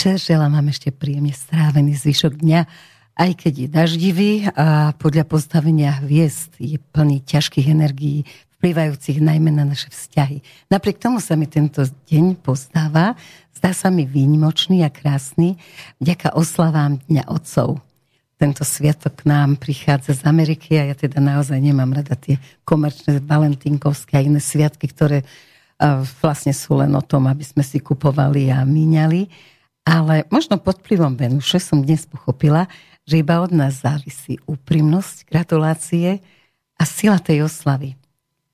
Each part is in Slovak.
večer. Želám vám ešte príjemne strávený zvyšok dňa, aj keď je daždivý a podľa postavenia hviezd je plný ťažkých energií, vplyvajúcich najmä na naše vzťahy. Napriek tomu sa mi tento deň pozdáva, zdá sa mi výnimočný a krásny, vďaka oslavám Dňa Otcov. Tento sviatok k nám prichádza z Ameriky a ja teda naozaj nemám rada tie komerčné valentínkovské a iné sviatky, ktoré vlastne sú len o tom, aby sme si kupovali a míňali. Ale možno pod vplyvom Venuše som dnes pochopila, že iba od nás závisí úprimnosť, gratulácie a sila tej oslavy.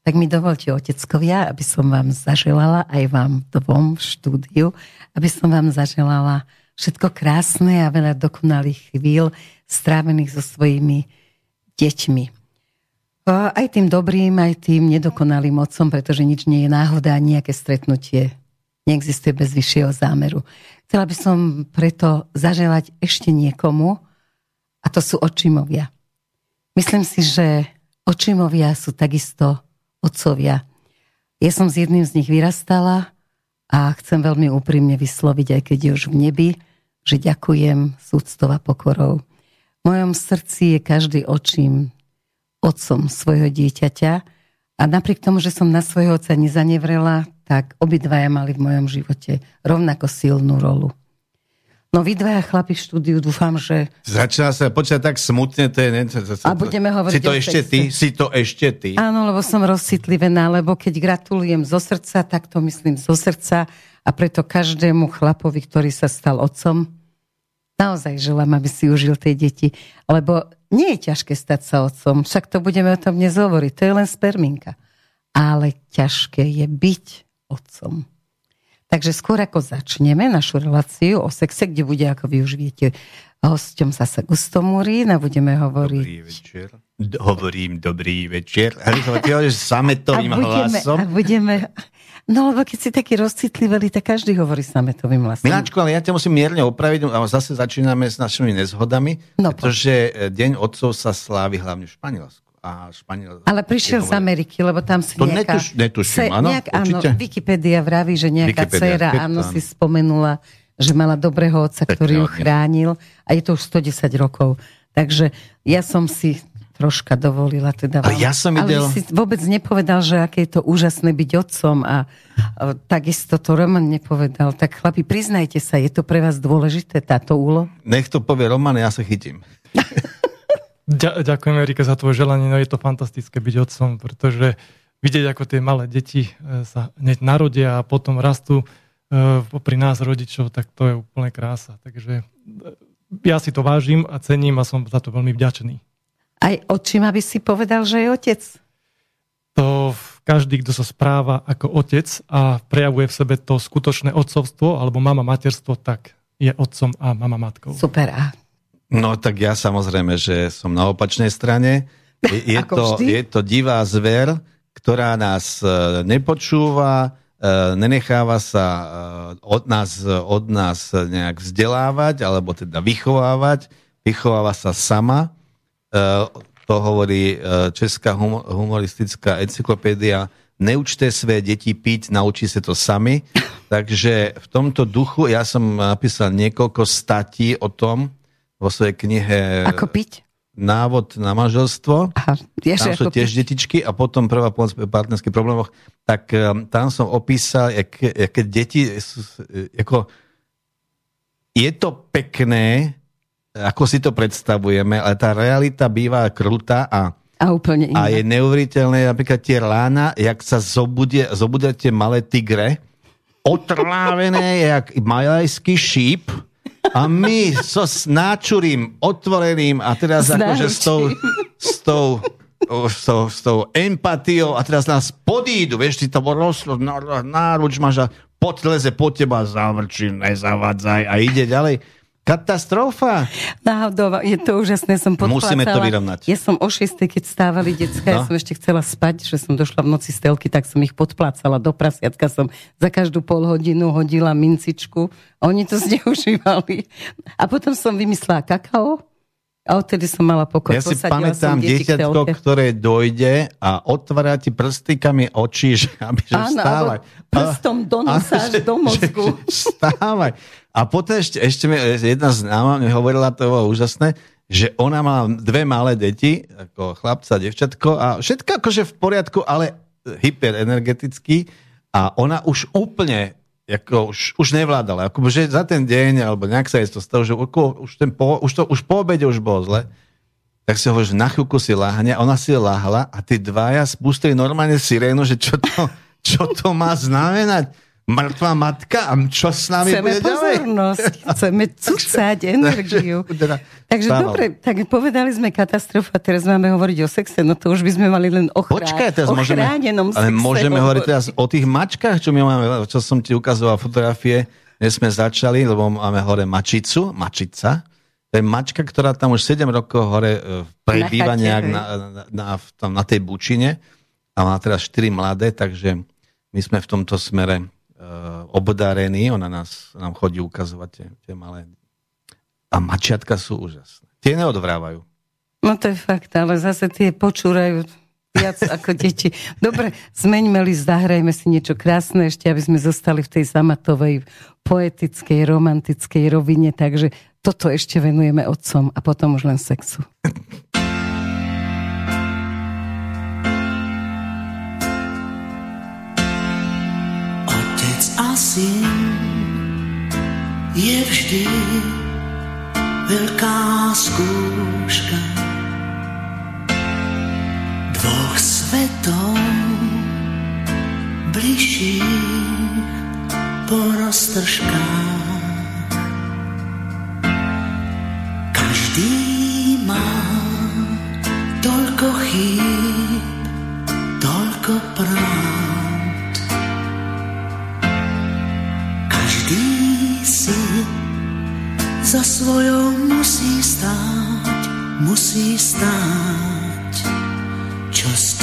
Tak mi dovolte, oteckovia, aby som vám zaželala, aj vám dvom v štúdiu, aby som vám zaželala všetko krásne a veľa dokonalých chvíľ strávených so svojimi deťmi. Aj tým dobrým, aj tým nedokonalým otcom, pretože nič nie je náhoda a nejaké stretnutie neexistuje bez vyššieho zámeru. Chcela by som preto zaželať ešte niekomu, a to sú očimovia. Myslím si, že očimovia sú takisto otcovia. Ja som s jedným z nich vyrastala a chcem veľmi úprimne vysloviť, aj keď je už v nebi, že ďakujem súctov a pokorou. V mojom srdci je každý očím otcom svojho dieťaťa a napriek tomu, že som na svojho otca nezanevrela, tak obidvaja mali v mojom živote rovnako silnú rolu. No vy dvaja chlapi v štúdiu, dúfam, že... Začína sa počať tak smutne, to je... Ne, to, to, a budeme hovoriť Si to ešte ty? Si to ešte ty? Áno, lebo som rozcitlivená, lebo keď gratulujem zo srdca, tak to myslím zo srdca a preto každému chlapovi, ktorý sa stal otcom, naozaj želám, aby si užil tej deti. Lebo nie je ťažké stať sa otcom, však to budeme o tom dnes hovoriť, to je len sperminka. Ale ťažké je byť otcom. Takže skôr ako začneme našu reláciu o sexe, kde bude, ako vy už viete, hosťom zase Gustomúrín a budeme hovoriť... Dobrý večer. Hovorím dobrý večer. A vy sametovým a budeme, hlasom. A budeme... No lebo keď si taký rozcitliveli, tak každý hovorí sametovým hlasom. Miláčku, ale ja ťa musím mierne opraviť, a zase začíname s našimi nezhodami, no, pretože po. Deň otcov sa slávi hlavne v Španielsku a Španiel... Ale prišiel z Ameriky, lebo tam si to nejaká... Netuš, netuším, áno, nejak, áno, Wikipedia vraví, že nejaká dcera, áno, si spomenula, že mala dobrého otca, ktorý ju chránil a je to už 110 rokov. Takže ja som si troška dovolila teda vám. Ale ja som idel... Ale si vôbec nepovedal, že aké je to úžasné byť otcom a, a takisto to Roman nepovedal. Tak chlapi, priznajte sa, je to pre vás dôležité táto úlo? Nech to povie Roman, ja sa chytím. Ďa, ďakujem Erika za tvoje želanie, no je to fantastické byť otcom, pretože vidieť, ako tie malé deti e, sa hneď narodia a potom rastú e, pri nás rodičov, tak to je úplne krása. Takže e, ja si to vážim a cením a som za to veľmi vďačný. Aj očím, aby si povedal, že je otec? To každý, kto sa správa ako otec a prejavuje v sebe to skutočné otcovstvo alebo mama materstvo, tak je otcom a mama matkou. Super. A No tak ja samozrejme, že som na opačnej strane. Je, je, to, je to divá zver, ktorá nás e, nepočúva, e, nenecháva sa e, od nás, od nás nejak vzdelávať, alebo teda vychovávať. Vychováva sa sama. To hovorí Česká humoristická encyklopédia. Neučte své deti piť, naučí sa to sami. Takže v tomto duchu ja som napísal niekoľko statí o tom, vo svojej knihe Ako piť? Návod na manželstvo. Aha, tam sú tiež piť. detičky a potom prvá pomoc v partnerských problémoch. Tak tam som opísal, jak, jak deti, ako, je to pekné, ako si to predstavujeme, ale tá realita býva krutá a a úplne iné. A je neuveriteľné, napríklad tie rána, jak sa zobudia, zobudia tie malé tigre, otrávené, jak malajský šíp, a my so s náčurím otvoreným a teraz akože s tou, s tou s tou, s tou empatiou a teraz nás podídu, vieš, ty to roslo, náruč máš a podleze po teba, zavrčí, nezavadzaj a ide ďalej. Katastrofa. Náhodou, je to úžasné, som podplácala. Musíme to vyrovnať. Ja som o 6, keď stávali decka, no. ja som ešte chcela spať, že som došla v noci z telky, tak som ich podplácala do prasiatka, som za každú pol hodinu hodila mincičku oni to zneužívali. A potom som vymyslela kakao, a odtedy som mala pokoj. Ja si pamätám dieťatko, ktoré dojde a otvára ti prstikami oči, že, aby že Áno, vstávaj. prstom do nosa až do mozgu. Že, že, vstávaj. A potom ešte, ešte mi jedna známa mi hovorila, to bolo úžasné, že ona má dve malé deti, ako chlapca, devčatko a všetko akože v poriadku, ale hyperenergetický a ona už úplne ako už, už nevládala. Ako, že za ten deň, alebo nejak sa jej to stalo, že ako, už, ten po, už, to, už po obede už bolo zle. Tak si hovorí, že na chvíľku si láhne, ona si láhla a tí dvaja spustili normálne sirénu, že čo to, čo to má znamenať mŕtvá matka a čo s nami chceme bude pozornosť, ďalej? chceme cucať energiu. Takže Stával. dobre, tak povedali sme katastrofa, teraz máme hovoriť o sexe, no to už by sme mali len o, chrá... Počkaj, teraz môžeme, ale môžeme hovoriť teraz o tých mačkách, čo my máme, čo som ti ukazoval fotografie, kde sme začali, lebo máme hore mačicu, mačica, to je mačka, ktorá tam už 7 rokov hore prebýva na nejak na, na, na, tam na tej bučine a má teraz 4 mladé, takže my sme v tomto smere uh, obdarený, ona nás, nám chodí ukazovať tie, tie malé. A mačiatka sú úžasné. Tie neodvrávajú. No to je fakt, ale zase tie počúrajú viac ako deti. Dobre, zmeňme li, zahrajme si niečo krásne ešte, aby sme zostali v tej zamatovej, poetickej, romantickej rovine, takže toto ešte venujeme otcom a potom už len sexu. syn je vždy veľká skúška dvoch svetov bližších po roztržkách. Každý má toľko chýb, toľko práv. Za svojou musí stáť, musí stáť. Čo s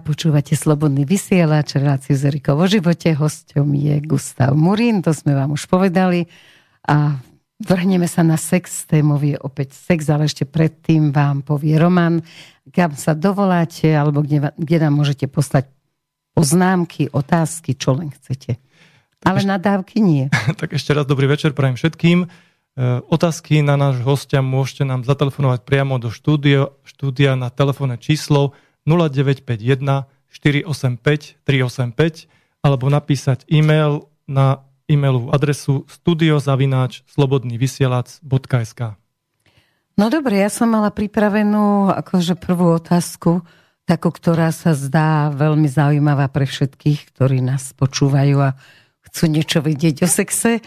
počúvate Slobodný vysielač, reláciu z Erikou vo živote. Hosťom je Gustav Murín, to sme vám už povedali. A vrhneme sa na sex, témov je opäť sex, ale ešte predtým vám povie Roman, kam sa dovoláte, alebo kde, kde nám môžete poslať poznámky, otázky, čo len chcete. Tak ale ešte, nadávky nie. Tak ešte raz dobrý večer prajem všetkým. E, otázky na náš hostia môžete nám zatelefonovať priamo do štúdio, štúdia na telefónne číslo 0951 485 385 alebo napísať e-mail na e-mailovú adresu studiozavináč slobodnývysielac.sk No dobre, ja som mala pripravenú akože prvú otázku, takú, ktorá sa zdá veľmi zaujímavá pre všetkých, ktorí nás počúvajú a chcú niečo vedieť o sexe,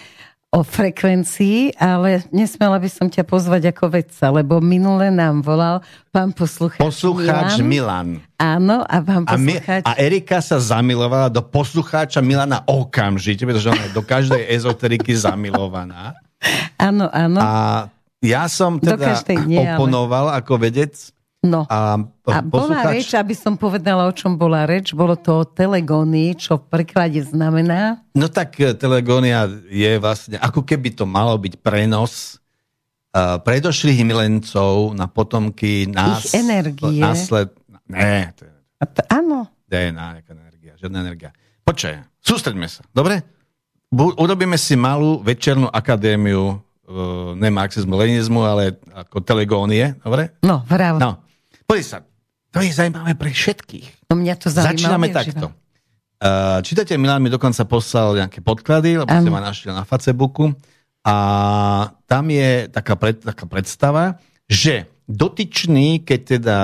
o frekvencii, ale nesmela by som ťa pozvať ako vedca, lebo minule nám volal pán poslucháč Poslucháč Milan. Milan. Áno, a pán poslucháč... A, my, a Erika sa zamilovala do poslucháča Milana okamžite, pretože ona je do každej ezoteriky zamilovaná. Áno, áno. A ja som teda nie, oponoval ale... ako vedec, No. A, a bola posluchač... reč, aby som povedala, o čom bola reč, bolo to o telegónii, čo v preklade znamená? No tak e, telegónia je vlastne, ako keby to malo byť prenos uh, predošlých milencov na potomky nás. Ich energie. Nasled... Ne, to je... A to, áno. DNA, nejaká energia, žiadna energia. Počkaj, sústreďme sa, dobre? Bu- urobíme si malú večernú akadémiu uh, ne marxizmu, leninizmu, ale ako telegónie, dobre? No, vravo. No. Pozri sa, to je zaujímavé pre všetkých. No mňa to zaujímavé. Začíname takto. Uh, čitateľ Milan mi dokonca poslal nejaké podklady, lebo um. si ma našiel na Facebooku. A tam je taká, pred, taká predstava, že dotyčný, keď teda,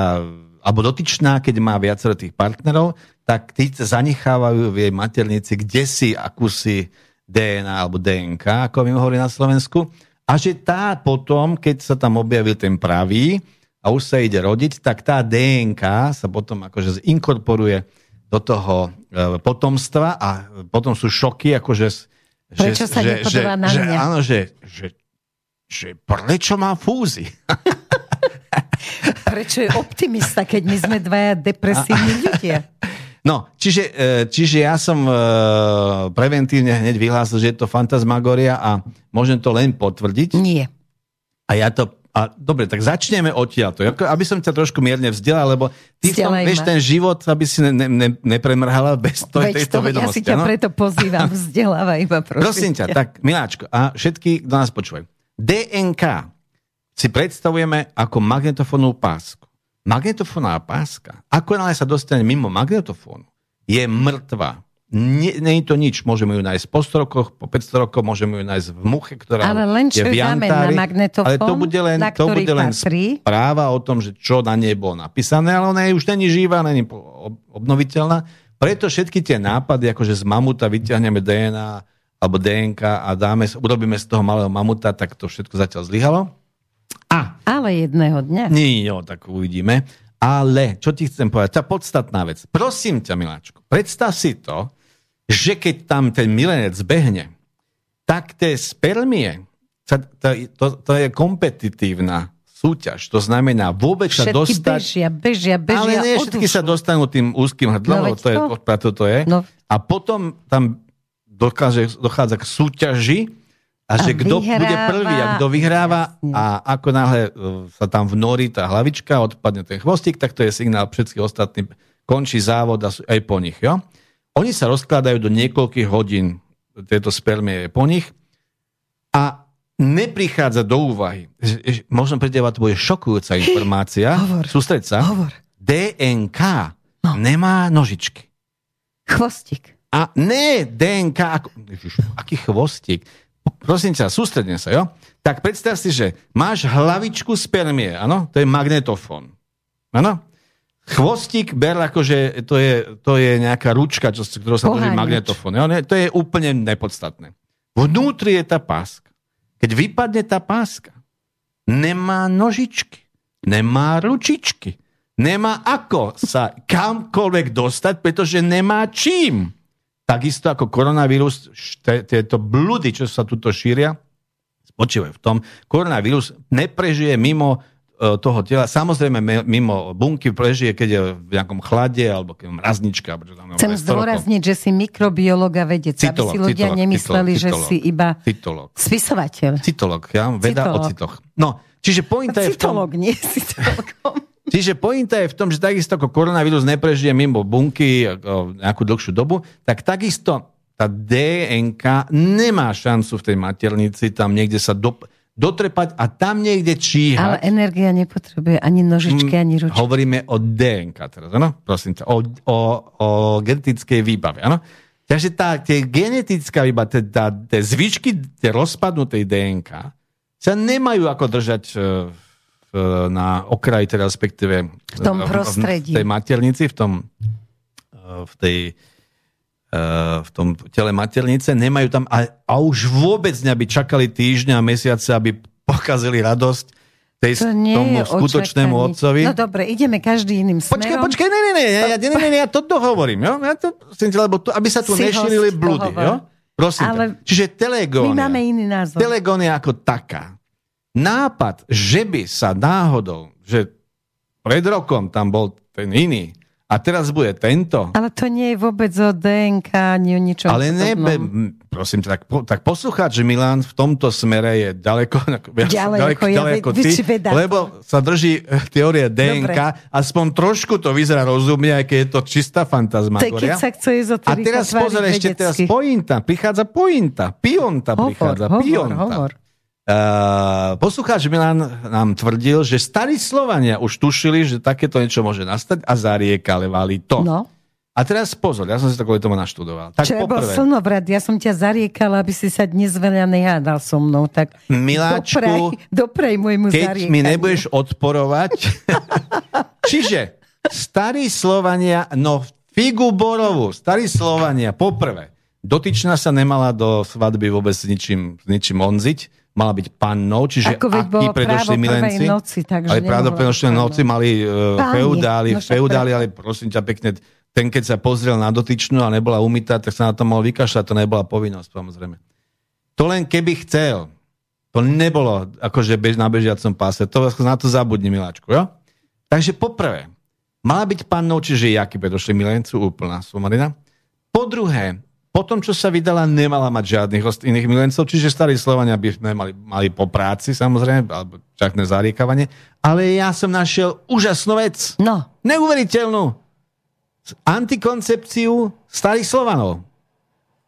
alebo dotyčná, keď má viacero tých partnerov, tak tí zanechávajú v jej maternici kde si akúsi DNA alebo DNK, ako my hovorí na Slovensku. A že tá potom, keď sa tam objavil ten pravý, a už sa ide rodiť, tak tá DNK sa potom akože inkorporuje do toho e, potomstva a potom sú šoky, akože Prečo že, sa že, že, na že, mňa? Áno, že, že, že prečo má fúzy? prečo je optimista, keď my sme dvaja depresívni ľudia? No, čiže, e, čiže ja som e, preventívne hneď vyhlásil, že je to fantasmagoria a môžem to len potvrdiť. Nie. A ja to a dobre, tak začneme odtiaľto. Aby som ťa trošku mierne vzdelal, lebo ty som, vieš, ten život, aby si ne, ne, nepremrhala bez to, Veď tejto to, vedomosti. Ja si ťa no? preto pozývam, vzdelávaj ma, prosím, prosím ťa. Tak, Miláčko, a všetky, kto nás počúvajú. DNK si predstavujeme ako magnetofónovú pásku. Magnetofónová páska, ako náhle sa dostane mimo magnetofónu, je mŕtva nie, nie je to nič. Môžeme ju nájsť po 100 rokoch, po 500 rokoch, môžeme ju nájsť v muche, ktorá ale len je v jantári. Na ale to bude len, to bude len správa o tom, že čo na nej bolo napísané, ale ona je už není živá, není obnoviteľná. Preto všetky tie nápady, akože z mamuta vyťahneme DNA alebo DNK a dáme, urobíme z toho malého mamuta, tak to všetko zatiaľ zlyhalo. A, ale jedného dňa. Nie, jo, tak uvidíme. Ale, čo ti chcem povedať, tá podstatná vec. Prosím ťa, Miláčko, predstav si to, že keď tam ten milenec behne, tak tie spermie, to, to, to je kompetitívna súťaž. To znamená vôbec všetky sa dostať... bežia, bežia, bežia. Ale nie, všetky sa dostanú tým úzkým hrdlom, no, to, je, to, to je. No. A potom tam dokáže, dochádza k súťaži a, a že kto bude prvý a kto vyhráva jasne. a ako náhle e, sa tam vnorí tá hlavička, odpadne ten chvostík, tak to je signál všetkých ostatných, končí závod a aj po nich. Jo? Oni sa rozkladajú do niekoľkých hodín, tieto spermie po nich a neprichádza do úvahy. Možno pre teba to bude šokujúca informácia. Hovor. Sústreď sa. Hovor. DNK no. nemá nožičky. Chvostík. A ne DNK, ako, ježiš, aký chvostík. Prosím ťa, sústredne sa, jo? Tak predstav si, že máš hlavičku spermie, áno? To je magnetofón. Áno? Chvostík ber ako, že to je, to je nejaká ručka, čo, ktorou sa drží magnetofón. To je úplne nepodstatné. Vnútri je tá páska. Keď vypadne tá páska, nemá nožičky, nemá ručičky, nemá ako sa kamkoľvek dostať, pretože nemá čím. Takisto ako koronavírus, tieto bludy, čo sa tuto šíria, spočívajú v tom, koronavírus neprežije mimo toho tela. Samozrejme, mimo bunky prežije, keď je v nejakom chlade, alebo keď je mraznička. Chcem zdôrazniť, že si mikrobiolog a vedec, cytolog, aby si ľudia cytolog, nemysleli, cytolog, že si iba cytolog. spisovateľ. Cytolog, ja veda cytolog. o citoch. No, čiže pointa je v tom... Cytolog, nie cytologom. Čiže pointa je v tom, že takisto ako koronavírus neprežije mimo bunky nejakú dlhšiu dobu, tak takisto tá DNK nemá šancu v tej maternici tam niekde sa do, dotrepať a tam niekde číhať. Ale energia nepotrebuje ani nožičky, mm, ani ručky. Hovoríme o DNK teraz, áno? Prosím ťa, o, o, o genetickej výbave, áno? Takže tá, tie genetická výbava, tá, tie zvyšky tie rozpadnutej DNK sa nemajú ako držať v e, na okraji, teda respektíve v tom prostredí. V tej maternici, v tom v tej v tom tele maternice, nemajú tam a, a už vôbec neby čakali týždňa a mesiace, aby pokazili radosť tej, to nie tomu skutočnému otcovi. No dobre, ideme každý iným smerom. Počkaj, počkaj, ne, ne, ne, ja, ja, ne, ne, ne, ja to dohovorím, jo? Ja to, lebo to, aby sa tu nešírili blúdy, jo? Prosím Ale Čiže telegónia. My máme iný názor. Telegónia ako taká nápad, že by sa náhodou, že pred rokom tam bol ten iný a teraz bude tento. Ale to nie je vôbec o DNK, ani o ničom Ale ne, prosím, tak, tak poslucháč Milan v tomto smere je ďaleko, ďalej, ďaleko, ja, ďaleko ty, lebo sa drží eh, teória DNK, Dobre. aspoň trošku to vyzerá rozumne, aj keď je to čistá sa chce a teraz pozor, ešte teraz pointa, prichádza pointa, pionta hovor, prichádza, hovor, pionta. Hovor. Uh, poslucháč Milan nám tvrdil, že starí Slovania už tušili, že takéto niečo môže nastať a zariekali to. No. A teraz pozor, ja som si to kvôli tomu naštudoval. Tak Čo poprvé, bol slnovrat, ja som ťa zariekala, aby si sa dnes veľa nehádal so mnou, tak Miláčku, dopraj, dopraj môjmu keď zariekaniu. mi nebudeš odporovať. Čiže starí Slovania, no figu borovu, starí Slovania, poprvé, dotyčná sa nemala do svadby vôbec ničím, ničím onziť, mala byť pannou, čiže Ako akí predošli milenci, noci, takže ale právo predošli noci mali uh, feudáli, no feudáli, ale prosím ťa pekne, ten keď sa pozrel na dotyčnú a nebola umytá, tak sa na to mohol vykašľať, to nebola povinnosť, samozrejme. To len keby chcel, to nebolo akože bež na bežiacom páse, to na to zabudni, miláčku, jo? Takže poprvé, mala byť pannou, čiže jaký predošli milencu, úplná somarina. Po druhé, po tom, čo sa vydala, nemala mať žiadnych iných milencov, čiže starí Slovania by mali, mali po práci, samozrejme, alebo čakné zariekavanie. Ale ja som našiel úžasnú vec. No. Neuveriteľnú. Antikoncepciu starých Slovanov,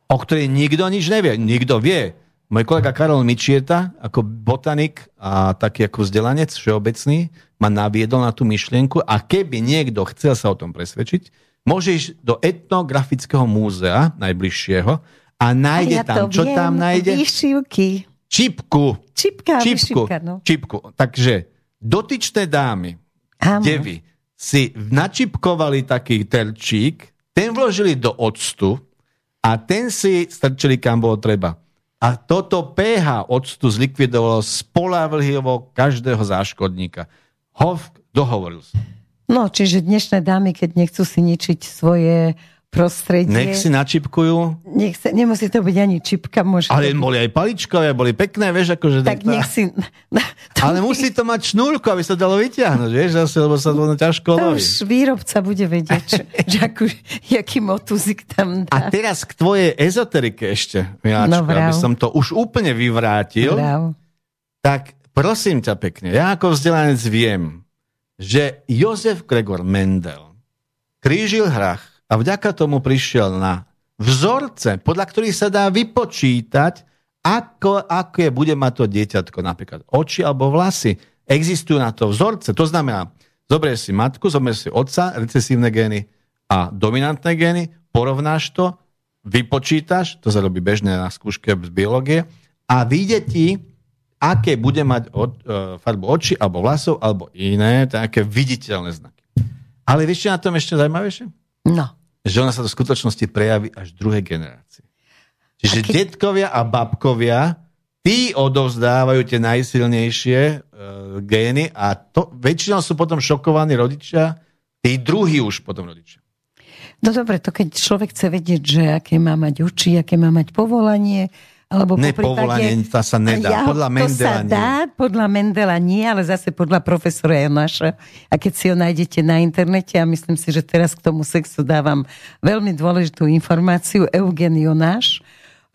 o ktorej nikto nič nevie. Nikto vie. Môj kolega Karol Mičieta, ako botanik a taký ako vzdelanec všeobecný, ma naviedol na tú myšlienku a keby niekto chcel sa o tom presvedčiť, môže ísť do etnografického múzea najbližšieho a nájde a ja tam, čo viem, tam nájde? Výšivky. Čipku. Čipka, čipku, vyšivka, no. čipku. Takže dotyčné dámy, Áno. devy, si načipkovali taký terčík, ten vložili do octu a ten si strčili kam bolo treba. A toto pH octu zlikvidovalo spolahlivo každého záškodníka. Hov, dohovoril som. No, čiže dnešné dámy, keď nechcú si ničiť svoje prostredie. Nech si načipkujú. Nech sa, nemusí to byť ani čipka. Môže ale boli aj paličkové, boli pekné, vieš, akože... Tak nech si... ale musí to mať šnúrku, aby sa dalo vyťahnuť, vieš, zase, lebo sa to ťažko loví. už výrobca bude vedieť, čo, že akú, jaký motuzik tam dá. A teraz k tvojej ezoterike ešte, Miláčko, no, aby som to už úplne vyvrátil. Vrav. Tak prosím ťa pekne, ja ako vzdelanec viem, že Jozef Gregor Mendel krížil hrach a vďaka tomu prišiel na vzorce, podľa ktorých sa dá vypočítať, ako, aké bude mať to dieťatko, napríklad oči alebo vlasy. Existujú na to vzorce, to znamená, zoberieš si matku, zoberieš si otca, recesívne gény a dominantné gény, porovnáš to, vypočítaš, to sa robí bežne na skúške z biológie, a vyjde ti, aké bude mať od, uh, farbu oči, alebo vlasov, alebo iné, také viditeľné znaky. Ale vieš, čo na tom ešte zaujímavejšie? No. Že ona sa do skutočnosti prejaví až druhej generácii. Čiže keď... detkovia a babkovia, tí odovzdávajú tie najsilnejšie uh, gény a to, väčšinou sú potom šokovaní rodičia, tí druhí už potom rodičia. No dobre, to keď človek chce vedieť, že aké má mať oči, aké má mať povolanie, Alebo ne, povolanie sa nedá. Ja, podľa Mendela sa nie. dá, podľa Mendela nie, ale zase podľa profesora Jonáša. A keď si ho nájdete na internete, a myslím si, že teraz k tomu sexu dávam veľmi dôležitú informáciu, Eugen Jonáš,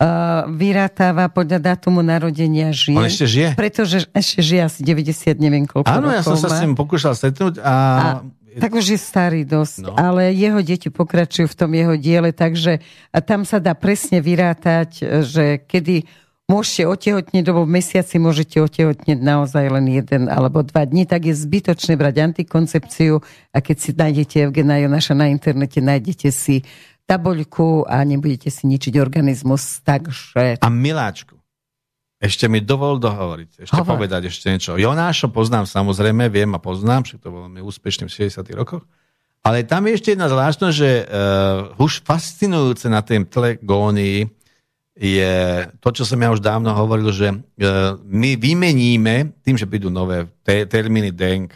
uh, podľa dátumu narodenia žije. On ešte žije? Pretože ešte žije asi 90, neviem koľko Áno, ja som sa s ním pokúšal stretnúť a... a tak už je starý dosť, no. ale jeho deti pokračujú v tom jeho diele, takže a tam sa dá presne vyrátať, že kedy môžete otehotniť, lebo v mesiaci môžete otehotniť naozaj len jeden alebo dva dní, tak je zbytočné brať antikoncepciu a keď si nájdete Evgena Jonaša na internete, nájdete si tabuľku a nebudete si ničiť organizmus, takže... A miláčku, ešte mi dovol dohovoriť, ešte Hovor. povedať ešte niečo. Jonášo poznám samozrejme, viem a poznám, že to bol mi úspešný v 60 rokoch. Ale tam je ešte jedna zvláštnosť, že uh, už fascinujúce na tým telegónii je to, čo som ja už dávno hovoril, že uh, my vymeníme, tým, že prídu nové te- termíny DNK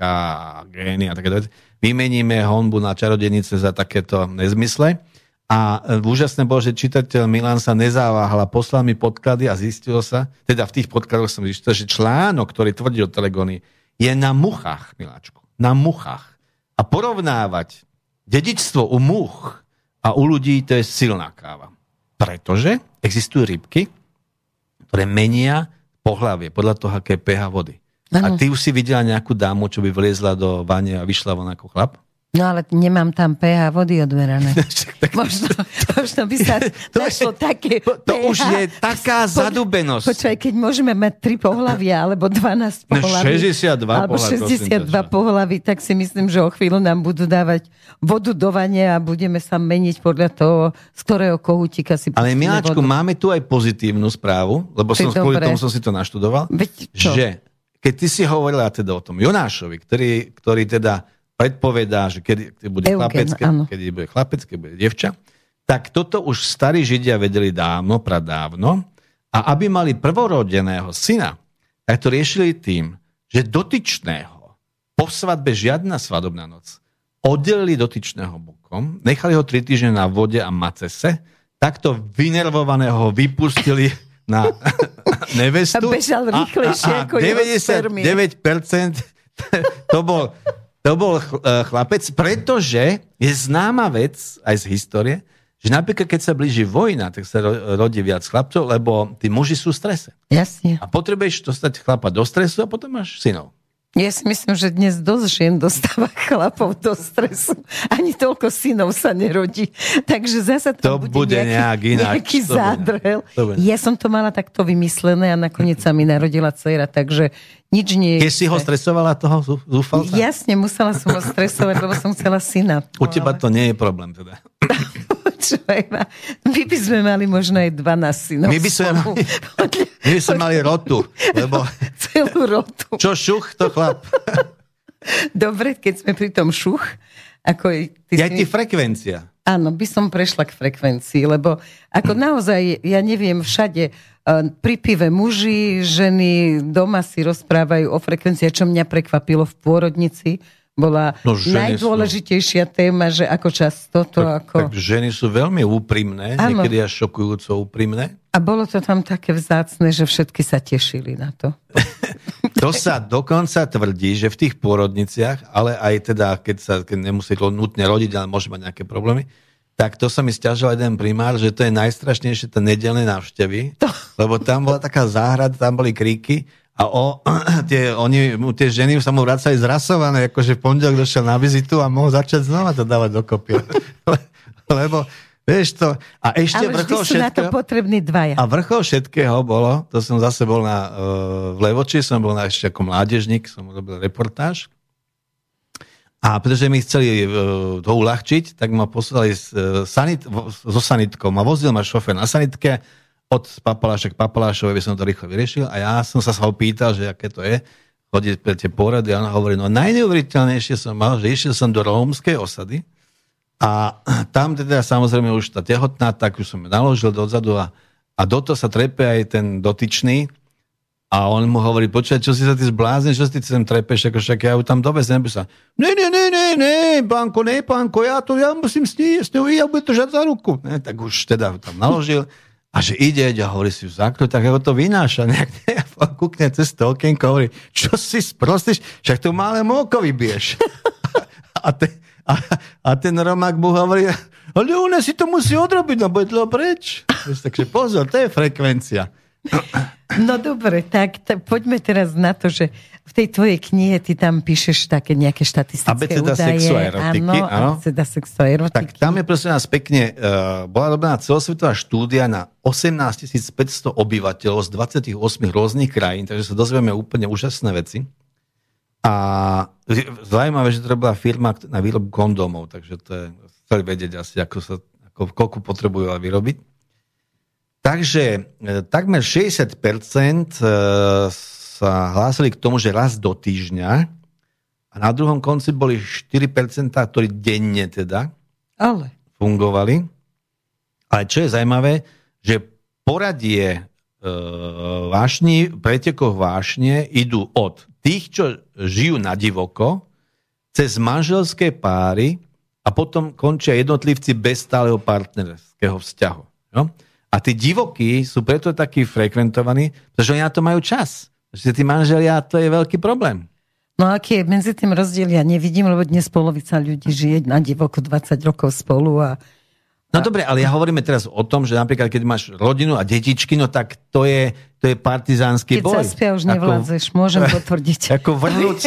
gény a takéto vymeníme honbu na čarodenice za takéto nezmysle a e, úžasné bolo, že čitateľ Milan sa nezáváhal a poslal mi podklady a zistilo sa, teda v tých podkladoch som zistil, že článok, ktorý tvrdil Telegony, je na muchách, Miláčku. Na muchách. A porovnávať dedičstvo u much a u ľudí, to je silná káva. Pretože existujú rybky, ktoré menia pohlavie podľa toho, aké je pH vody. Ano. A ty už si videla nejakú dámu, čo by vliezla do vane a vyšla von ako chlap? No ale nemám tam pH vody odverané. možno, možno by sa to našlo je, také To pH. už je taká po, zadubenosť. Počkaj, keď môžeme mať 3 pohľavia, alebo 12 pohľaví. 62 alebo 62 pohľaví, tak si myslím, že o chvíľu nám budú dávať vodu do vane a budeme sa meniť podľa toho, z ktorého kohútika si Ale Miláčku, vodu. máme tu aj pozitívnu správu, lebo som kvôli tomu som si to naštudoval, Veď, že keď ty si hovorila teda o tom Jonášovi, ktorý, ktorý teda predpovedá, že kedy, kedy bude Eugen, chlapec, keď, kedy bude chlapec, keď bude devča, tak toto už starí Židia vedeli dávno, pradávno. A aby mali prvorodeného syna, tak to riešili tým, že dotyčného po svadbe žiadna svadobná noc oddelili dotyčného bokom, nechali ho tri týždne na vode a macese, takto vynervovaného vypustili na nevestu. A bežal rýchlejšie a, a, a ako 99% to bol to bol eh, chlapec, pretože je známa vec aj z histórie, že napríklad keď sa blíži vojna, tak sa rodí viac chlapcov, lebo tí muži sú v strese. Jasne. A potrebuješ dostať chlapa do stresu a potom máš synov. Ja si myslím, že dnes dosť žien dostáva chlapov do stresu. Ani toľko synov sa nerodí. Takže zase to, to bude, bude nejaký, nejak ináč. nejaký zádrel. Ja som to mala takto vymyslené a nakoniec sa mi narodila dcera, takže nič nie je. Keď si ho stresovala toho zúfalca? Jasne, musela som ho stresovať, lebo som chcela syna. U teba to nie je problém teda. Počúvaj ma, my by sme mali možno aj 12 synov. My by sme mali, my by sme mali rotu. Lebo... Celú rotu. Čo šuch, to chlap. Dobre, keď sme pri tom šuch, ako... Ty ja si... ti frekvencia. Áno, by som prešla k frekvencii, lebo ako naozaj, ja neviem, všade eh, pri pive muži, ženy doma si rozprávajú o frekvencii, čo mňa prekvapilo v pôrodnici, bola no, najdôležitejšia sú... téma, že ako často to tak, ako... Tak ženy sú veľmi úprimné, ano. niekedy až šokujúco úprimné. A bolo to tam také vzácne, že všetky sa tešili na to. to sa dokonca tvrdí, že v tých pôrodniciach, ale aj teda, keď sa keď nemusí to nutne rodiť, ale môže mať nejaké problémy, tak to sa mi stiažil jeden primár, že to je najstrašnejšie tie nedelné návštevy, to... lebo tam bola taká záhrada, tam boli kríky a o, tie, oni, tie ženy sa mu vracali zrasované, akože v pondelok došiel na vizitu a mohol začať znova to dávať dokopy. Lebo, vieš to, a ešte Ale vrchol všetkého... na to potrební dvaja. A vrchol všetkého bolo, to som zase bol na, uh, v Levoči, som bol na, ešte ako mládežník, som robil reportáž. A pretože mi chceli uh, to uľahčiť, tak ma poslali s, uh, sanit, so sanitkou. Ma vozil ma šofer na sanitke, od papaláša k papalášovi by som to rýchlo vyriešil. A ja som sa ho pýtal, že aké to je chodiť pre tie porady. A on hovorí, no najneuveriteľnejšie som mal, že išiel som do rómskej osady. A tam teda samozrejme už tá tehotná, tak už som ju naložil dozadu a, a do toho sa trepe aj ten dotyčný. A on mu hovorí, počkaj, čo si sa ty zbláznil, čo si ty sem trepeš, ako však ja ju tam dovezem. Sa, ne, ne, ne, ne, ne, pánko, ne, pánko, ja to, ja musím s ním, s ňou, ja budem držať za ruku. Ne, tak už teda tam naložil A že ide a hovorí si, zakro, tak ako to vynáša, nejak kúkne cez to okienko, hovorí, čo si sprostíš, však to malé múko vybiješ. a, te, a, a ten Romák mu hovorí, ale ona si to musí odrobiť, no bude to preč. Takže pozor, to je frekvencia. No dobre, tak t- poďme teraz na to, že v tej tvojej knihe ty tam píšeš také nejaké štatistické Abeceda údaje. sexuerotiky, áno. áno. Abeceda sexuerotiky. Tak tam je prosím nás pekne, uh, bola robená celosvetová štúdia na 18 500 obyvateľov z 28 rôznych krajín, takže sa dozvieme úplne úžasné veci. A zaujímavé, že to bola firma na výrobu kondómov, takže to je, chceli vedieť asi, ako sa, ako, koľko potrebujú vyrobiť. Takže e, takmer 60% e, sa hlásili k tomu, že raz do týždňa a na druhom konci boli 4%, ktorí denne teda Ale. fungovali. Ale čo je zaujímavé, že poradie e, vášni, pretekoch vášne idú od tých, čo žijú na divoko, cez manželské páry a potom končia jednotlivci bez stáleho partnerského vzťahu. No? A tí divokí sú preto takí frekventovaní, pretože oni na to majú čas. Že tí manželia, to je veľký problém. No aký je medzi tým rozdiel, ja nevidím, lebo dnes polovica ľudí žije na divoko 20 rokov spolu a No dobre, ale ja hovoríme teraz o tom, že napríklad keď máš rodinu a detičky, no tak to je, to je partizánsky keď boj. Keď zaspia, už nevládzeš, ako, môžem potvrdiť. Ako vrhnúť,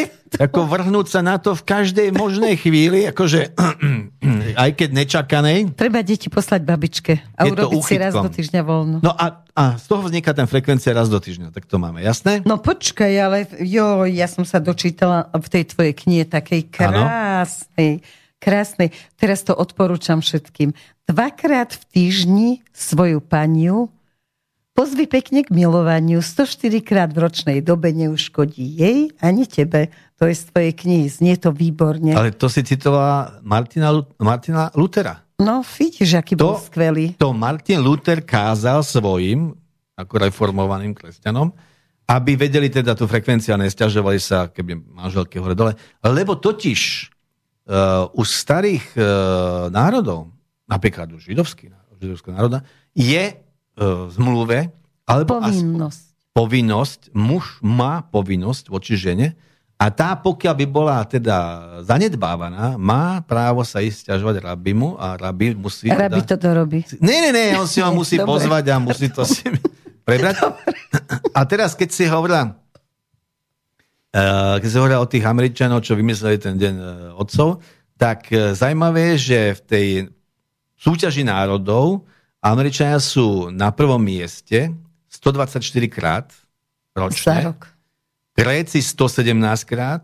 ako vrhnúť sa na to v každej možnej chvíli, akože aj keď nečakanej. Treba deti poslať babičke a urobiť si raz do týždňa voľno. No a, a z toho vzniká ten frekvencia raz do týždňa, tak to máme, jasné? No počkaj, ale jo, ja som sa dočítala v tej tvojej knihe takej krásnej, ano? krásnej. Teraz to odporúčam všetkým dvakrát v týždni svoju paniu, pozvi pekne k milovaniu, 104 krát v ročnej dobe neuškodí jej ani tebe. To je z tvojej knihy, znie to výborne. Ale to si citovala Martina, Martina Lutera. No, vidíš, aký to, bol skvelý. To Martin Luther kázal svojim, ako reformovaným kresťanom, aby vedeli teda tú frekvenciu a nestiažovali sa, keby manželky hore dole. Lebo totiž uh, u starých uh, národov napríklad u židovského národa, je e, v zmluve, alebo povinnosť. Aspoň, povinnosť, muž má povinnosť voči žene a tá, pokiaľ by bola teda zanedbávaná, má právo sa ísť ťažovať rabimu a rabi musí... Rabi teda, to robí. Nie, nie, nie, on si ho musí Dobre. pozvať a musí to si prebrať. Dobre. A teraz, keď si hovorila uh, keď si hovorila o tých Američanov, čo vymysleli ten deň uh, otcov, tak zaujímavé je, že v tej súťaži národov Američania sú na prvom mieste 124 krát ročne. Gréci 117 krát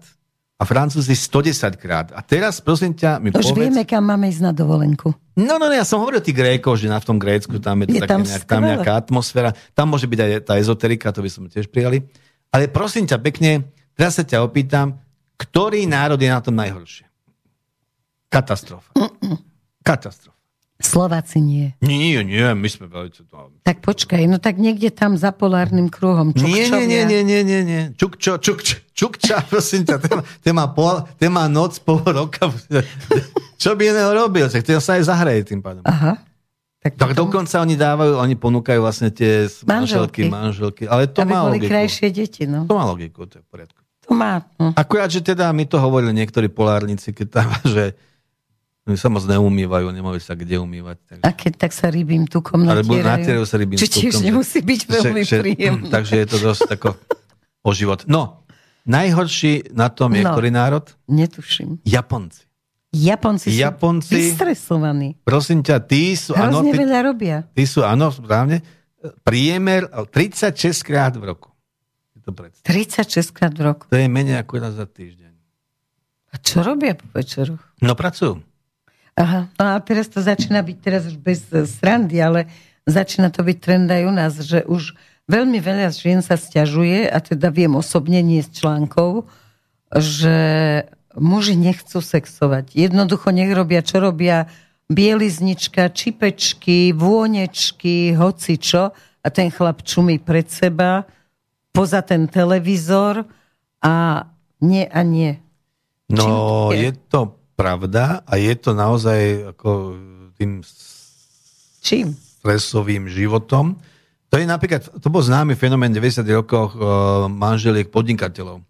a Francúzi 110 krát. A teraz, prosím ťa, mi Už povedz... vieme, kam máme ísť na dovolenku. No, no, no, ja som hovoril tých Grékov, že na v tom Grécku tam je, to je tam, nejak, tam nejaká atmosféra. Tam môže byť aj tá ezoterika, to by sme tiež prijali. Ale prosím ťa pekne, teraz sa ťa opýtam, ktorý národ je na tom najhoršie? Katastrofa. Mm-mm. Katastrofa. Slováci nie. Nie, nie, my sme veľmi... Tak počkaj, no tak niekde tam za polárnym kruhom. Nie, nie, nie, nie, nie, nie, nie. Čukčo, čukčo, čukča, prosím ťa, ten, ten, má pol, ten má noc pol roka. Čo by iného robil? Tak to sa aj zahraje tým pádom. Aha. Tak, tak potom... dokonca oni dávajú, oni ponúkajú vlastne tie manželky, manželky. Ale to Aby má boli logiku. krajšie deti, no. To má logiku, to je v poriadku. To má. No. Akurát, že teda mi to hovorili niektorí polárnici, keď tam, že oni sa moc neumývajú, nemajú sa kde umývať. Takže... A keď tak sa rybím tukom natierajú. Alebo natierajú sa rybím Či tiež nemusí byť veľmi že, príjemné. takže je to dosť tako o život. No, najhorší na tom je no, ktorý národ? Netuším. Japonci. Japonci, Japonci sú vystresovaní. Prosím ťa, tí sú... Hrozne ano, veľa robia. Tí sú, áno, správne, priemer 36 krát v roku. To 36 krát v roku. To je menej ako raz za týždeň. A čo robia po večeroch? No pracujú. Aha, no a teraz to začína byť teraz už bez srandy, ale začína to byť trend aj u nás, že už veľmi veľa žien sa stiažuje, a teda viem osobne nie z článkov, že muži nechcú sexovať. Jednoducho nech robia, čo robia bieliznička, čipečky, vônečky, hoci čo a ten chlap čumí pred seba, poza ten televízor a nie a nie. No, je? je to pravda a je to naozaj ako tým Čím? stresovým životom. To je napríklad, to bol známy fenomén 90. rokoch uh, manželiek podnikateľov.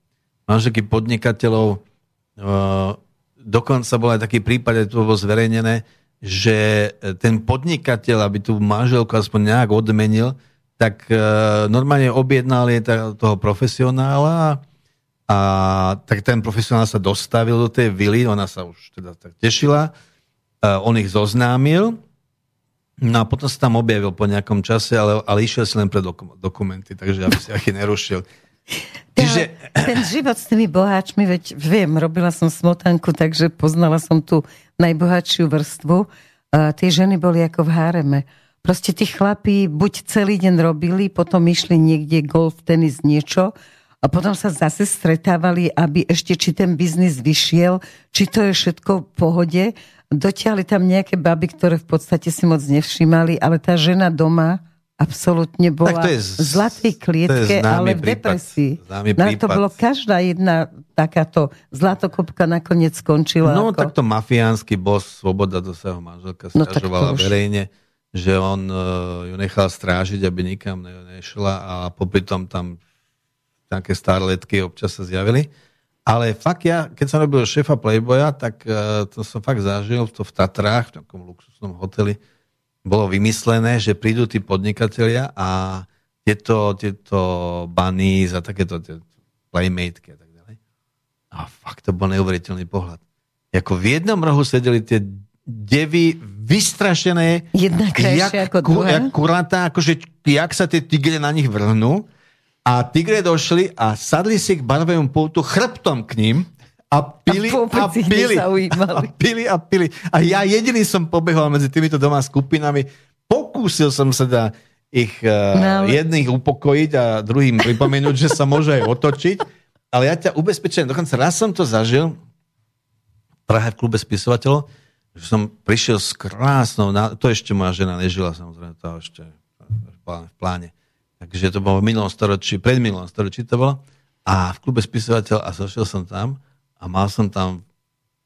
Manželky podnikateľov, uh, dokonca bol aj taký prípad, to bolo zverejnené, že ten podnikateľ, aby tú manželku aspoň nejak odmenil, tak uh, normálne objednal je toho profesionála a tak ten profesionál sa dostavil do tej vily, ona sa už teda tak tešila, uh, on ich zoznámil No a potom sa tam objavil po nejakom čase, ale, ale išiel si len pre dokum- dokumenty, takže aby si ich nerušil. Čiže... Ten život s tými boháčmi, veď viem, robila som smotanku, takže poznala som tú najbohatšiu vrstvu. A tie ženy boli ako v háreme. Proste tí chlapí buď celý deň robili, potom išli niekde golf, tenis, niečo a potom sa zase stretávali, aby ešte či ten biznis vyšiel, či to je všetko v pohode dotiahli tam nejaké baby, ktoré v podstate si moc nevšimali, ale tá žena doma absolútne bola v zlatej klietke, ale v depresii. Na to bolo každá jedna takáto zlatokopka nakoniec skončila. No ako... takto mafiánsky boss Svoboda do svojho manželka no, stiažovala už... verejne, že on uh, ju nechal strážiť, aby nikam ne, nešla a popri tom tam nejaké starletky občas sa zjavili. Ale fakt ja, keď som robil šéfa Playboya, tak uh, to som fakt zažil to v Tatrách, v takom luxusnom hoteli. Bolo vymyslené, že prídu tí podnikatelia a tieto, tieto bunnies a takéto playmateky a tak ďalej. A fakt to bol neuveriteľný pohľad. Jako v jednom rohu sedeli tie devy vystrašené. Jedna krajšia ako druhá. Jak kurata, akože jak sa tie tigre na nich vrhnú a tigre došli a sadli si k barvému pultu chrbtom k ním a pili a, a pili. A pili a pili. A ja jediný som pobehol medzi týmito doma skupinami. Pokúsil som sa da ich uh, no, jedných upokojiť a druhým pripomenúť, že sa môže aj otočiť. Ale ja ťa ubezpečujem, dokonca raz som to zažil v Prahe v klube spisovateľov, že som prišiel s krásnou, to ešte moja žena nežila samozrejme, to ešte v pláne Takže to bolo v minulom storočí, pred minulom storočí to bolo. A v klube spisovateľ a zašiel som tam a mal som tam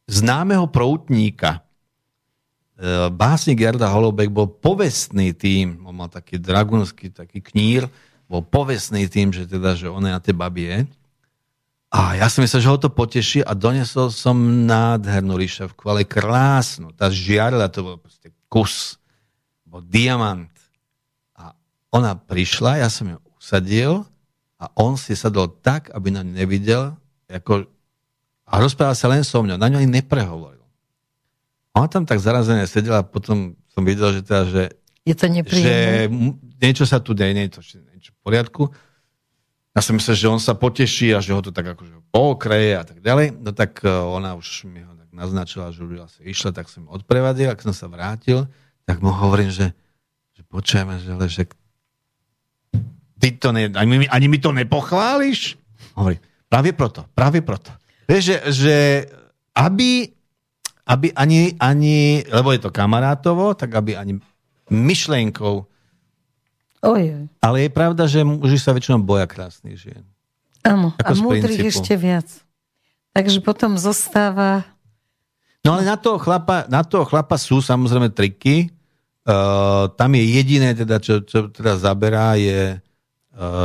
známeho proutníka. E, básnik Jarda Holobek bol povestný tým, on mal taký dragunský taký knír, bol povestný tým, že teda, že on je na tej babie. A ja som myslel, že ho to poteší a donesol som nádhernú ríšavku, ale krásnu. Tá žiarila, to bol proste kus. Bol diamant ona prišla, ja som ju usadil a on si sadol tak, aby na ňu nevidel ako, a rozprával sa len so mňou. Na ňu ani neprehovoril. Ona tam tak zarazené sedela a potom som videl, že teda, že, je to že niečo sa tu deje, niečo, niečo v poriadku. Ja som myslel, že on sa poteší a že ho to tak akože pokreje a tak ďalej. No tak e, ona už mi ho tak naznačila, že už asi išla, tak som odprevadil. Ak som sa vrátil, tak mu hovorím, že, že počujeme, že, že Ty to ne, ani, ani mi to nepochváliš? Hovorí, práve proto, práve proto. Vieš, že, že aby, aby ani, ani, lebo je to kamarátovo, tak aby ani myšlenkou. Ojej. Ale je pravda, že muži sa väčšinou boja krásnych žien. Áno, a múdrych ešte viac. Takže potom zostáva... No ale na toho chlapa, na toho chlapa sú samozrejme triky. Uh, tam je jediné, teda, čo, čo teda zaberá, je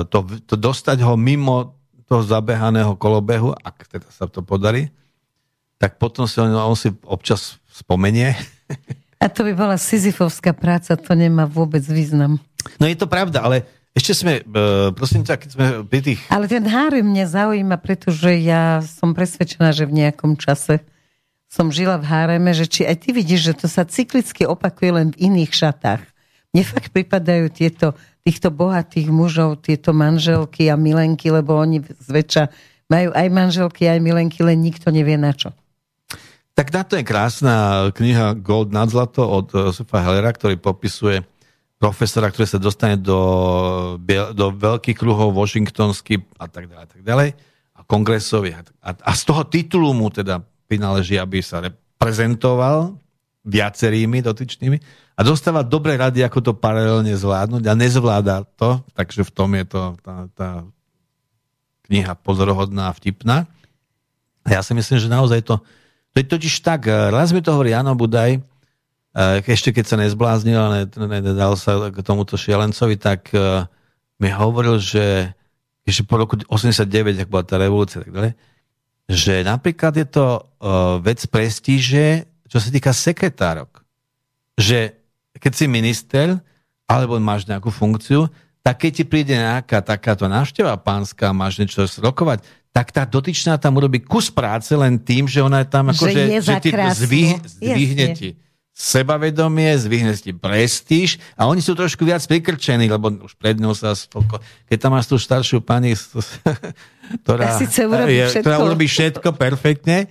to, to dostať ho mimo toho zabehaného kolobehu, ak teda sa to podarí, tak potom si on, on si občas spomenie. A to by bola sizifovská práca, to nemá vôbec význam. No je to pravda, ale ešte sme, eh, prosím ťa, keď sme pri tých... Ale ten hárem mňa zaujíma, pretože ja som presvedčená, že v nejakom čase som žila v háreme, že či aj ty vidíš, že to sa cyklicky opakuje len v iných šatách. Mne fakt pripadajú tieto týchto bohatých mužov, tieto manželky a milenky, lebo oni zväčša majú aj manželky, aj milenky, len nikto nevie na čo. Tak na to je krásna kniha Gold nad zlato od Josefa Hellera, ktorý popisuje profesora, ktorý sa dostane do, do veľkých kruhov washingtonských a tak ďalej, a tak ďalej a kongresových. A, a z toho titulu mu teda prináleží, aby sa reprezentoval viacerými dotyčnými a dostáva dobré rady, ako to paralelne zvládnuť a nezvláda to, takže v tom je to tá, tá kniha pozorohodná a vtipná. A ja si myslím, že naozaj to, to je totiž tak, raz mi to hovorí Jano Budaj, ešte keď sa nezbláznil a nedal sa k tomuto šialencovi, tak mi hovoril, že ešte po roku 89, ak bola tá revolúcia, tak ďalej, že napríklad je to vec prestíže, čo sa týka sekretárok. Že keď si minister, alebo máš nejakú funkciu, tak keď ti príde nejaká takáto návšteva pánska, máš niečo rokovať, tak tá dotyčná tam urobí kus práce len tým, že ona je tam akože, že, že ti zvih, zvihne ti sebavedomie, zvihne ti prestíž a oni sú trošku viac prikrčení, lebo už pred ňou sa spoko... Keď tam máš tú staršiu pani, ktorá, je, ktorá urobí všetko perfektne,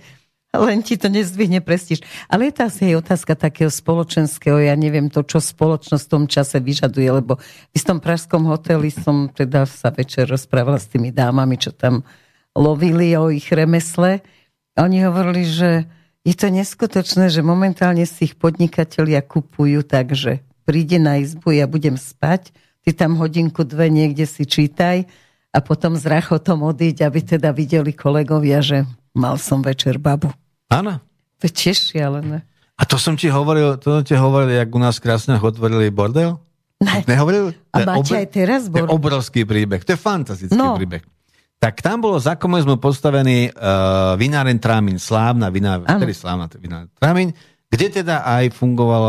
len ti to nezdvihne prestíž. Ale je to asi aj otázka takého spoločenského, ja neviem to, čo spoločnosť v tom čase vyžaduje, lebo v istom pražskom hoteli som teda sa večer rozprávala s tými dámami, čo tam lovili o ich remesle. Oni hovorili, že je to neskutočné, že momentálne si ich podnikatelia kupujú tak, že príde na izbu, ja budem spať, ty tam hodinku, dve niekde si čítaj a potom s rachotom odíť, aby teda videli kolegovia, že mal som večer babu. Áno. To je tiež šialené. A to som ti hovoril, to som ti hovoril, jak u nás krásne otvorili bordel? Ne. Nehovoril? A máte aj teraz bordel? To je obrovský príbeh, to je fantastický no. príbeh tak tam bolo za komunizmu postavený uh, vináren Trámin, slávna vináren, slávna vináren Trámin, kde teda aj fungoval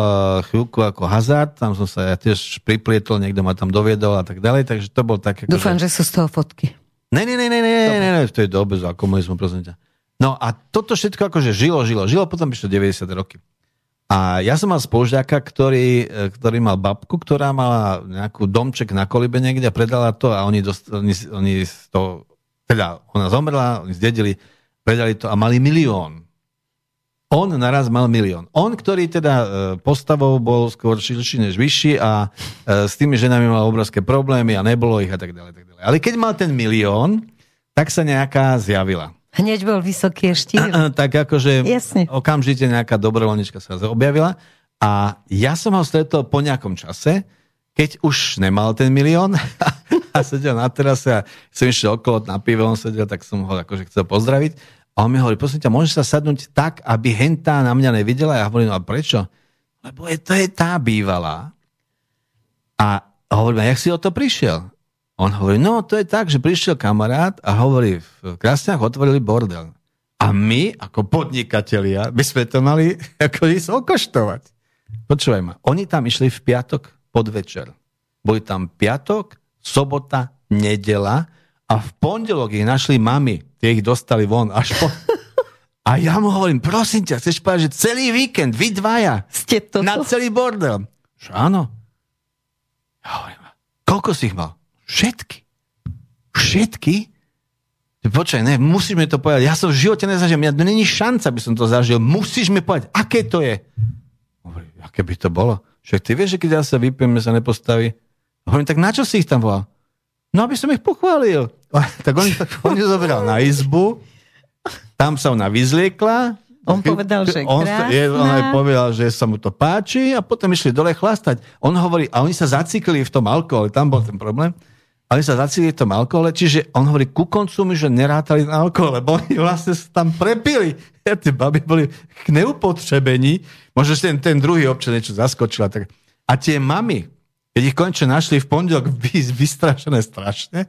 chvíľku ako hazard, tam som sa ja tiež priplietol, niekto ma tam doviedol a tak ďalej, takže to bol také... Dúfam, že, že sú z toho fotky. Ne, ne, ne, ne, ne, ne, ne, ne, v tej dobe za komunizmu, prosím ťa. No a toto všetko akože žilo, žilo, žilo, potom prišlo 90 roky. A ja som mal spolužiaka, ktorý, e, ktorý mal babku, ktorá mala nejakú domček na kolibe niekde a predala to a oni, dost, oni, oni to teda ona zomrela, oni zdedili, predali to a mali milión. On naraz mal milión. On, ktorý teda e, postavou bol skôr širší než vyšší a e, s tými ženami mal obrovské problémy a nebolo ich a tak ďalej. Tak ďalej. Ale keď mal ten milión, tak sa nejaká zjavila. Hneď bol vysoký štýl. tak akože Jasne. okamžite nejaká dobrovoľnička sa objavila a ja som ho stretol po nejakom čase, keď už nemal ten milión a sedel na terase a som išiel okolo na pive, on sedel, tak som ho akože chcel pozdraviť. A on mi hovorí, prosím ťa, môžeš sa sadnúť tak, aby hentá na mňa nevidela? Ja hovorím, no a prečo? Lebo je, to je tá bývalá. A hovorím, a jak si o to prišiel? On hovorí, no to je tak, že prišiel kamarát a hovorí, v Krasniach otvorili bordel. A my, ako podnikatelia, by sme to mali ako ísť okoštovať. Počúvaj ma, oni tam išli v piatok podvečer. Boli tam piatok, sobota, nedela a v pondelok ich našli mami. Tie ich dostali von až po... A ja mu hovorím, prosím ťa, chceš povedať, že celý víkend, vy dvaja, Ste to na celý bordel. Že áno. Ja hovorím, koľko si ich mal? Všetky. Všetky? Počkaj, ne, musíš mi to povedať. Ja som v živote nezažil. Mňa není šanca, aby som to zažil. Musíš mi povedať, aké to je. Hovorím, aké by to bolo? Však ty vieš, že keď ja sa vypieme, sa nepostaví, Hovorím, tak na čo si ich tam volal? No, aby som ich pochválil. tak on, on ju zobral na izbu, tam sa ona vyzliekla. On povedal, že on, je, on aj povedal, že sa mu to páči a potom išli dole chlastať. On hovorí, a oni sa zacikli v tom alkohole, tam bol ten problém. A oni sa zacikli v tom alkohole, čiže on hovorí, ku koncu mi, že nerátali na alkohole, lebo oni vlastne sa tam prepili. Tie baby boli k neupotřebení. Možno ten, ten druhý občan niečo zaskočila. Tak. A tie mamy, keď ich konečne našli v pondelok vystrašené strašne,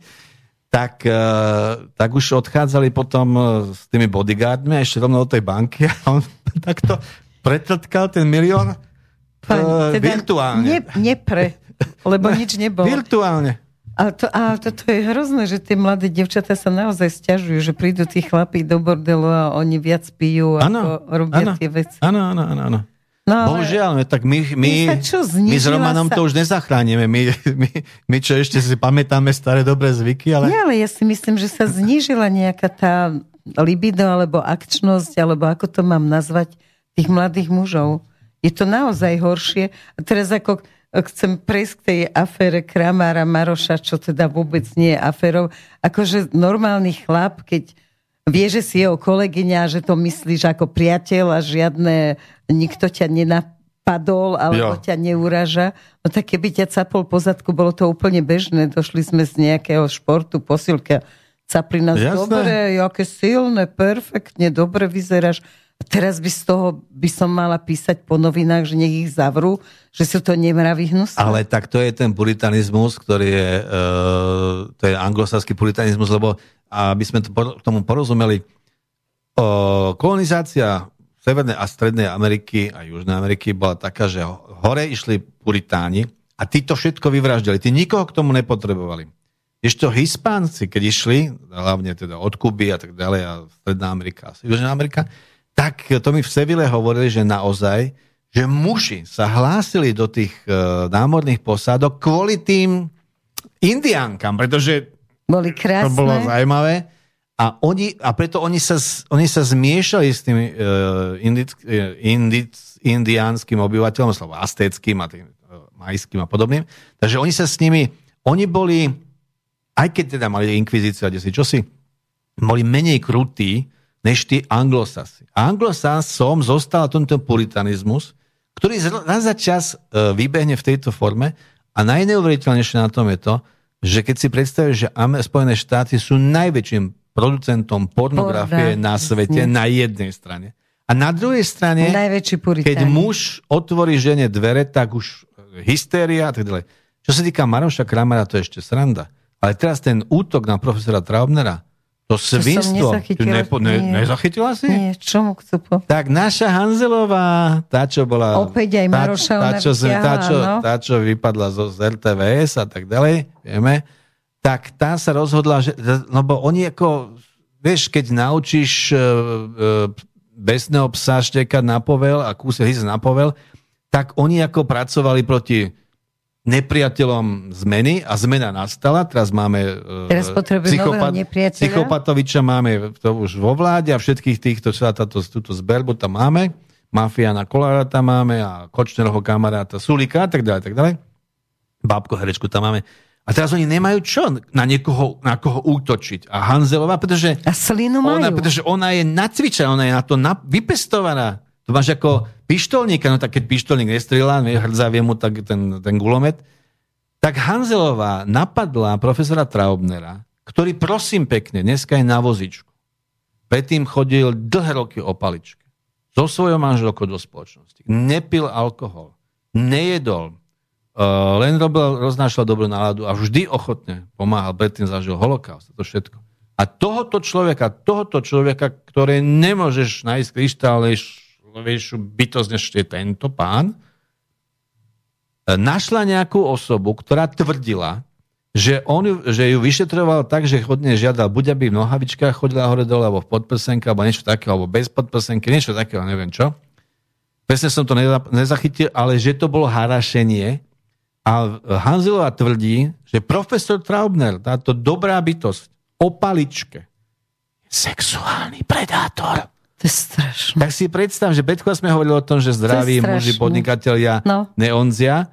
tak, uh, tak už odchádzali potom uh, s tými bodyguardmi a ešte rovno do tej banky a on takto pretltkal ten milión uh, teda virtuálne. Ne, nepre, lebo nič nebolo. Virtuálne. Ale to, a toto je hrozné, že tie mladé devčatá sa naozaj stiažujú, že prídu tí chlapí do bordelu a oni viac pijú, ano, ako robia ano, tie veci. Áno, áno, áno. No, Bohužiaľ, tak my, my, my s Romanom sa... to už nezachránime. My, my, my čo ešte si pamätáme staré dobré zvyky, ale... Nie, ale ja si myslím, že sa znížila nejaká tá libido, alebo akčnosť, alebo ako to mám nazvať, tých mladých mužov. Je to naozaj horšie. A teraz ako chcem prejsť k tej afére Kramára Maroša, čo teda vôbec nie je aférou. Akože normálny chlap, keď vie, že si jeho kolegyňa, že to myslíš ako priateľ a žiadne, nikto ťa nenapadol alebo jo. ťa neuraža. No tak keby ťa capol po zadku, bolo to úplne bežné. Došli sme z nejakého športu, posilka capli nás, Jasné. dobre, aké silné, perfektne, dobre vyzeráš. Teraz by z toho by som mala písať po novinách, že nech ich zavrú, že sú to nemravý hnus. Ale tak to je ten puritanizmus, ktorý je, uh, to je anglosaský puritanizmus, lebo aby sme to, tomu porozumeli, kolonizácia Severnej a Strednej Ameriky a Južnej Ameriky bola taká, že hore išli puritáni a tí to všetko vyvraždili. Tí nikoho k tomu nepotrebovali. Ešte Hispánci, keď išli, hlavne teda od Kuby a tak ďalej, a Stredná Amerika a Južná Amerika, tak to mi v Sevile hovorili, že naozaj, že muži sa hlásili do tých uh, námorných posádok kvôli tým indiánkam, pretože Boli krásne. to bolo zaujímavé. A, oni, a preto oni sa, oni sa zmiešali s tým uh, indic, uh, indic, indiánskym obyvateľom, slovo aztéckým a tým uh, majským a podobným. Takže oni sa s nimi, oni boli, aj keď teda mali inkvizíciu a si čosi, boli menej krutí, než tí anglosasi. A anglosasom zostal tento puritanizmus, ktorý raz za čas e, vybehne v tejto forme a najneuveriteľnejšie na tom je to, že keď si predstavíš, že Spojené štáty sú najväčším producentom pornografie Porna. na svete na jednej strane. A na druhej strane, keď muž otvorí žene dvere, tak už hystéria a tak ďalej. Čo sa týka Maroša Kramera, to je ešte sranda. Ale teraz ten útok na profesora Traubnera, to svinstvo. Ty nepo, ne, nie. nezachytila si? Nie, čomu chcú po... Tak naša Hanzelová, tá, čo bola... Opäť aj Maroša tá, tá, čo, tá, čo, no? tá, čo vypadla zo, z RTVS a tak ďalej, vieme, tak tá sa rozhodla, že, lebo oni ako, vieš, keď naučíš uh, uh, besného psa štekať na povel a kúsek na povel, tak oni ako pracovali proti nepriateľom zmeny a zmena nastala. Teraz máme e, Teraz psychopat, psychopatoviča, máme to už vo vláde a všetkých týchto, čo táto, túto zberbu tam máme. Mafiana Kolára tam máme a Kočneroho kamaráta Sulika a tak ďalej, tak ďalej. Bábko herečku tam máme. A teraz oni nemajú čo na niekoho, na koho útočiť. A Hanzelová, pretože, a majú. Ona, pretože ona je nacvičená, ona je na to na, vypestovaná. To máš ako pištolníka, no tak keď pištolník nestrieľa, hrdzavie mu tak ten, ten gulomet, tak Hanzelová napadla profesora Traubnera, ktorý prosím pekne, dneska je na vozičku. Predtým chodil dlhé roky o paličke. So svojou manželkou do spoločnosti. Nepil alkohol. Nejedol. Uh, len robil, roznášal dobrú náladu a vždy ochotne pomáhal. Predtým zažil holokaust. To všetko. A tohoto človeka, tohoto človeka, ktoré nemôžeš nájsť kryštálnej vieš, bytosť než tento pán, e, našla nejakú osobu, ktorá tvrdila, že, on ju, že ju vyšetroval tak, že chodne žiadal, buď aby v nohavičkách chodila hore dole, alebo v podprsenke, alebo niečo také, alebo bez podprsenky, niečo takého, neviem čo. Presne som to nezachytil, ale že to bolo harašenie. A Hanzelová tvrdí, že profesor Traubner, táto dobrá bytosť, o paličke, sexuálny predátor. To je strašné. Tak si predstav, že predtým sme hovorili o tom, že zdraví muži, podnikatelia no. neonzia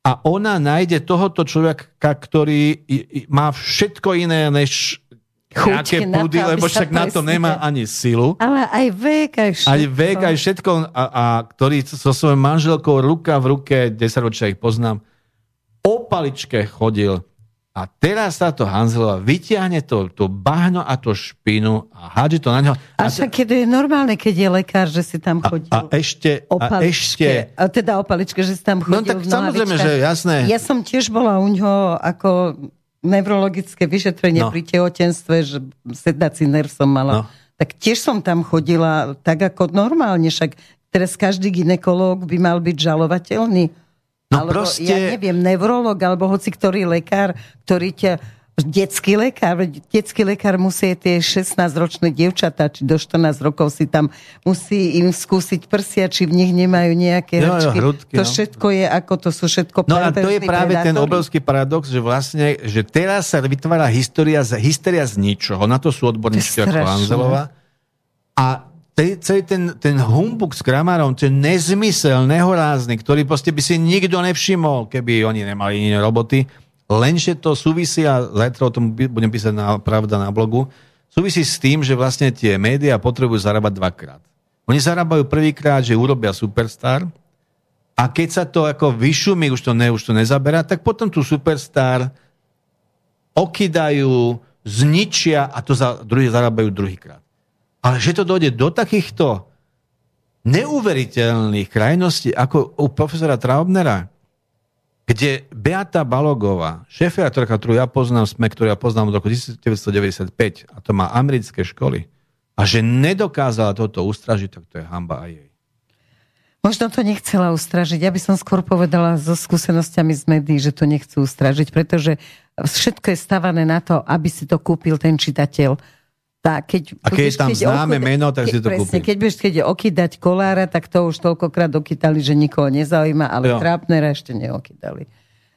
a ona nájde tohoto človeka, ktorý má všetko iné než nejaké púdy, lebo však na to nemá ani silu. Ale aj vek, aj všetko. Aj vek, aj všetko. A, a ktorý so svojou manželkou ruka v ruke, 10 ročia ich poznám, o paličke chodil a teraz táto Hanzelová vyťahne to, to bahno a to špinu a hádže to na ňo. A, a však keď je normálne, keď je lekár, že si tam chodil. A, a ešte... A ešte... A teda o paličke, že si tam no chodil No tak samozrejme, že jasné. Ja som tiež bola u ňoho ako neurologické vyšetrenie no. pri tehotenstve, že sedací nerv som mala. No. Tak tiež som tam chodila tak ako normálne, však teraz každý ginekológ by mal byť žalovateľný. No alebo proste... ja neviem, neurolog, alebo hoci ktorý lekár, ktorý ťa detský lekár, detský lekár musí tie 16-ročné dievčatá, či do 14 rokov si tam musí im skúsiť prsia, či v nich nemajú nejaké jo, jo, hrudky, To no. všetko je, ako to sú všetko No a to je práve predátory. ten obrovský paradox, že vlastne, že teraz sa vytvára história, hysteria z ničoho, na to sú odborníčky ako Anzelová. A celý ten, ten humbuk s kramárom, ten nezmysel, nehorázny, ktorý proste by si nikto nevšimol, keby oni nemali iné roboty, lenže to súvisí, a zajtra o tom budem písať na pravda na blogu, súvisí s tým, že vlastne tie médiá potrebujú zarábať dvakrát. Oni zarábajú prvýkrát, že urobia superstar a keď sa to ako vyšumí, už to, ne, už to nezaberá, tak potom tu superstar okydajú, zničia a to za, druhý zarábajú druhýkrát. Ale že to dojde do takýchto neuveriteľných krajností, ako u profesora Traubnera, kde Beata Balogová, šéfiatorka, ktorú ja poznám, sme, ktorú ja poznám od roku 1995, a to má americké školy, a že nedokázala toto ustražiť, tak to je hamba aj jej. Možno to nechcela ustražiť. Ja by som skôr povedala so skúsenosťami z médií, že to nechcú ustražiť, pretože všetko je stavané na to, aby si to kúpil ten čitateľ. Tá, keď a keď je tam známe okýda, meno, tak si to presne, kúpi. Keď budeš keď okýdať kolára, tak to už toľkokrát okýtali, že nikoho nezaujíma, ale Trápnera ešte neokýdali.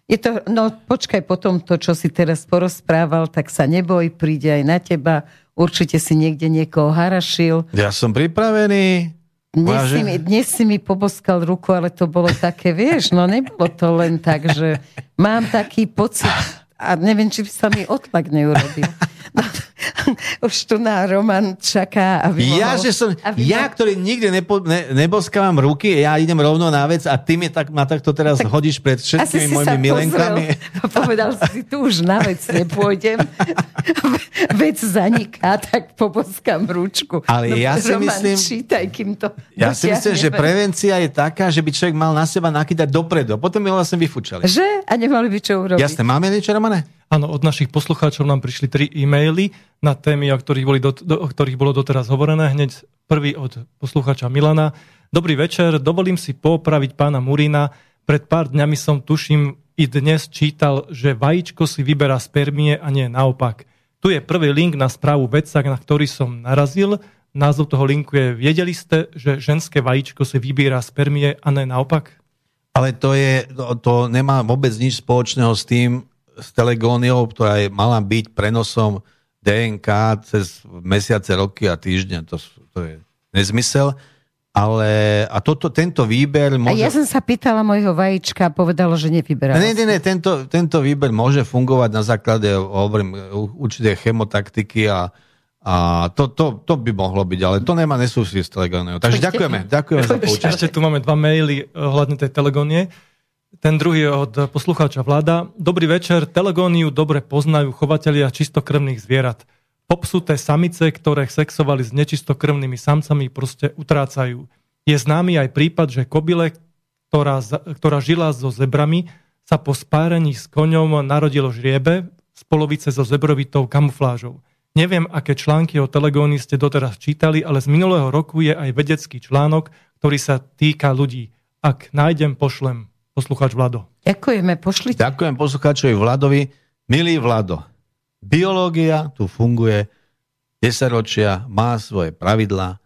Je to, no počkaj potom to, čo si teraz porozprával, tak sa neboj, príde aj na teba. Určite si niekde niekoho harašil. Ja som pripravený. Dnes si, mi, dnes si mi poboskal ruku, ale to bolo také, vieš, no nebolo to len tak, že mám taký pocit, a neviem, či by sa mi otlak neurobil. No, už tu na Roman čaká. Aby mohol, ja, že som, aby ja, ktorý nikdy nepo, ne, neboskávam ruky, ja idem rovno na vec a ty mi tak, ma takto teraz tak, hodíš pred všetkými mojimi milenkami. Pozrel, povedal si, tu už na vec nepôjdem. vec zaniká, tak poboskám ručku. Ale no, ja si Roman, myslím... Čítaj, kým to Ja si myslím, že prevencia je taká, že by človek mal na seba nakýdať dopredu. Potom by vlastne vyfúčali. Že? A nemali by čo urobiť. Jasne, máme niečo, Romane? Áno, od našich poslucháčov nám prišli tri e-maily na témy, o ktorých, boli do, do, o ktorých bolo doteraz hovorené. Hneď prvý od poslucháča Milana. Dobrý večer, dovolím si popraviť pána Murina. Pred pár dňami som, tuším, i dnes čítal, že vajíčko si vyberá spermie a nie naopak. Tu je prvý link na správu vedca, na ktorý som narazil. Názov toho linku je Viedeli ste, že ženské vajíčko si vybiera spermie a nie naopak? Ale to, je, to, to nemá vôbec nič spoločného s tým, s telegóniou, ktorá je, mala byť prenosom DNK cez mesiace, roky a týždne. To, to je nezmysel. Ale a toto, tento výber môže... A ja som sa pýtala mojho vajíčka a povedalo, že nevyberá. Nie, nie, nie, tento, tento výber môže fungovať na základe hovorím, určitej chemotaktiky a, a to, to, to by mohlo byť, ale to nemá nesúvisí s telegóniou. Takže ďakujeme, ďakujeme za poučenie. Ešte tu máme dva maily ohľadne tej telegónie. Ten druhý je od poslucháča Vlada. Dobrý večer. Telegóniu dobre poznajú chovatelia čistokrvných zvierat. Popsuté samice, ktoré sexovali s nečistokrvnými samcami, proste utrácajú. Je známy aj prípad, že kobyle, ktorá, ktorá žila so zebrami, sa po spárení s koňom narodilo žriebe z polovice so zebrovitou kamuflážou. Neviem, aké články o telegónii ste doteraz čítali, ale z minulého roku je aj vedecký článok, ktorý sa týka ľudí. Ak nájdem, pošlem poslucháč Vlado. Ďakujeme, pošlite. Ďakujem poslucháčovi Vladovi. Milý Vlado, biológia tu funguje 10 ročia, má svoje pravidlá.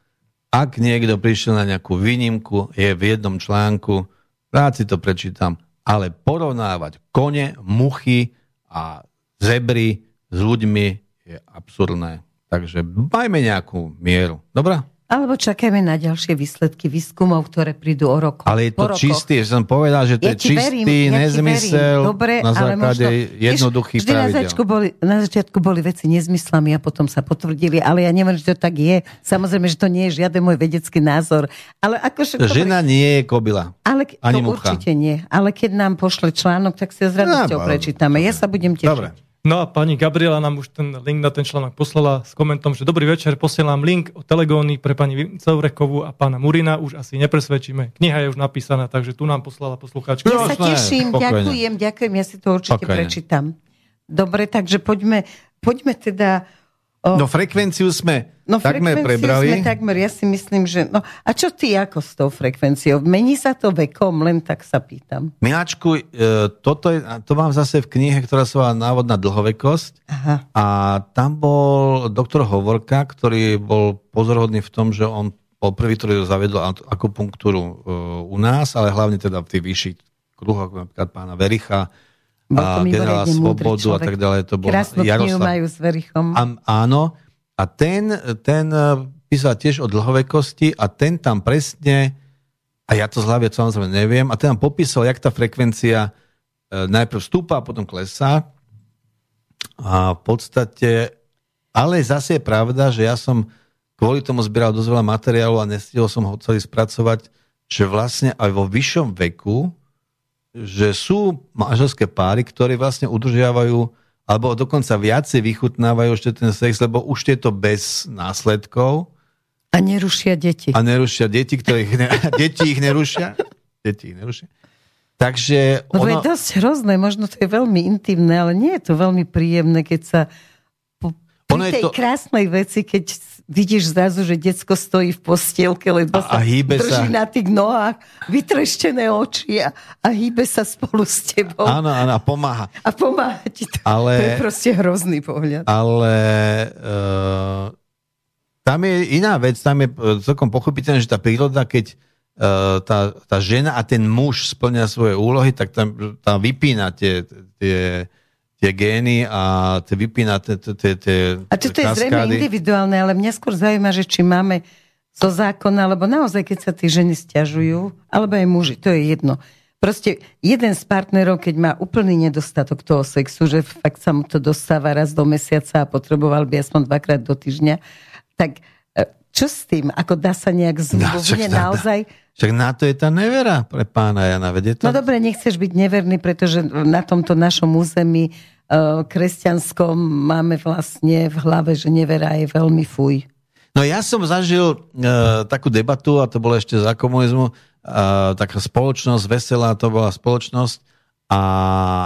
Ak niekto prišiel na nejakú výnimku, je v jednom článku, rád si to prečítam, ale porovnávať kone, muchy a zebry s ľuďmi je absurdné. Takže majme nejakú mieru. Dobre? Alebo čakajme na ďalšie výsledky výskumov, ktoré prídu o rok. Ale je to čistý, že som povedal, že to ja je čistý verím, nezmysel Dobre, na základe možno, jednoduchých vždy pravidel. Na začiatku, boli, na začiatku boli veci nezmyslami a potom sa potvrdili, ale ja neviem, že to tak je. Samozrejme, že to nie je žiaden môj vedecký názor. Ale ako všetko... Žena nie je kobila. Ale, ani to mucha. určite nie. Ale keď nám pošle článok, tak si ho s radosťou prečítame. Ja sa budem tešiť. Dobre. No a pani Gabriela nám už ten link na ten článok poslala s komentom, že dobrý večer, posielam link o telegónii pre pani Ceurekovú a pána Murina, už asi nepresvedčíme. Kniha je už napísaná, takže tu nám poslala poslucháčka. Ja sa teším, Spokojne. ďakujem, ďakujem, ja si to určite Spokojne. prečítam. Dobre, takže poďme, poďme teda no frekvenciu sme no, takmer prebrali. Sme takmer, ja si myslím, že... No, a čo ty ako s tou frekvenciou? Mení sa to vekom? Len tak sa pýtam. Miláčku, e, toto je, to mám zase v knihe, ktorá sa volá Návod na dlhovekosť. Aha. A tam bol doktor Hovorka, ktorý bol pozorhodný v tom, že on bol prvý, ktorý zavedol akupunktúru e, u nás, ale hlavne teda v tých vyšších kruhoch, napríklad pána Vericha, a generála Svobodu a tak ďalej. To bol Krásnu Jaroslav. majú s Verichom. A, áno. A ten, ten e, písal tiež o dlhovekosti a ten tam presne, a ja to z hlavy samozrejme neviem, a ten tam popísal, jak tá frekvencia e, najprv stúpa a potom klesá. A v podstate, ale zase je pravda, že ja som kvôli tomu zbieral dosť veľa materiálu a nestihol som ho celý spracovať, že vlastne aj vo vyššom veku že sú manželské páry, ktoré vlastne udržiavajú alebo dokonca viacej vychutnávajú ešte ten sex, lebo už je to bez následkov A nerušia deti. A nerušia deti, ktoré ich, ne, deti ich nerušia. Deti ich nerušia. Takže Lebo ono... je dosť hrozné, možno to je veľmi intimné, ale nie je to veľmi príjemné, keď sa po, ono tej to... krásnej veci, keď vidíš zrazu, že decko stojí v postielke, lebo a, sa a drží sa... na tých nohách, vytreštené oči a, a hýbe sa spolu s tebou. Áno, áno, a pomáha. A pomáha ti to. Ale, to je proste hrozný pohľad. Ale uh, tam je iná vec, tam je e, celkom pochopiteľné, že tá príroda, keď uh, tá, tá žena a ten muž splňa svoje úlohy, tak tam, tam vypína tie, tie, tie gény a tie vypína tie, tie, tie A čo to je zrejme individuálne, ale mňa skôr zaujíma, že či máme zo zákona, lebo naozaj, keď sa tie ženy stiažujú, alebo aj muži, to je jedno. Proste jeden z partnerov, keď má úplný nedostatok toho sexu, že fakt sa mu to dostáva raz do mesiaca a potreboval by aspoň dvakrát do týždňa, tak e, čo s tým? Ako dá sa nejak zmluvne no, naozaj... Však na to je tá nevera pre pána Jana, vedie to? No dobre, nechceš byť neverný, pretože na tomto našom území uh, kresťanskom máme vlastne v hlave, že nevera je veľmi fuj. No ja som zažil uh, takú debatu, a to bolo ešte za komunizmu, uh, taká spoločnosť, veselá to bola spoločnosť, a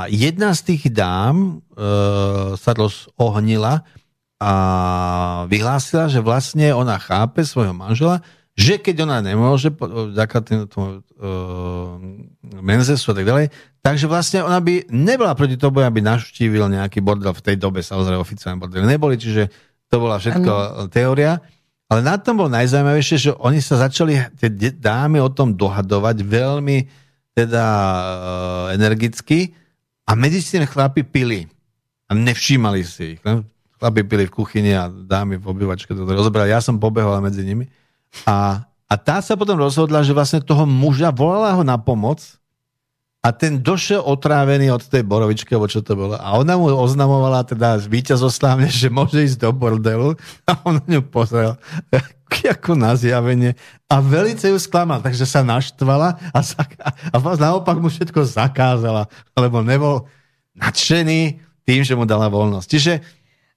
jedna z tých dám uh, sa rozohnila, a vyhlásila, že vlastne ona chápe svojho manžela, že keď ona nemôže, vďaka tomu uh, menzesu a tak ďalej, takže vlastne ona by nebola proti tomu, aby naštívil nejaký bordel v tej dobe, samozrejme oficiálne bordel neboli, čiže to bola všetko ano. teória. Ale na tom bolo najzaujímavejšie, že oni sa začali, tie dámy o tom dohadovať veľmi teda uh, energicky a medzi tým chlapi pili a nevšímali si ich chlapi pili v kuchyni a dámy v obývačke to rozobrali. Ja som pobehol medzi nimi. A, a tá sa potom rozhodla, že vlastne toho muža volala ho na pomoc a ten došiel otrávený od tej borovičky, alebo čo to bolo. A ona mu oznamovala teda víťazoslávne, že môže ísť do bordelu a on na ňu pozrel ako na zjavenie a velice ju sklamal, takže sa naštvala a, zaká- a naopak mu všetko zakázala, lebo nebol nadšený tým, že mu dala voľnosť. Čiže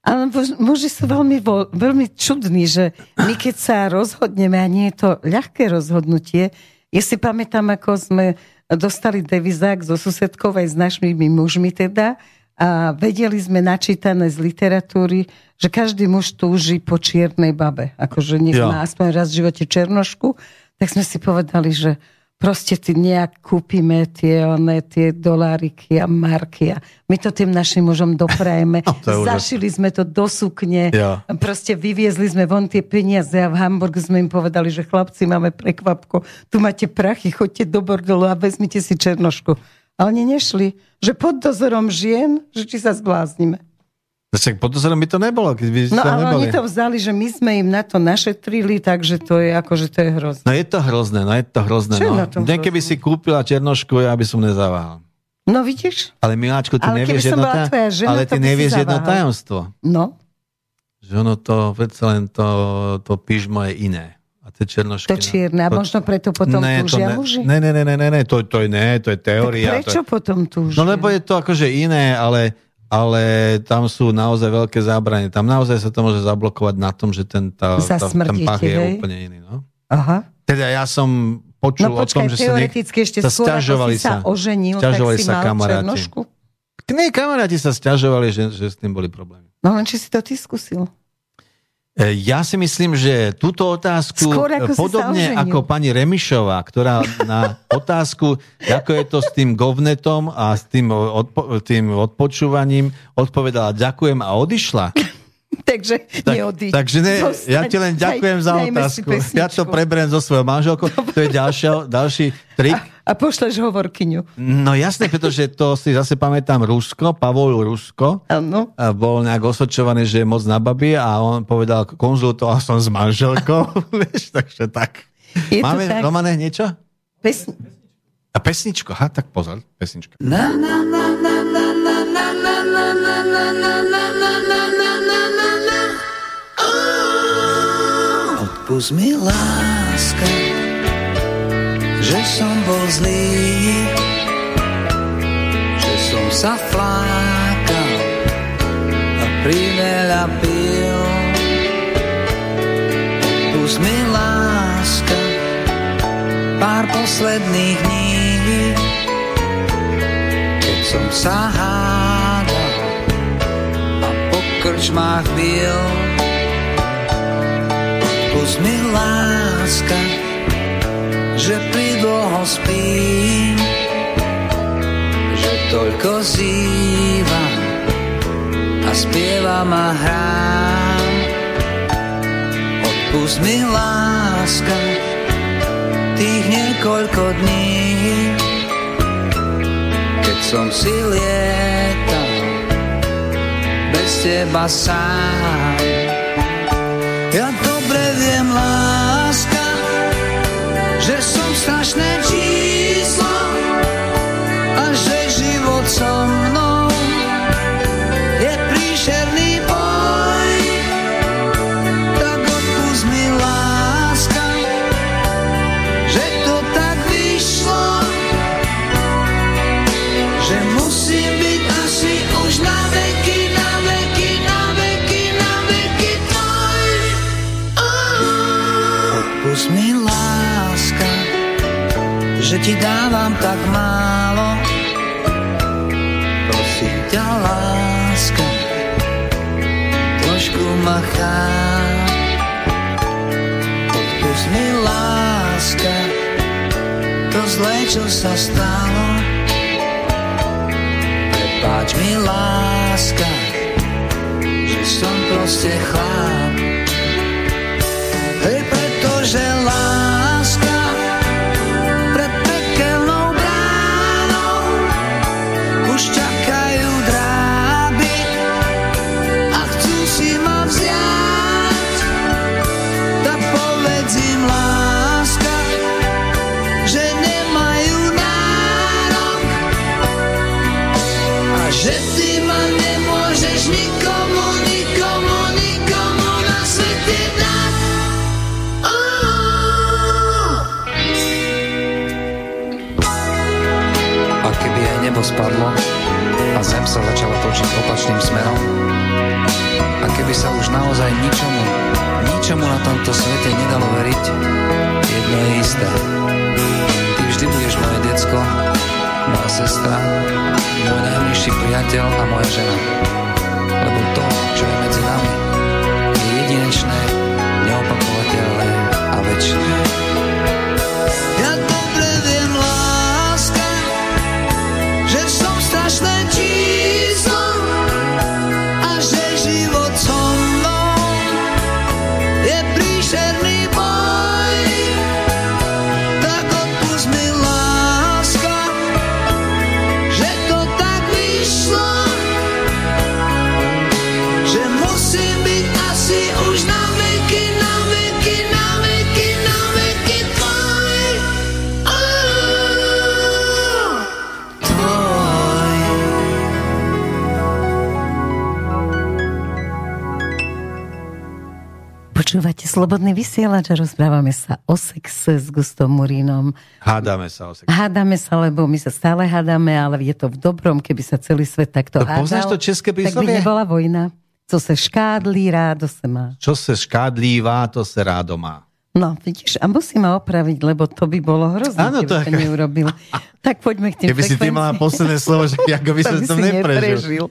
ale muži sú veľmi, veľmi čudní, že my keď sa rozhodneme, a nie je to ľahké rozhodnutie, ja si pamätám, ako sme dostali devizák zo susedkov aj s našimi mužmi teda, a vedeli sme načítané z literatúry, že každý muž túži po čiernej babe. Akože nech má aspoň raz v živote černošku. Tak sme si povedali, že proste ty nejak kúpime tie, one, tie doláriky a marky a my to tým našim mužom doprajeme. No, Zašili sme to do sukne, ja. proste vyviezli sme von tie peniaze a v Hamburgu sme im povedali, že chlapci, máme prekvapko, tu máte prachy, choďte do bordelu a vezmite si černošku. A oni nešli, že pod dozorom žien, že či sa zbláznime. Však pod dozorom by to nebolo, keď by No ale neboli. oni to vzali, že my sme im na to našetrili, takže to je ako, že to je hrozné. No je to hrozné, no je to hrozné. Čo no. Na keby si kúpila černošku, ja by som nezaváhal. No vidíš? Ale Miláčko, ty ale nevieš jedno, žena, ale ty nevieš jedno tajomstvo. No. Že ono to, predsa len to, to pížmo je iné. A tie černošky... To čierne, a možno preto potom ne, túžia ne, muži? Ne, ne, ne, ne, ne, to, to, je, ne, to je teória. Tak prečo to je... potom túžia? No lebo je to akože iné, ale ale tam sú naozaj veľké zábranie. Tam naozaj sa to môže zablokovať na tom, že ten, tá, tá, ten pach je hej? úplne iný. No? Aha. Teda ja som počul no, počkaj, o tom, že sa, niek- ešte sa skôr, stiažovali sa, sa oženil, stiažovali tak si sa kamaráti. Nie, kamaráti sa stiažovali, že, že s tým boli problémy. No len či si to ty skúsil. E, ja si myslím, že túto otázku, ako podobne ako pani Remišová, ktorá na otázku, ako je to s tým govnetom a s tým, odpo- tým odpočúvaním, odpovedala ďakujem a odišla. takže tak, neodíď. Takže ne, ja ti len ďakujem daj, za otázku. Ja to preberiem zo svojho manželkou. To je ďalšia, ďalší trik. A, pošleš hovorkyňu. No jasne, pretože to si zase pamätám Rusko, Pavol Rusko. Ano. A bol nejak osočovaný, že je moc na babi a on povedal, konzultoval som s manželkou. Vieš, takže tak. Je Máme, tak? Romane, niečo? Pesni... A pesničko, ha, tak pozor, pesnička. Na, na, na, na, na, na, na, na, na, na, na, na, na, na. Odpust mi láska, že som bol zlý, že som sa flákal a priveľa pil. Odpust mi láska pár posledných dní, keď som sa hádal a po krčmách bil. Odpust mi láska, že pridlho spím, že toľko zývam a spievam a hrám. Odpust mi láska, tých niekoľko dní, keď som si lietal bez teba sám. Ja dobre viem, láska, že ti dávam tak málo. Prosím ťa láska, trošku ma cháp. Odpust mi láska, to zlé, čo sa stalo. Prepáč mi láska, že som proste chlap. Spadlo a zem sa začala točiť opačným smerom, a keby sa už naozaj ničomu, ničomu na tomto svete nedalo veriť, jedno je isté. Ty vždy budeš moje decko, moja sestra, môj najbližší priateľ a moja žena. Lebo to, čo je medzi nami, je jedinečné, neopakovateľné a väčšie. Počúvate Slobodný vysielač a rozprávame sa o sexe s Gustom Murínom. Hádame sa o sex. Hádame sa, lebo my sa stále hádame, ale je to v dobrom, keby sa celý svet takto To hádal. poznáš to české Tak by príslovie? nebola vojna. Co se škádlí, rádo se má. Čo se škádlívá, to se rádo má. No, vidíš, a musím ma opraviť, lebo to by bolo hrozné, Áno, keby to to neurobil. Tak poďme k tým Keby si ty mala frekvenciám. posledné slovo, že ako by To som to neprežil. neprežil.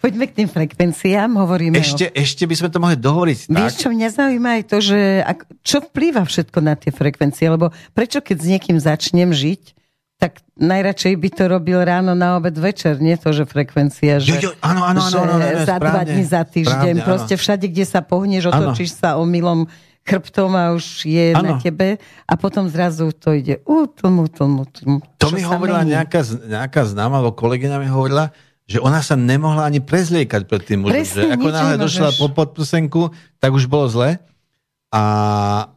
Poďme k tým frekvenciám, hovoríme Ešte, ešte by sme to mohli dohovoriť o... Vieš, tak, čo mňa zaujíma aj to, že ak, čo vplýva všetko na tie frekvencie, lebo prečo keď s niekým začnem žiť, tak najradšej by to robil ráno, na obed, večer, nie to, že frekvencia, že, Jo, jo, áno, áno, áno, áno, áno, za dva dní, za týždeň, správne, áno. proste všade, kde sa pohneš, Áno. otočíš sa omylom chrbtom a už je Áno. na tebe a potom zrazu to ide útlmu, tlmu, tlmu. To Čo mi hovorila mení? nejaká, nejaká známa, alebo kolegyňa mi hovorila, že ona sa nemohla ani prezliekať pred tým mužom. Presne, že ako náhle došla po podprsenku, tak už bolo zle. A,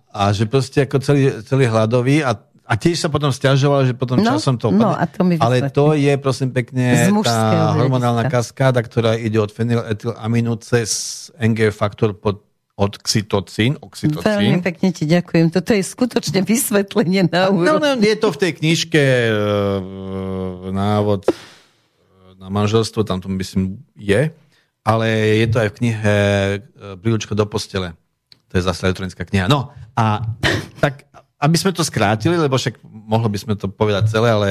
a že proste ako celý, celý hladový a, a tiež sa potom stiažovala, že potom No, časom to no opadne. a to mi Ale to je prosím pekne tá hormonálna hľadiska. kaskáda, ktorá ide od fenyletylamínu cez NG faktor pod od oxytocín, Veľmi oxytocín. pekne ti ďakujem. Toto je skutočne vysvetlenie na No, úrovni. no, je to v tej knižke e, návod e, na manželstvo, tam to myslím je, ale je to aj v knihe e, Príručka do postele. To je zase elektronická kniha. No a tak, aby sme to skrátili, lebo však mohlo by sme to povedať celé, ale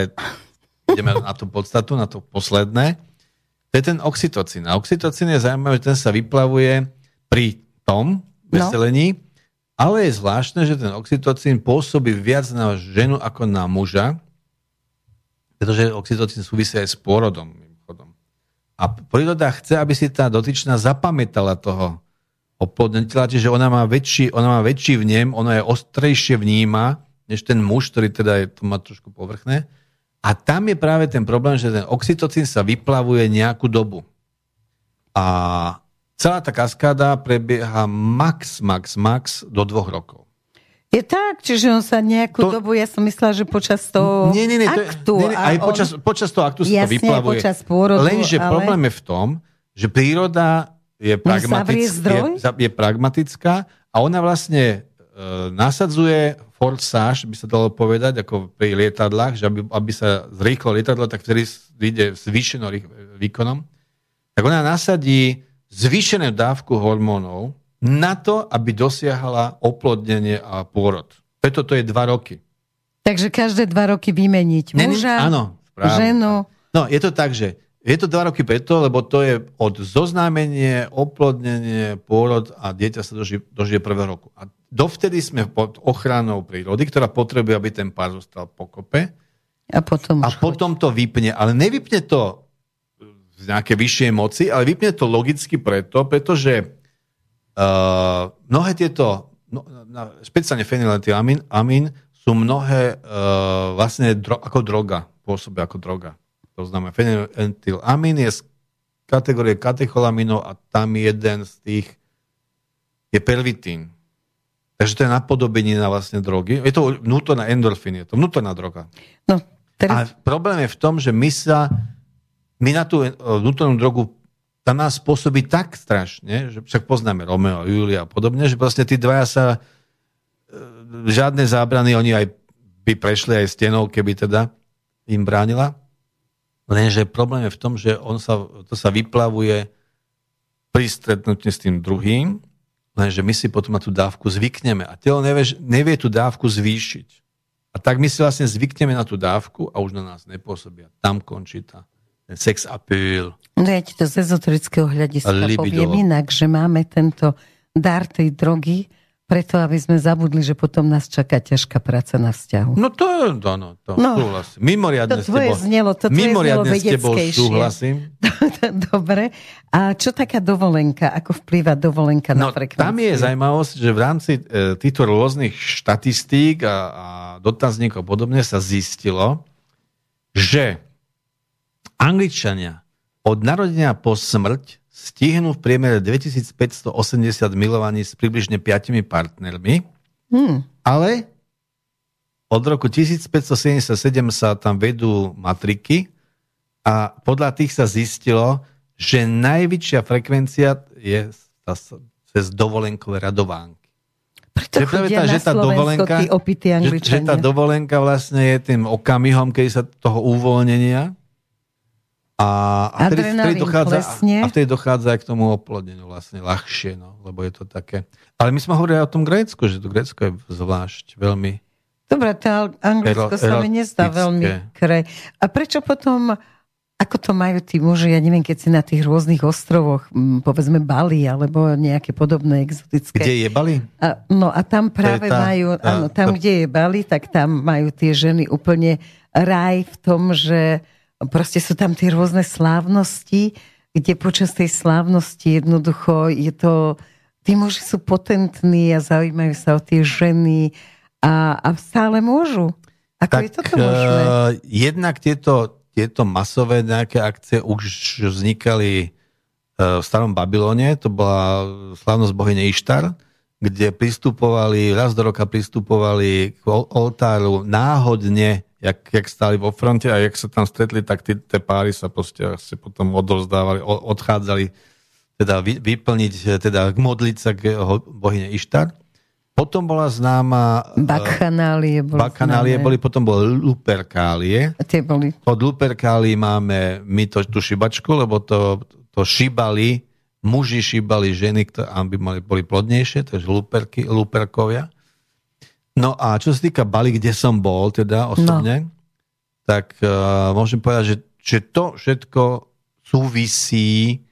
ideme na tú podstatu, na to posledné. To je ten oxytocín. A oxytocín je zaujímavé, že ten sa vyplavuje pri tom veselení, no. ale je zvláštne, že ten oxytocín pôsobí viac na ženu ako na muža, pretože oxytocín súvisí aj s pôrodom. A príroda chce, aby si tá dotyčná zapamätala toho oplodniteľa, čiže ona má väčší, ona má väčší vnem, ona je ostrejšie vníma, než ten muž, ktorý teda je, to má trošku povrchné. A tam je práve ten problém, že ten oxytocín sa vyplavuje nejakú dobu. A celá tá kaskáda prebieha max, max, max do dvoch rokov. Je tak, čiže on sa nejakú to... dobu, ja som myslela, že počas toho nie, nie, nie, aktu. Nie, nie, aj on... počas, počas toho aktu sa to vyplavuje. počas pôrodu, Lenže ale... problém je v tom, že príroda je, pragmatická, je, je pragmatická a ona vlastne e, nasadzuje forsáž, by sa dalo povedať, ako pri lietadlách, že aby, aby sa zrýchlo lietadlo, tak vtedy ide zvýšeno výkonom. Tak ona nasadí zvýšenú dávku hormónov, na to, aby dosiahla oplodnenie a pôrod. Preto to je dva roky. Takže každé dva roky vymeniť muža, áno, ženu. No, je to tak, že je to dva roky preto, lebo to je od zoznámenie, oplodnenie, pôrod a dieťa sa dožije, dožije prvého roku. A dovtedy sme pod ochranou prírody, ktorá potrebuje, aby ten pár zostal pokope. A potom, a potom to vypne. Ale nevypne to z nejaké vyššej moci, ale vypne to logicky preto, pretože Uh, mnohé tieto, no, na, špeciálne fenyletylamín amín, sú mnohé uh, vlastne dro, ako droga, pôsobia ako droga. To znamená, fenyletylamín je z kategórie katecholamínov a tam jeden z tých je pervitín. Takže to je napodobenina vlastne drogy. Je to vnútorná endorfín, je to vnútorná droga. No, teraz... A problém je v tom, že my sa my na tú vnútornú drogu tá nás pôsobí tak strašne, že však poznáme Romeo, Julia a podobne, že vlastne tí dvaja sa e, žiadne zábrany, oni aj by prešli aj stenou, keby teda im bránila. Lenže problém je v tom, že on sa, to sa vyplavuje pri stretnutí s tým druhým, lenže my si potom na tú dávku zvykneme a telo nevie, nevie tú dávku zvýšiť. A tak my si vlastne zvykneme na tú dávku a už na nás nepôsobia. Tam končí tá sex appeal. No ja ti to z ezoterického hľadiska Libido. poviem inak, že máme tento dar tej drogy, preto aby sme zabudli, že potom nás čaká ťažká práca na vzťahu. No to, to, no, to no, súhlasím. Mimoriadne to tvoje s tebou, znelo, to mimoriadne znelo s tebou súhlasím. Dobre. A čo taká dovolenka? Ako vplýva dovolenka no, na frekvenciu? Tam je zaujímavosť, že v rámci e, týchto rôznych štatistík a, a dotazníkov podobne sa zistilo, že Angličania od narodenia po smrť stihnú v priemere 2580 milovaní s približne 5 partnermi, hmm. ale od roku 1577 sa tam vedú matriky a podľa tých sa zistilo, že najväčšia frekvencia je cez dovolenkové radovánky. Preto chodia tá, na že tá dovolenka, že, že tá dovolenka vlastne je tým okamihom, keď sa toho uvoľnenia a, a, vtedy, vtedy dochádza, a vtedy dochádza aj k tomu oplodneniu vlastne ľahšie, no, lebo je to také... Ale my sme hovorili o tom Grécku, že to Grécko je zvlášť veľmi... Dobre, to Anglicko sa mi nezdá veľmi krej. A prečo potom, ako to majú tí muži, ja neviem, keď si na tých rôznych ostrovoch, povedzme Bali, alebo nejaké podobné exotické... Kde je Bali? A, no a tam práve tá, majú, tá, áno, tam, tá... kde je Bali, tak tam majú tie ženy úplne raj v tom, že proste sú tam tie rôzne slávnosti, kde počas tej slávnosti jednoducho je to, tí muži sú potentní a zaujímajú sa o tie ženy a, a stále môžu. Ako tak, je toto možné? Uh, jednak tieto, tieto masové nejaké akcie už vznikali uh, v starom Babylone, to bola slávnosť bohyne Ištar, kde pristupovali, raz do roka pristupovali k oltáru náhodne jak, jak stáli vo fronte a jak sa tam stretli, tak tie páry sa proste asi potom odovzdávali, odchádzali teda vy, vyplniť, teda modliť sa k bohyne Ištar. Potom bola známa... E, Bakchanálie boli Bakchanálie boli, potom boli Luperkálie. A tie boli. Od Luperkálie máme my to, tú šibačku, lebo to, to šibali muži šíbali ženy, ktoré, aby mali, boli plodnejšie, takže lúperky, lúperkovia. No a čo sa týka Bali, kde som bol teda osobne, no. tak uh, môžem povedať, že, že to všetko súvisí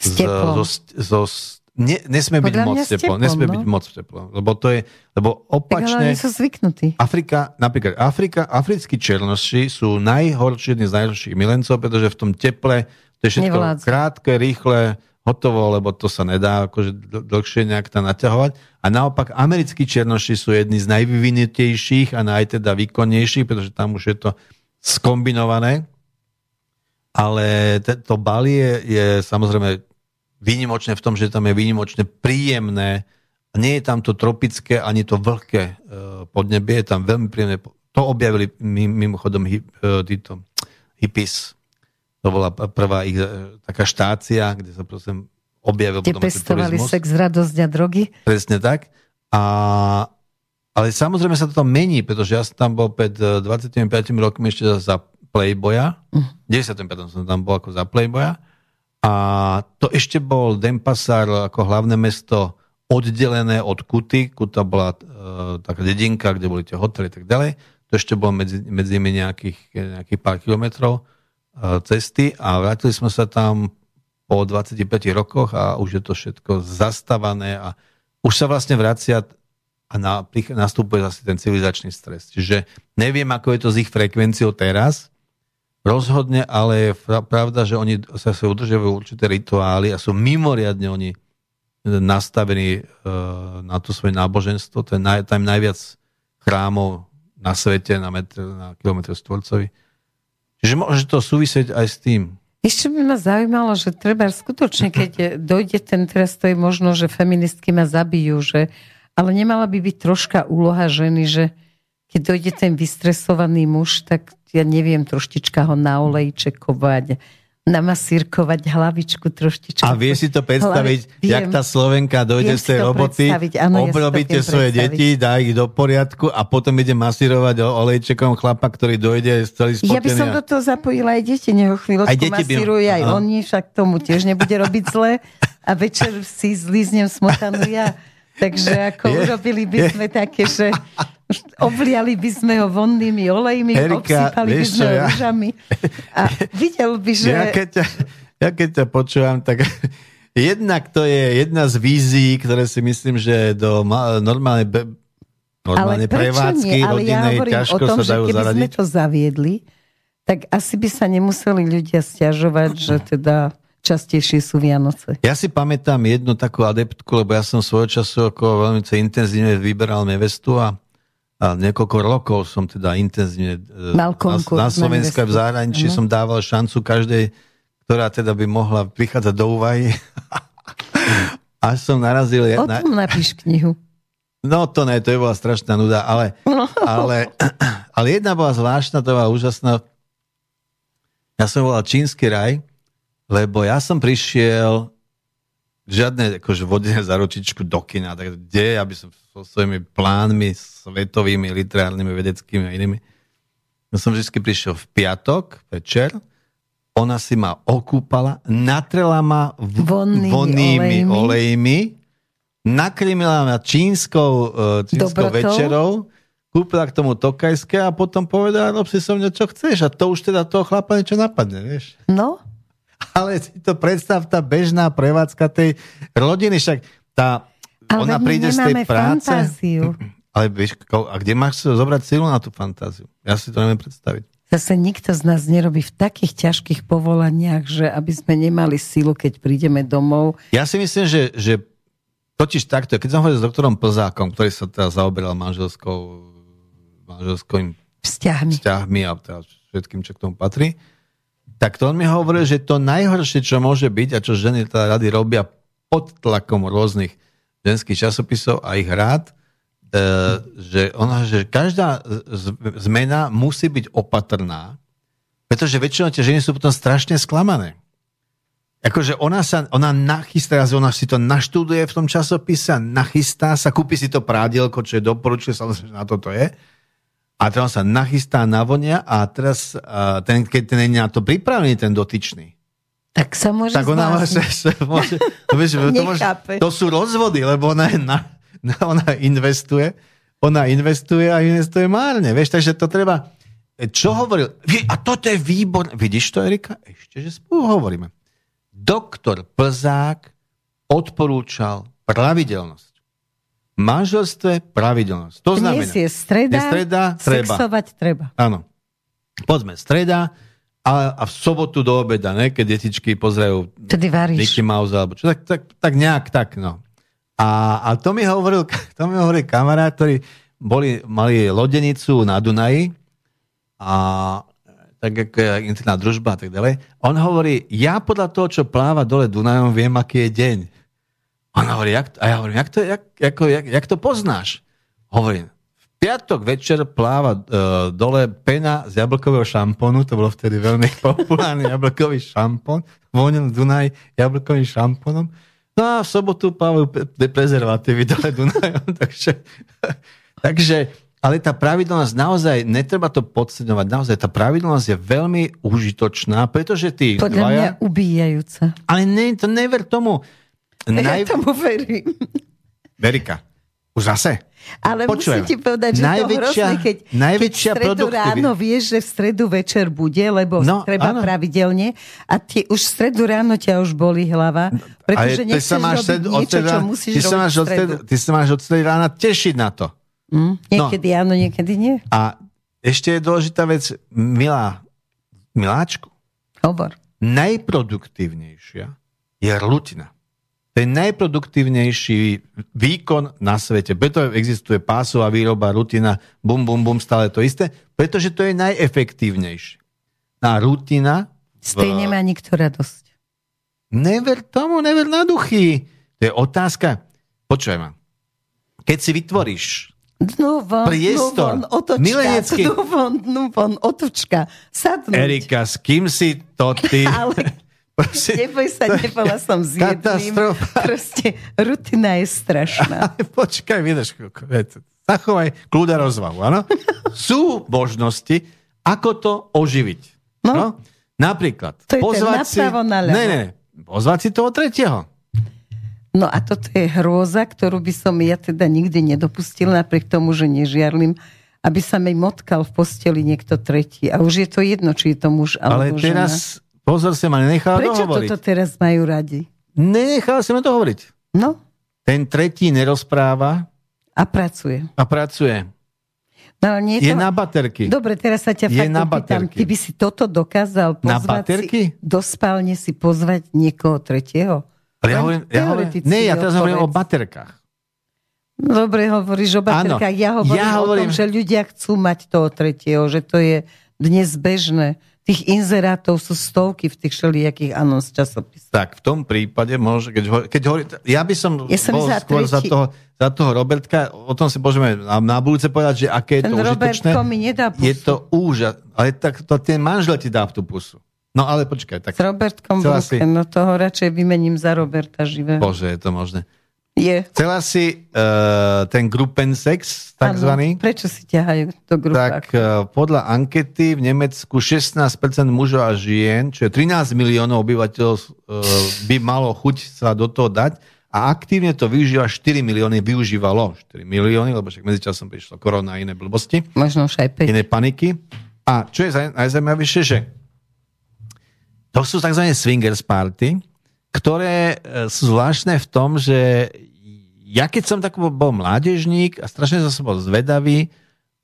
s teplom. So, so, ne, nesmie byť moc teplo, nesmie no? byť moc teplo, lebo to je, lebo opačne... Tak, sú zvyknutí. Afrika, napríklad Afrika, africkí černoši sú najhorší, jedni z najhorších milencov, pretože v tom teple to je všetko Nevládzu. krátke, rýchle, hotovo, lebo to sa nedá akože dlhšie nejak tam naťahovať. A naopak americkí černoši sú jedni z najvyvinutejších a naj teda výkonnejších, pretože tam už je to skombinované. Ale to Bali je, je samozrejme výnimočné v tom, že tam je výnimočne príjemné. Nie je tam to tropické ani to vlhké e, podnebie, je tam veľmi príjemné. To objavili mimochodom e, títo hippies to bola prvá ich e, taká štácia, kde sa prosím objavil Kde pestovali sex, radosť a drogy. Presne tak. A, ale samozrejme sa to tam mení, pretože ja som tam bol pred 25 e, rokmi ešte za Playboya. Uh. 95 som tam bol ako za Playboya. A to ešte bol Denpasar ako hlavné mesto oddelené od Kuty. Kuta bola e, taká dedinka, kde boli tie hotely a tak ďalej. To ešte bolo medzi, medzi nimi nejakých, nejakých pár kilometrov. E, cesty a vrátili sme sa tam po 25 rokoch a už je to všetko zastavané a už sa vlastne vracia a na, nastupuje zase ten civilizačný stres. Čiže neviem, ako je to s ich frekvenciou teraz, rozhodne, ale je pravda, že oni sa sa udržiavajú určité rituály a sú mimoriadne oni nastavení uh, na to svoje náboženstvo. To je naj, tam najviac chrámov na svete, na, metr, na kilometr stvorcovi. Čiže môže to súvisieť aj s tým. Ešte by ma zaujímalo, že treba skutočne, keď dojde ten teraz, to je možno, že feministky ma zabijú, že, ale nemala by byť troška úloha ženy, že keď dojde ten vystresovaný muž, tak ja neviem, troštička ho naolejčekovať, namasírkovať hlavičku troštičku. A vie si to predstaviť, Hlavi... jak tá Slovenka dojde z tej roboty, obrobíte ja svoje predstaviť. deti, dá ich do poriadku a potom ide masírovať olejčekom chlapa, ktorý dojde celý spotený. Ja by som do toho zapojila aj deti, neho chvíľočku aj deti masírujú, by... aj oni, však tomu tiež nebude robiť zle a večer si zlíznem smotanu ja. Takže ako je. urobili by sme také, že Obliali by sme ho vonnými olejmi, Erika, obsypali by sme ho ja... rúžami. A videl by, že... Ja keď ťa, ja keď ťa počúvam, tak jednak to je jedna z vízií, ktoré si myslím, že do normálnej, normálnej prevádzky nie? Ale rodinej ja ťažko o tom, sa dajú že keby zaradiť. sme to zaviedli, tak asi by sa nemuseli ľudia stiažovať, že teda častejšie sú Vianoce. Ja si pamätám jednu takú adeptku, lebo ja som svojho času ako veľmi intenzívne vyberal nevestu a a niekoľko rokov som teda intenzívne e, Mal konkurs, na, na Slovensku v zahraničí uh-huh. som dával šancu každej, ktorá teda by mohla prichádzať do úvahy. Až som narazil... O tom napíš knihu. No to ne, to je bola strašná nuda, ale, no. ale, ale jedna bola zvláštna, to bola úžasná. Ja som volal Čínsky raj, lebo ja som prišiel žiadne akože vodenie za ručičku do kina, tak kde, aby som so svojimi plánmi svetovými, literárnymi, vedeckými a inými. Ja som vždy prišiel v piatok večer, ona si ma okúpala, natrela ma v, vonnými, vonnými olejmi, olejmi nakrmila ma čínskou, uh, čínskou večerou, kúpila k tomu tokajské a potom povedala, rob si so mňa, čo chceš. A to už teda toho chlapa niečo napadne, vieš. No. Ale si to predstav, tá bežná prevádzka tej rodiny, však tá ale ona príde z tej práce. Fantáziu. Ale vieš, a kde máš zobrať silu na tú fantáziu? Ja si to neviem predstaviť. Zase nikto z nás nerobí v takých ťažkých povolaniach, že aby sme nemali silu, keď prídeme domov. Ja si myslím, že, že totiž takto, keď som hovoril s doktorom Plzákom, ktorý sa teraz zaoberal manželskou, manželským vzťahmi. vzťahmi a teda všetkým, čo k tomu patrí, tak to on mi hovoril, že to najhoršie, čo môže byť a čo ženy teda rady robia pod tlakom rôznych ženských časopisov a ich rád, e, že, ona, že každá zmena musí byť opatrná, pretože väčšinou tie ženy sú potom strašne sklamané. Akože ona sa, ona nachystá, ona si to naštuduje v tom časopise, nachystá sa, kúpi si to prádielko, čo je doporučuje, samozrejme na toto je. A teraz sa nachystá, navonia a teraz, ten, keď ten je na to pripravený, ten dotyčný, Tak sa môže tak ona môže, môže, to, vieš, to, môže, to sú rozvody, lebo ona, je na, ona investuje, ona investuje a investuje márne, vieš, takže to treba, čo hovoril, a toto je výborné, vidíš to, Erika? Ešte, že spolu hovoríme. Doktor Plzák odporúčal pravidelnosť. Manželstve pravidelnosť. To znamená... Dnes je streda, je streda treba. sexovať treba. Áno. Poďme, streda, a, a v sobotu do obeda, ne, keď detičky pozerajú. Mickey Mouse, alebo čo, tak, tak, tak nejak tak, no. A, a to mi hovoril, to mi hovoril kamarát, ktorý boli, mali lodenicu na Dunaji a tak ako je interná družba a tak ďalej. On hovorí, ja podľa toho, čo pláva dole Dunajom, viem, aký je deň. On hovorí, jak, a ja hovorím, jak to, jak, ako, jak, jak to poznáš? Hovorím, piatok večer pláva uh, dole pena z jablkového šampónu, to bolo vtedy veľmi populárny jablkový šampón, vonil Dunaj jablkovým šampónom. No a v sobotu plávajú prezervatívy dole Dunajom, takže, takže ale tá pravidelnosť naozaj, netreba to podceňovať, naozaj tá pravidelnosť je veľmi užitočná, pretože tí Podľa dvaja... mňa ubíjajúca. Ale ne, to never tomu. Ja tomu verím. Verika, už zase? Ale Počujem, musím ti povedať, že najväčšia, to hrozné, keď, najväčšia keď v stredu ráno vieš, že v stredu večer bude, lebo no, treba áno. pravidelne a tie, už v stredu ráno ťa už boli hlava, pretože nechceš sa máš robiť niečo, čo musíš ty robiť sa máš od stredu. Ty sa máš od stredu rána tešiť na to. Mm, niekedy no. áno, niekedy nie. A ešte je dôležitá vec, milá, miláčku. Hovor. Najproduktívnejšia je rutina. To je najproduktívnejší výkon na svete. Preto existuje pásová výroba, rutina, bum, bum, bum, stále to isté, pretože to je najefektívnejšie. A rutina... Z tej v... nemá nikto radosť. Never tomu, never na duchy. To je otázka. Počujem ma. Keď si vytvoríš No von, priestor. No von, otočka, Milenecký... no von, no von, otočka. Sadnúť. Erika, s kým si to ty... Ale Proste, Neboj sa, nebola som s jedným. Proste rutina je strašná. Ale počkaj, vydrž Zachovaj kľúda rozvahu, áno? Sú možnosti, ako to oživiť. No. no? Napríklad. To je pozvať si... Ne, ne, pozvať si toho tretieho. No a toto je hrôza, ktorú by som ja teda nikdy nedopustil, napriek tomu, že nežiarlim, aby sa mi motkal v posteli niekto tretí. A už je to jedno, či je to muž alebo Ale teraz Pozor, sa ma nenechal Prečo dohovoriť. toto teraz majú radi? Nenechal sa ma dohovoriť. No. Ten tretí nerozpráva. A pracuje. A pracuje. No, nie je to... na baterky. Dobre, teraz sa ťa je fakt na opýtam. Ty by si toto dokázal pozvať si, do spálne si pozvať niekoho tretieho? Ale ja hovorím, ja hovorím, nie, ja teraz hovorím o baterkách. No, dobre, hovoríš o baterkách. Ja hovorím ja hovorím... o tom, že ľudia chcú mať toho tretieho, že to je dnes bežné. Tých inzerátov sú stovky v tých všelijakých anons časopisov. Tak v tom prípade môže, keď, ho, keď hovorí, ja by som, ja som bol za skôr za toho, za toho Robertka, o tom si môžeme na, na budúce povedať, že aké je Ten to užitočné. mi nedá pusu. Je to úžas, ale tak to ten manžel ti dá v tú pusu. No ale počkaj. Tak S Robertkom si... no toho radšej vymením za Roberta živého. Bože, je to možné. Je. Chcela si uh, ten gruppen sex, takzvaný? Ano, prečo si ťahajú do grupák? Tak uh, podľa ankety v Nemecku 16% mužov a žien, čo je 13 miliónov obyvateľov, uh, by malo chuť sa do toho dať a aktívne to využíva 4 milióny, využívalo 4 milióny, lebo však medzičasom prišlo korona a iné blbosti. Možno už aj 5. Iné paniky. A čo je najzaujímavejšie, že to sú tzv. swingers party, ktoré sú zvláštne v tom, že ja keď som tak bol mládežník a strašne som bol zvedavý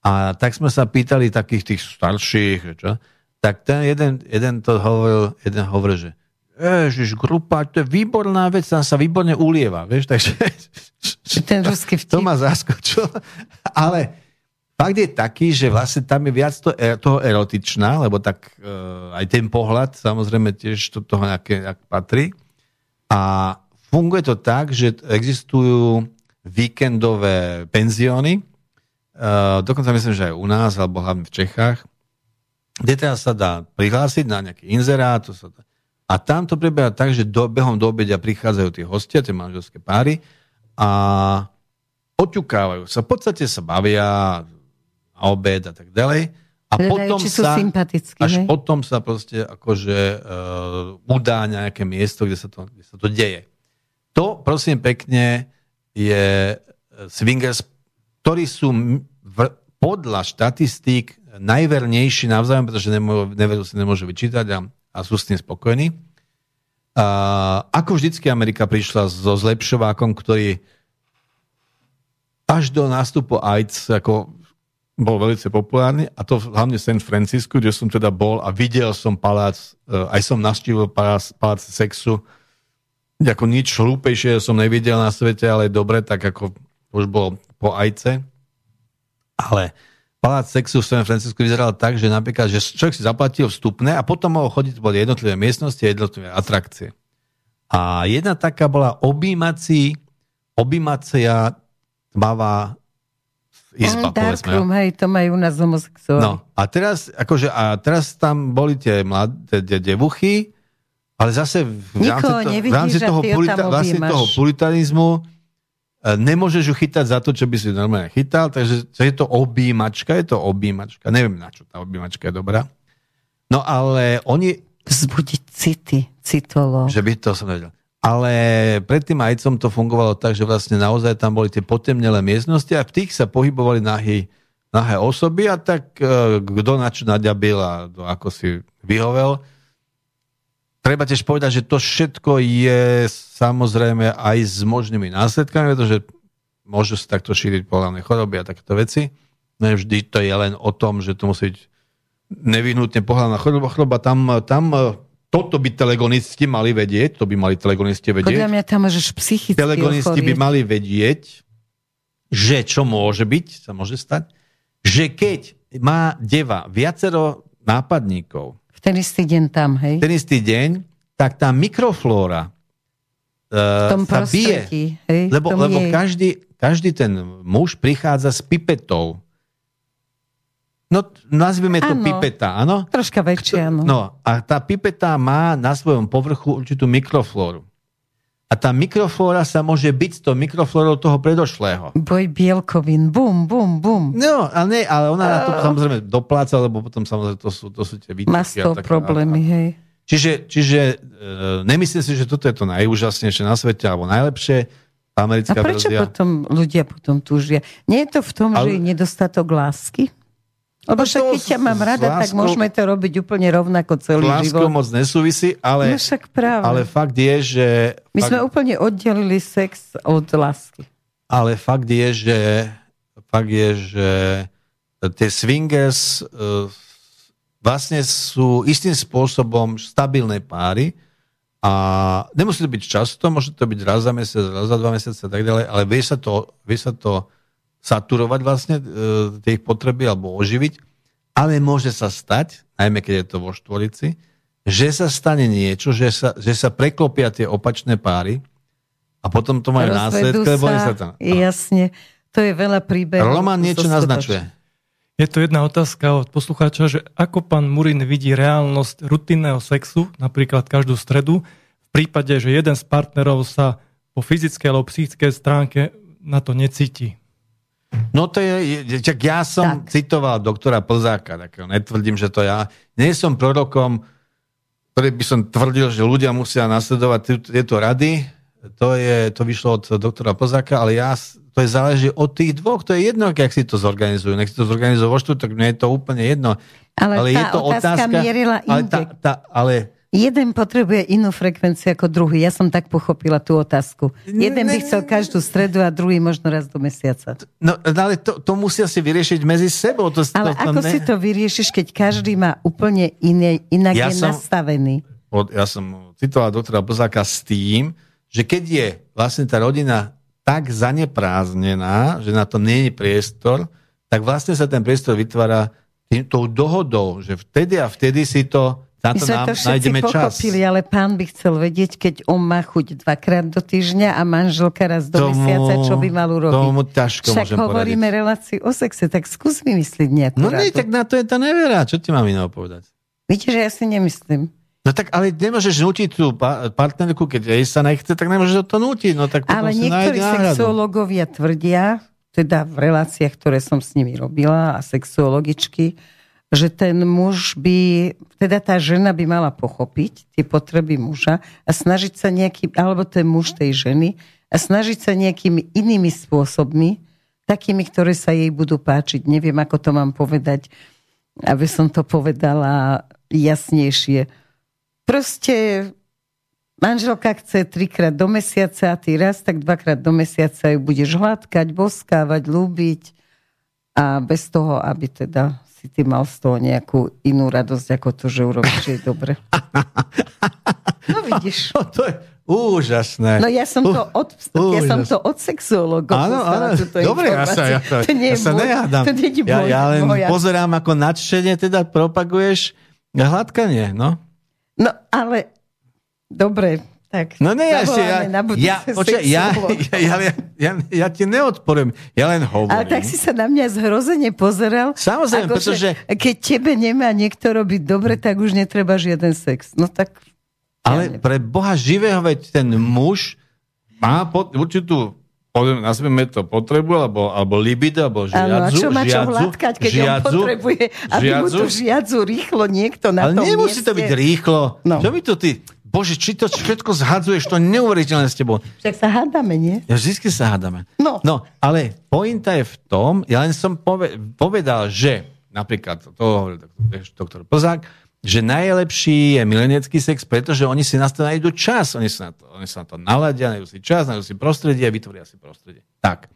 a tak sme sa pýtali takých tých starších, čo, tak ten jeden, jeden to hovoril, jeden hovoril, že Ježiš, grupa, to je výborná vec, tam sa výborne ulieva, vieš, takže... Ten ruský vtip. To ma zaskočilo, ale fakt je taký, že vlastne tam je viac to, e, toho erotičná, lebo tak uh, aj ten pohľad samozrejme tiež to toho nejaké, nejak patrí. A Funguje to tak, že existujú víkendové penzióny, uh, dokonca myslím, že aj u nás, alebo hlavne v Čechách, kde teraz sa dá prihlásiť na nejaký inzerát, sa dá, a tam to prebieha tak, že do, behom do obedia prichádzajú tie hostia, tie manželské páry a oťukávajú sa. V podstate sa bavia a obed a tak ďalej. A A potom či sú sa, sympatickí, až hej? potom sa proste akože uh, udá nejaké miesto, kde sa, to, kde sa to deje. To, prosím pekne, je swingers, ktorí sú v, podľa štatistík najvernejší navzájom, pretože nemo, neveru si nemôžu vyčítať a, a sú s tým spokojní. A, ako vždycky Amerika prišla so zlepšovákom, ktorý až do nástupu AIDS ako bol veľmi populárny a to hlavne v San Francisco, kde som teda bol a videl som palác, e, aj som navštívil palác, palác sexu, ako nič hlúpejšie som nevidel na svete, ale dobre, tak ako už bol po ajce. Ale palác sexu v San Francisco vyzeral tak, že napríklad, že človek si zaplatil vstupné a potom mohol chodiť po jednotlivé miestnosti a jednotlivé atrakcie. A jedna taká bola objímací, objímacia tmavá izba, Mm, povedzme. Darkroom, hej, to majú u nás homosexuáli. No a teraz, akože, a teraz tam boli tie mladé tie devuchy, ale zase v rámci, to, v nevidíš rámci a toho, purita, vlastne toho puritarizmu e, nemôžeš ju chytať za to, čo by si normálne chytal, takže že je to objímačka, je to objímačka. Neviem, na čo tá objímačka je dobrá. No ale oni, Vzbudiť city, citolo. že by to som nevedel. Ale pred tým ajcom to fungovalo tak, že vlastne naozaj tam boli tie potemnelé miestnosti a v tých sa pohybovali nahý, nahé osoby a tak e, kto na čo naďabil a ako si vyhovel. Treba tiež povedať, že to všetko je samozrejme aj s možnými následkami, pretože môžu sa takto šíriť pohľavné choroby a takéto veci. Nevždy to je len o tom, že to musí byť nevyhnutne pohľavná choroba. choroba tam, tam toto by telegonisti mali vedieť, to by mali telegonisti vedieť. Podľa mňa tam môžeš psychicky Telegonisti by ochorieť. mali vedieť, že čo môže byť, sa môže stať, že keď má deva viacero nápadníkov, V ten istý deň tam, hej? ten istý deň, tak tá mikroflóra v uh, tom sa bije. hej? Lebo, tom lebo jej- každý, každý ten muž prichádza s pipetou. No, nazvime to Áno. pipeta, áno? Troška väčšia, no. No a tá pipeta má na svojom povrchu určitú mikroflóru. A tá mikroflóra sa môže byť s tou mikroflórou toho predošlého. Boj bielkovín, bum, bum, bum. No, ale, nie, ale ona na to samozrejme dopláca, lebo potom samozrejme to sú, to sú tie výtky. Má z toho problémy, hej. Čiže, čiže e, nemyslím si, že toto je to najúžasnejšie na svete, alebo najlepšie. A Americká prečo verzia. potom ľudia potom túžia? Nie je to v tom, Ale- že je nedostatok lásky? Lebo No však keď ťa mám rada, tak láskou- môžeme to robiť úplne rovnako celý život. moc nesúvisí, ale, No však práve. ale fakt je, že... My fakt, sme úplne oddelili sex od lásky. Ale fakt je, že fakt je, že tie swingers uh, vlastne sú istým spôsobom stabilné páry a nemusí to byť často, môže to byť raz za mesiac, raz za dva mesiace a tak ďalej, ale vie sa to, vie sa to saturovať vlastne uh, tie ich potreby alebo oživiť, ale môže sa stať, najmä keď je to vo štvorici, že sa stane niečo, že sa, že sa preklopia tie opačné páry a potom to majú následky, lebo sa tam... jasne. To je veľa príbehov. Roman niečo naznačuje. Je to jedna otázka od poslucháča, že ako pán Murin vidí reálnosť rutinného sexu, napríklad každú stredu, v prípade, že jeden z partnerov sa po fyzickej alebo psychickej stránke na to necíti. No to je, je- čak ja som Tak. citoval doktora Plzáka, takého, netvrdím, že to ja. Nie som prorokom, ktorý by som tvrdil, že ľudia musia nasledovať tieto rady. To, je, to vyšlo od doktora Plzáka, ale ja, to je záleží od tých dvoch. To je jedno, jak si to zorganizujú. Nech si to zorganizujú vo štvrtok, mne je to úplne jedno. Ale je tá to otázka mierila ale, tá, tá, ale Jeden potrebuje inú frekvenciu ako druhý. Ja som tak pochopila tú otázku. Jeden by chcel každú stredu a druhý možno raz do mesiaca. No, ale to, to musia si vyriešiť medzi sebou. To, Ale to, to ako ne... si to vyriešiš, keď každý má úplne iné, inak Ja je som- nastavený? od, ja som citoval doktora Plzáka s tým, že keď je vlastne tá rodina tak zaneprázdnená, že na to nie je priestor, tak vlastne sa ten priestor vytvára tým, tou dohodou, že vtedy a vtedy si to, na to nám to nájdeme čas. pochopili, ale pán by chcel vedieť, keď on má chuť dvakrát do týždňa a manželka raz do mesiaca, čo by mal urobiť. Tomu ťažko Však môžem hovoríme poradiť. reláciu o sexe, tak skús vymyslieť nejakú No nie, tak na to je tá nevera. Čo ti mám iného povedať? Viete, že ja si nemyslím. No tak ale nemôžeš nutiť tú pa- partnerku, keď jej sa nechce, tak nemôžeš to nutiť. No tak Ale niektorí sexuológovia tvrdia, teda v reláciách, ktoré som s nimi robila a sexuologičky, že ten muž by, teda tá žena by mala pochopiť tie potreby muža a snažiť sa nejakým, alebo ten muž tej ženy, a snažiť sa nejakými inými spôsobmi, takými, ktoré sa jej budú páčiť. Neviem, ako to mám povedať, aby som to povedala jasnejšie. Proste manželka chce trikrát do mesiaca a ty raz tak dvakrát do mesiaca ju budeš hladkať, boskávať, ľúbiť a bez toho, aby teda si ty mal z toho nejakú inú radosť, ako to, že urobíš je dobre. No vidíš. No, to je úžasné. No ja som to od, ja som to od sexuologov. Áno, áno. Dobre, ja sa, ja, to, to nie ja sa nejadám. To nie je ja, ja len moja. pozerám, ako nadšenie teda propaguješ hladkanie, no. No, ale dobre, tak, no ne, ja, ja, ja, poča, ja, ja, ja, ja, ja ti neodporujem, ja len hovorím. Ale tak si sa na mňa zhrozene pozeral. Samozrejme, ako, pretože... Keď tebe nemá niekto robiť dobre, tak už netreba žiaden sex. No tak... Ale ja pre Boha živého, veď ten muž má pod, určitú poviem, nazveme to potrebu, alebo, alebo libido, alebo žiadzu. Áno, a čo má čo hladkať, keď žiadzu, on potrebuje, aby žiadzu, mu to žiadzu rýchlo niekto na ale tom nemusí mieste. to byť rýchlo. No. Čo by to ty... Bože, či to všetko zhadzuješ, to neuveriteľné s tebou. Však sa hádame, nie? Ja vždy sa hádame. No. no. ale pointa je v tom, ja len som povedal, že napríklad, to hovoril doktor Plzák, že najlepší je milenecký sex, pretože oni si na to nájdu čas. Oni sa na to, oni sa na to naladia, nájdu si čas, nájdu si prostredie a vytvoria si prostredie. Tak.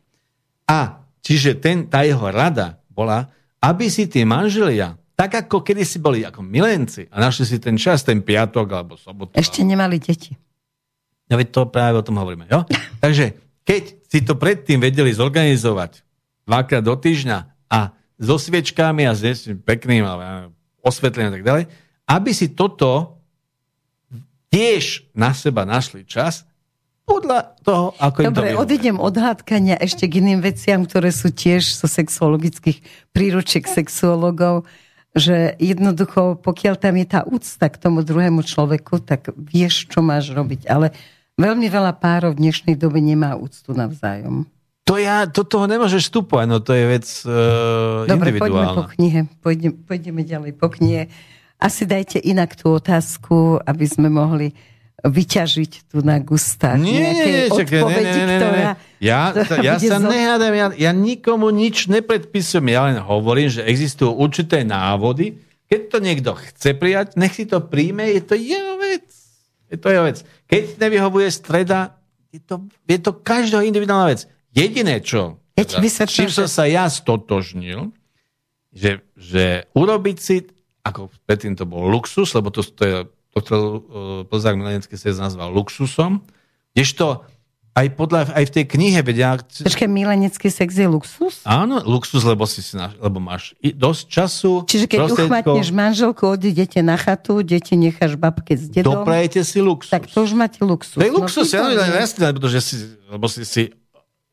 A čiže ten, tá jeho rada bola, aby si tí manželia tak ako kedy si boli ako milenci a našli si ten čas, ten piatok alebo sobotu. Ešte nemali deti. No veď to práve o tom hovoríme. Jo? Takže keď si to predtým vedeli zorganizovať dvakrát do týždňa a so sviečkami a s pekným osvetlením a tak ďalej, aby si toto tiež na seba našli čas, podľa toho, ako Dobre, im to odídem od hádkania ešte k iným veciam, ktoré sú tiež zo so sexuologických príručiek sexuologov že jednoducho, pokiaľ tam je tá úcta k tomu druhému človeku, tak vieš, čo máš robiť. Ale veľmi veľa párov v dnešnej dobe nemá úctu navzájom. To ja, do toho nemôžeš vstupovať, no to je vec uh, Dobre, poďme po knihe. Pôjdeme, pôjdeme ďalej po knihe. Asi dajte inak tú otázku, aby sme mohli vyťažiť tu na gustách nie, nie, nie, čakaj, nie, nie, nie, nie. Ja, ja sa zo... nehádam, ja, ja nikomu nič nepredpisujem, ja len hovorím, že existujú určité návody, keď to niekto chce prijať, nech si to príjme, je to jeho vec. Je to jeho vec. Keď nevyhovuje streda, je to, je to každého individuálna vec. Jediné, čo, teda, čím som sa ja stotožnil, že, že urobiť si, ako predtým to bol luxus, lebo to, to je doktor uh, Plzák Milenecký sa nazval luxusom, kdežto aj, podľa, aj v tej knihe vedia... Počkaj, milenecký sex je luxus? Áno, luxus, lebo, si, si lebo máš dosť času. Čiže keď uchmatneš manželku, odídete na chatu, deti necháš babke s dedom. Doprajete si luxus. Tak to už máte luxus. To je luxus, no, ja, jasne, lebo, si, lebo si, si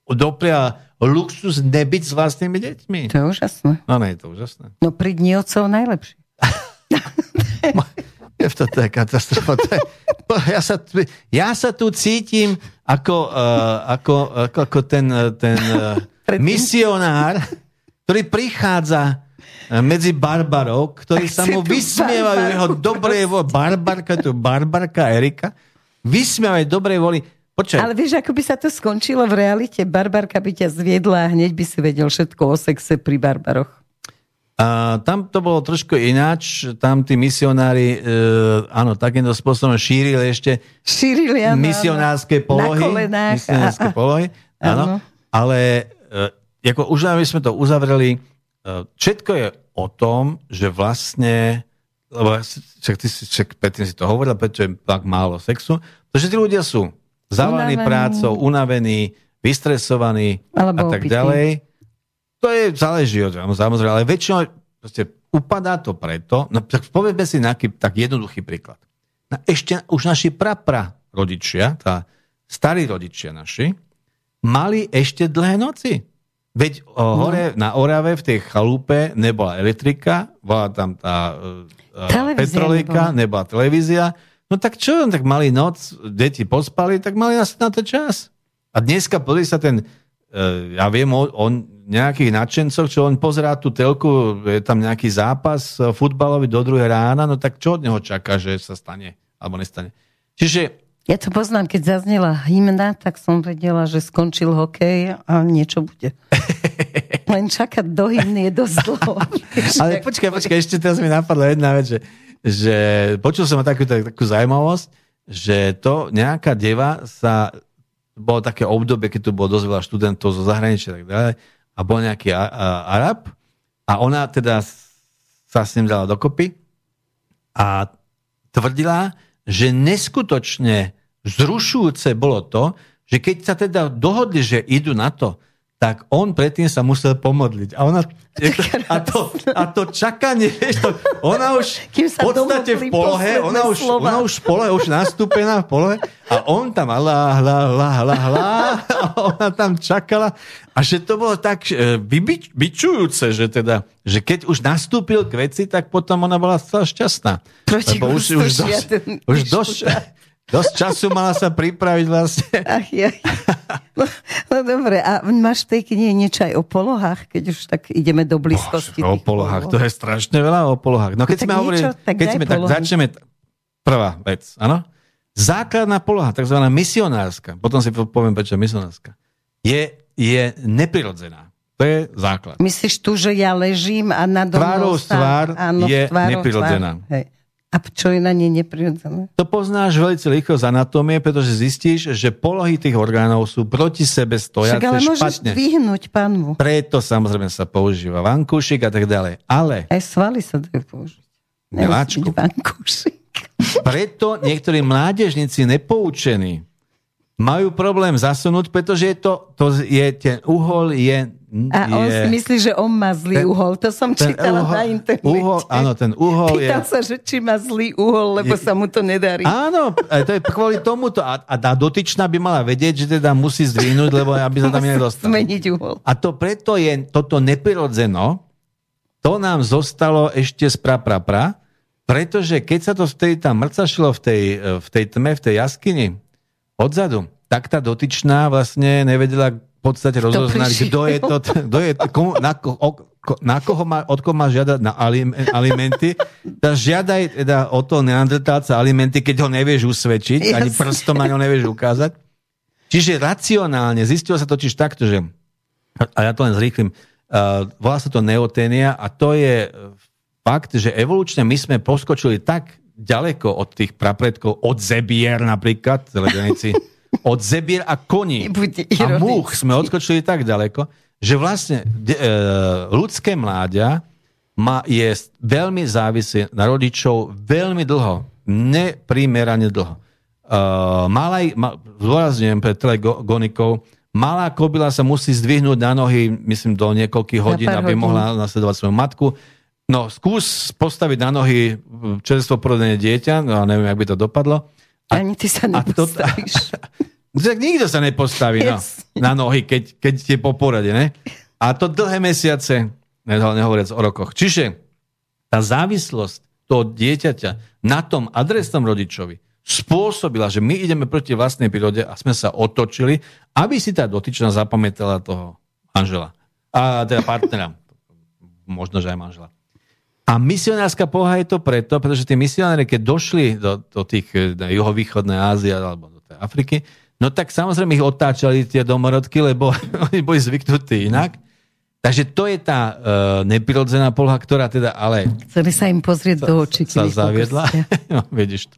dopria luxus nebyť s vlastnými deťmi. To je úžasné. No, nie, je to úžasné. No pri dni otcov najlepšie. To je katastrofa. To je, ja, sa, ja sa tu cítim ako, uh, ako, ako, ako ten, ten uh, misionár, ktorý prichádza medzi barbarov, ktorí sa mu vysmievajú jeho dobrej voli. Barbarka, tu barbarka Erika. Vysmievajú dobrej voli. Počkaj. Ale vieš, ako by sa to skončilo v realite? Barbarka by ťa zviedla a hneď by si vedel všetko o sexe pri barbaroch. A tam to bolo trošku ináč, tam tí misionári, e, áno, takýmto spôsobom šírili ešte šírili, áno, misionárske polohy. Na kolenách. Misionárske a, polohy, áno. áno. Ale e, ako už aby sme to uzavreli, e, všetko je o tom, že vlastne, lebo však ty si, však Petrin si to hovoril, prečo je tak málo sexu, pretože tí ľudia sú zavalení prácou, unavení, vystresovaní Alebo a tak opitý. ďalej to je, záleží od samozrejme, ale väčšinou proste upadá to preto, no tak povedzme si nejaký tak jednoduchý príklad. No, ešte už naši prapra rodičia, tá starí rodičia naši, mali ešte dlhé noci. Veď o, no. hore na Orave v tej chalúpe nebola elektrika, bola tam tá uh, petrolejka, nebola. nebola televízia. No tak čo, tak mali noc, deti pospali, tak mali na to čas. A dneska, pozri sa, ten ja viem o, o nejakých nadšencoch, čo on pozerá tú telku, je tam nejaký zápas e, futbalový do druhej rána, no tak čo od neho čaká, že sa stane alebo nestane. Čiže ja to poznám, keď zaznela hymna, tak som vedela, že skončil hokej a niečo bude. Len čakať do hymny je dosť dlho. Ale počkaj, počkaj, ešte teraz mi napadla jedna vec, že, že počul som takú, takú zaujímavosť, že to nejaká deva sa, bolo také obdobie, keď tu bolo dosť veľa študentov zo zahraničia a tak ďalej, a bol nejaký a, a, Arab a ona teda sa s ním dala dokopy a tvrdila, že neskutočne zrušujúce bolo to, že keď sa teda dohodli, že idú na to, tak on predtým sa musel pomodliť. A, ona, a, to, a to čakanie, to, ona už v podstate v polohe, ona už, ona už v polohe, už nastúpená v polohe a on tam hla, hla, hla, hla, hla a ona tam čakala a že to bolo tak e, vybičujúce, že teda, že keď už nastúpil k veci, tak potom ona bola celá šťastná. Proti Lebo už, už, dosť, už dosť, dosť času mala sa pripraviť vlastne. Ach, ja. No, no dobre, a máš v tej knihe niečo aj o polohách, keď už tak ideme do blízkosti? Bož, o polohách, polohách, to je strašne veľa o polohách. No keď no, sme hovorili, tak keď sme, tak začneme, prvá vec, áno? Základná poloha, tzv. misionárska, potom si poviem, prečo misionárska, je, je neprirodzená. To je základ. Myslíš tu, že ja ležím a na Tvárou tvár je neprirodzená. Hej. A čo je na nej neprirodzené? To poznáš veľmi rýchlo z anatómie, pretože zistíš, že polohy tých orgánov sú proti sebe stojace Však ale môžeš špatne. dvihnúť panvu. Preto samozrejme sa používa vankúšik a tak ďalej. Ale... Aj svaly sa dajú použiť. Miláčku. Preto niektorí mládežníci nepoučení majú problém zasunúť, pretože je to, to je, ten uhol je... A on je, si myslí, že on má zlý ten, uhol. To som čítala uhol, na internete. Uhol, áno, ten uhol Pýtal je... sa, že či má zlý uhol, lebo je, sa mu to nedarí. Áno, to je kvôli tomuto. A, a tá dotyčná by mala vedieť, že teda musí zdvihnúť, lebo aby sa tam nedostal. zmeniť uhol. A to preto je toto neprirodzeno, to nám zostalo ešte z pra, pra, pra pretože keď sa to vtedy tam mrcašilo v tej, v tej tme, v tej jaskyni, odzadu, tak tá dotyčná vlastne nevedela v podstate rozoznať, kto je to, kto je, komu, na, o, na koho má, od koho má žiadať na alim, alimenty. Tak žiadaj teda o to neandertálca alimenty, keď ho nevieš usvedčiť, Jasne. ani prstom na ňo nevieš ukázať. Čiže racionálne, zistilo sa totiž takto, že, a ja to len zrýchlim, uh, volá sa to neoténia a to je fakt, že evolučne my sme poskočili tak ďaleko od tých prapredkov, od zebier napríklad, od zebier a koní a múch sme odskočili tak ďaleko, že vlastne de, e, ľudské mláďa má, je veľmi závislé na rodičov veľmi dlho, neprimerane dlho. Uh, malá, ma, zdôrazňujem pre telegonikov, malá kobila sa musí zdvihnúť na nohy, myslím, do niekoľkých hodín, aby hodín. mohla nasledovať svoju matku. No, skús postaviť na nohy čerstvo porodené dieťa, no neviem, ak by to dopadlo. A, Ani ty sa nepostavíš. A to, tak nikto sa nepostaví yes. no, na nohy, keď, keď je po porade, ne? A to dlhé mesiace, nehovoriac o rokoch. Čiže tá závislosť toho dieťaťa na tom adresnom rodičovi spôsobila, že my ideme proti vlastnej prírode a sme sa otočili, aby si tá dotyčná zapamätala toho manžela. A teda partnera. Možno, že aj manžela. A misionárska poha je to preto, pretože tí misionári, keď došli do, do tých do juhovýchodnej Ázie alebo do tej Afriky, no tak samozrejme ich otáčali tie domorodky, lebo oni boli zvyknutí inak. Takže to je tá uh, neprirodzená poloha, ktorá teda ale... Chceli sa im pozrieť sa, do očí. Sa zaviedla. no, vidíš to.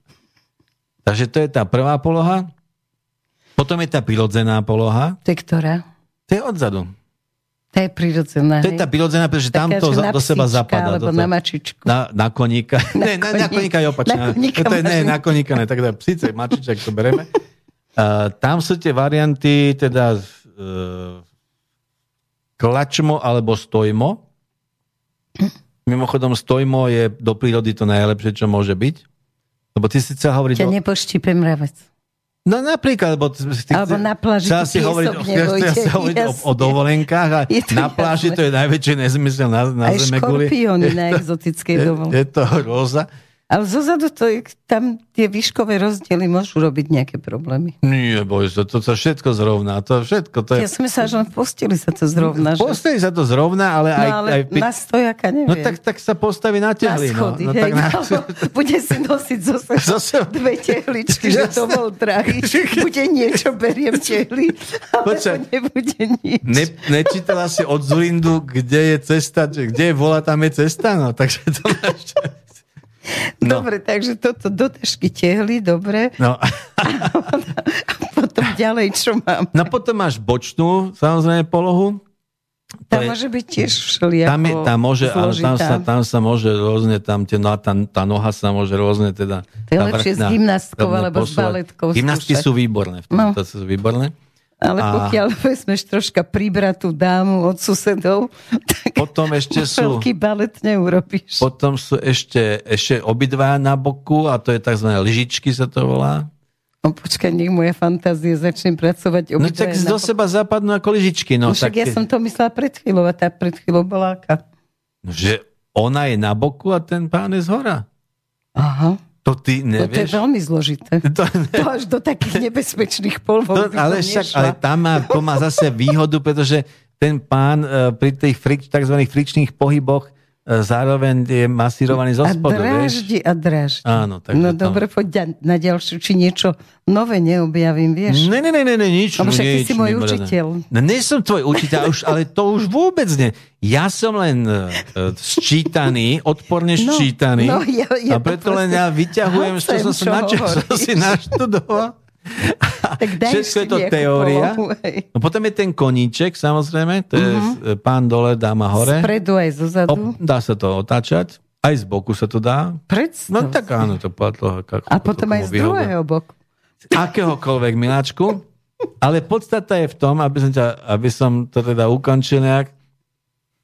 Takže to je tá prvá poloha. Potom je tá prirodzená poloha. To je ktorá? To je odzadu. To je prirodzená. To je tá prirodzená, pretože tam to za, do seba zapadá. Alebo na mačičku. Na, na koníka. Na, ne, na, na koníka je opačná. Na koníka, to je, ne, na koníka ne, tak síce mačiček to bereme. Uh, tam sú tie varianty, teda uh, klačmo alebo stojmo. Mimochodom, stojmo je do prírody to najlepšie, čo môže byť. Lebo ty si chcel hovoriť... Ťa o... nepoštípem mravec. No napríklad, lebo... Ty, Alebo na pláži chcel si hovoriť, chcel si hovoriť o, o dovolenkách a na pláži to je najväčší nezmysel na, na Aj zeme škorpióny na exotickej dovolenke. Je, je to hroza. Ale zozadu to tam tie výškové rozdiely môžu robiť nejaké problémy. Nie, boj sa, to sa všetko zrovná. To všetko, to je... Ja som myslela, že len v posteli sa to zrovná. V posteli sa to zrovná, ale no, aj... ale aj na stojaka neviem. No tak, tak sa postaví na tehly. Na schody, no. no, hej, tak na... no, bude si nosiť zo sebou. dve tehličky, že to bol drahý. Bude niečo, beriem tehly, ale Počkaj. nebude nič. Ne, nečítala si od Zurindu, kde je cesta, že kde je vola, tam je cesta, no, takže to máš... No. Dobre, takže toto do tašky tehly, dobre. No. A potom ďalej, čo mám? no potom máš bočnú, samozrejme, polohu. Tam je- môže byť tiež všelijako Tam, je, tam, môže, ale tam, sa, tam sa môže rôzne, tam tie, no, tá, tá noha sa môže rôzne, teda... To je lepšie s vrchná, gymnastkou rovne alebo s posúvať. baletkou Gymnastky skúšať. sú výborné, v tom, No. to sú výborné. Ale A- pokiaľ vezmeš troška pribratú dámu od susedov, tak Potom ešte sú... veľký balet neurobíš. Potom sú ešte, ešte obidva na boku a to je tzv. lyžičky sa to volá. No počkaj, nech moja fantázie začne pracovať. No tak do seba zapadnú ako lyžičky. No, No však tak, ja som to myslela pred chvíľou a tá pred chvíľou bola aká. Že ona je na boku a ten pán je z hora. Aha, To ty no to je nevieš? veľmi zložité. To, To až do takých nebezpečných polvov to, ale som však, nešla. ale tam má, to má zase výhodu, pretože ten pán e, pri tých frik, tzv. frikčných pohyboch zároveň je masírovaný zo A spodu, vieš? dráždi a dráždi. Áno, takže no to- dobre, poď na ďalšiu, či niečo nové neobjavím, vieš? Ne, ne, ne, ne, ne, nič. Lebo však ty nič si môj učiteľ. No, nie som tvoj učiteľ, už, ale to už vôbec nie. Ja som len uh, sčítaný, odporne No, sčítaný. no, ja- ja a preto to len ja vyťahujem, čo som, sa čo na, čo som hovoríš. si naštudoval. Tak Všetko je to teória. No potom je ten koníček, samozrejme, to je uh-huh. pán dole, dáma hore. Spredu aj zozadu. Op, dá sa to otáčať, aj z boku sa to dá. Predstav No tak áno, to ako, A potom aj z druhého boku. akéhokoľvek miláčku. Ale podstata je v tom, aby som, ťa, aby som to teda ukončil nejak,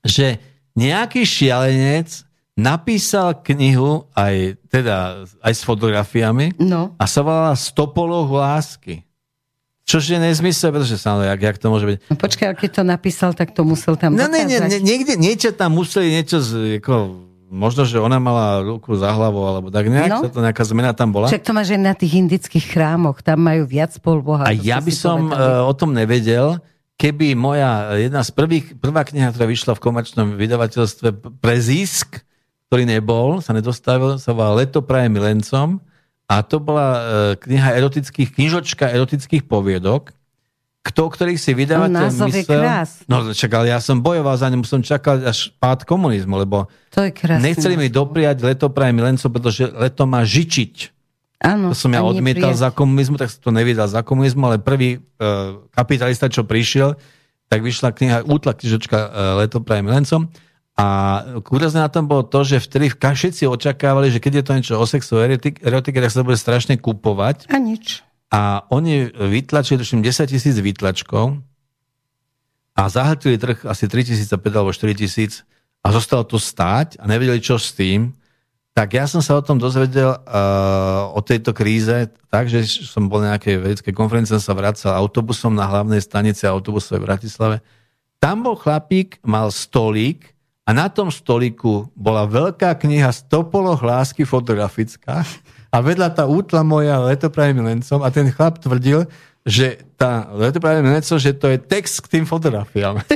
že nejaký šialenec napísal knihu aj, teda, aj s fotografiami No. a sa volala Stopolov lásky. Čož je nezmysel, pretože samozrejme, jak, jak to môže byť. no počkaj, keď to napísal, tak to musel tam No nie, dokázať. nie, niekde, niečo tam museli, niečo z, ako, možno, že ona mala ruku za hlavou, alebo tak nejak, No. sa to nejaká zmena tam bola. Však to máš aj na tých indických chrámoch, tam majú viac polboha. A ja by som povedali. uh, o tom nevedel, keby moja jedna z prvých, prvá kniha, ktorá vyšla v komerčnom vydavateľstve pre zisk, ktorý nebol, sa nedostavil, sa volá Leto praje milencom a to bola uh, kniha erotických, knižočka erotických poviedok, kto, ktorých si vydavateľ názov myslel... No čak, ale ja som bojoval za ňu, som čakal až pád komunizmu, lebo To je krásne. nechceli mi dopriať Leto praje milencom, pretože leto má žičiť. Áno, To som ja odmietal prijať. za komunizmu, tak som to nevydal za komunizmu, ale prvý uh, kapitalista, čo prišiel, tak vyšla kniha Útla knižočka uh, Leto praje milencom. A kúrazne na tom bolo to, že vtedy všetci očakávali, že keď je to niečo o sexu erotik, erotike, tak sa to bude strašne kupovať. A nič. A oni vytlačili, tuším, 10 tisíc výtlačkov a zahltili trh asi 3 tisíc, alebo 4 tisíc a zostalo to stáť a nevedeli, čo s tým. Tak ja som sa o tom dozvedel uh, o tejto kríze tak, že som bol na nejakej vedeckej konferencii, som sa vracal autobusom na hlavnej stanici autobusovej v Bratislave. Tam bol chlapík, mal stolík a na tom stolíku bola veľká kniha Stopolo lásky fotografická a vedľa tá útla moja leto praje milencom a ten chlap tvrdil, že tá leto praje milencom, že to je text k tým fotografiám.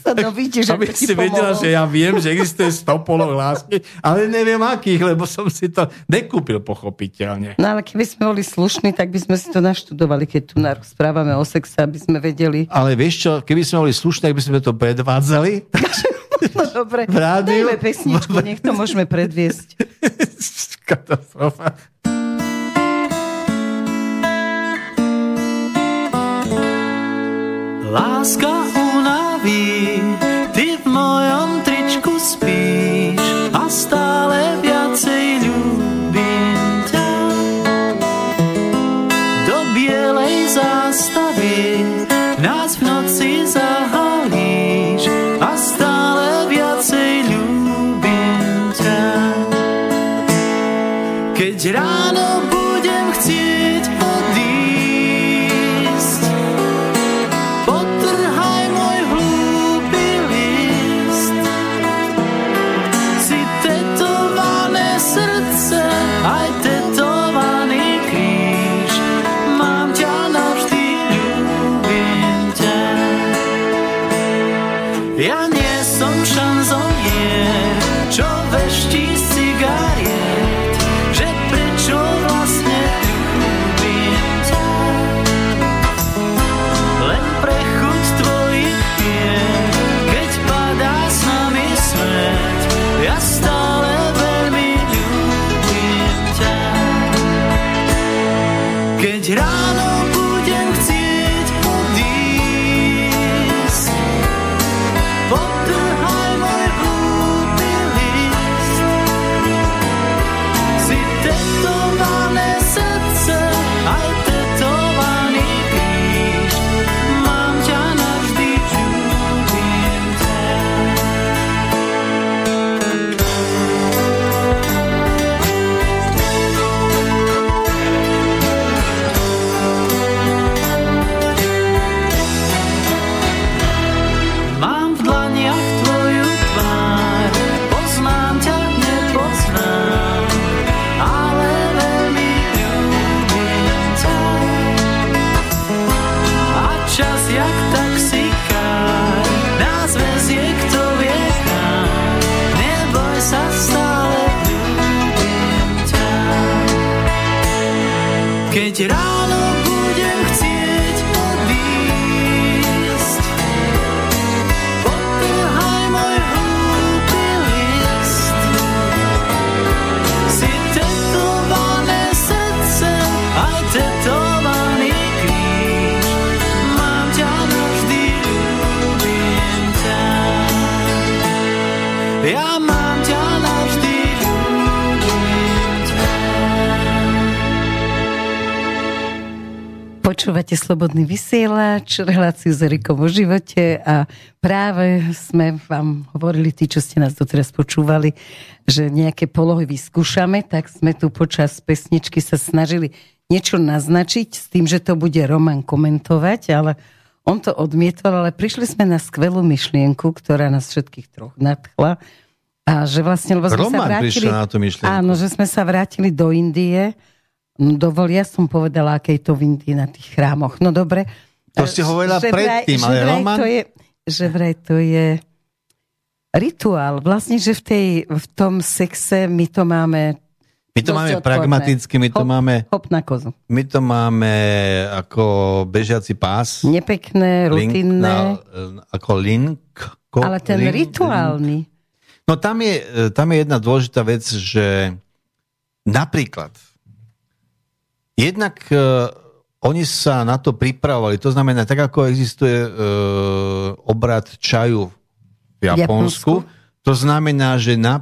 Tak sa no vidíš, že Aby to si vedela, pomohlo. že ja viem, že existuje 100 polov lásky, ale neviem akých, lebo som si to nekúpil pochopiteľne. No ale keby sme boli slušní, tak by sme si to naštudovali, keď tu rozprávame o sexe, aby sme vedeli. Ale vieš čo, keby sme boli slušní, tak by sme to predvádzali. No dobre, V rádiu? dajme pesničku, nech to môžeme predviesť. Katastrofa. Láska unaví, ty v mojom tričku spíš a stále Slobodný vysielač, reláciu s Erikom o živote a práve sme vám hovorili, tí, čo ste nás doteraz počúvali, že nejaké polohy vyskúšame, tak sme tu počas pesničky sa snažili niečo naznačiť s tým, že to bude Roman komentovať, ale on to odmietol, ale prišli sme na skvelú myšlienku, ktorá nás všetkých troch nadchla. A že vlastne, lebo sme Roman sa vrátili... na tú myšlienku. Áno, že sme sa vrátili do Indie No dovol, ja som povedala, aké je to v Indii na tých chrámoch. No dobre. To si hovorila Že predtým, že ale vraj Roman... To je, že vraj to je rituál. Vlastne, že v, tej, v tom sexe my to máme My to máme odporné. pragmaticky, my to Hop- máme, Hop na kozu. my to máme ako bežiaci pás. Nepekné, link rutinné, na, ako link. Ko, ale ten link- rituálny. No tam je, e, tam je jedna dôležitá vec, že napríklad jednak uh, oni sa na to pripravovali, to znamená, tak ako existuje uh, obrad čaju v Japonsku, Japonsku. to znamená, že na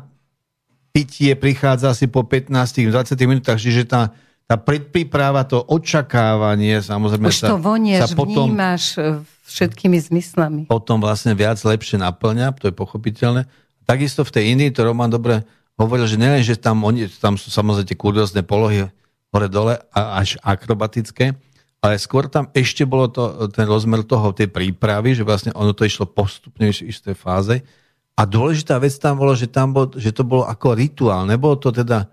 pitie prichádza asi po 15-20 minútach, čiže tá, tá predpríprava, to očakávanie, samozrejme Už sa, to vonieš, sa potom, vnímaš e, všetkými zmyslami. potom vlastne viac lepšie naplňa, to je pochopiteľné. Takisto v tej Indii, to Roman dobre hovoril, že nielen, že tam, oni, tam sú samozrejme tie kuriózne polohy hore-dole a až akrobatické, ale skôr tam ešte bolo to, ten rozmer toho, tej prípravy, že vlastne ono to išlo postupne v istej fáze. A dôležitá vec tam bolo, že, tam bol, že to bolo ako rituál. Nebolo to teda,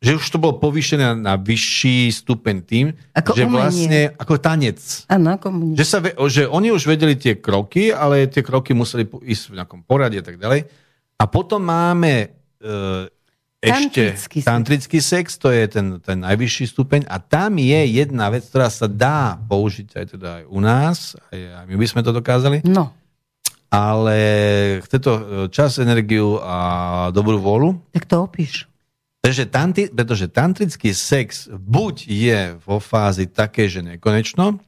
že už to bolo povýšené na vyšší stupeň tým, Ako že umenie. vlastne ako tanec. Áno, komuní. Že, sa, že oni už vedeli tie kroky, ale tie kroky museli ísť v nejakom poradí a tak ďalej. A potom máme e, ešte Tantrický sex. tantrický sex, to je ten, ten najvyšší stupeň a tam je jedna vec, ktorá sa dá použiť aj teda aj u nás, aj, my by sme to dokázali, No, ale chce to e, čas, energiu a dobrú vôľu. tak to opíš. Takže, tanti, pretože tantrický sex buď je vo fázi také, že nekonečno,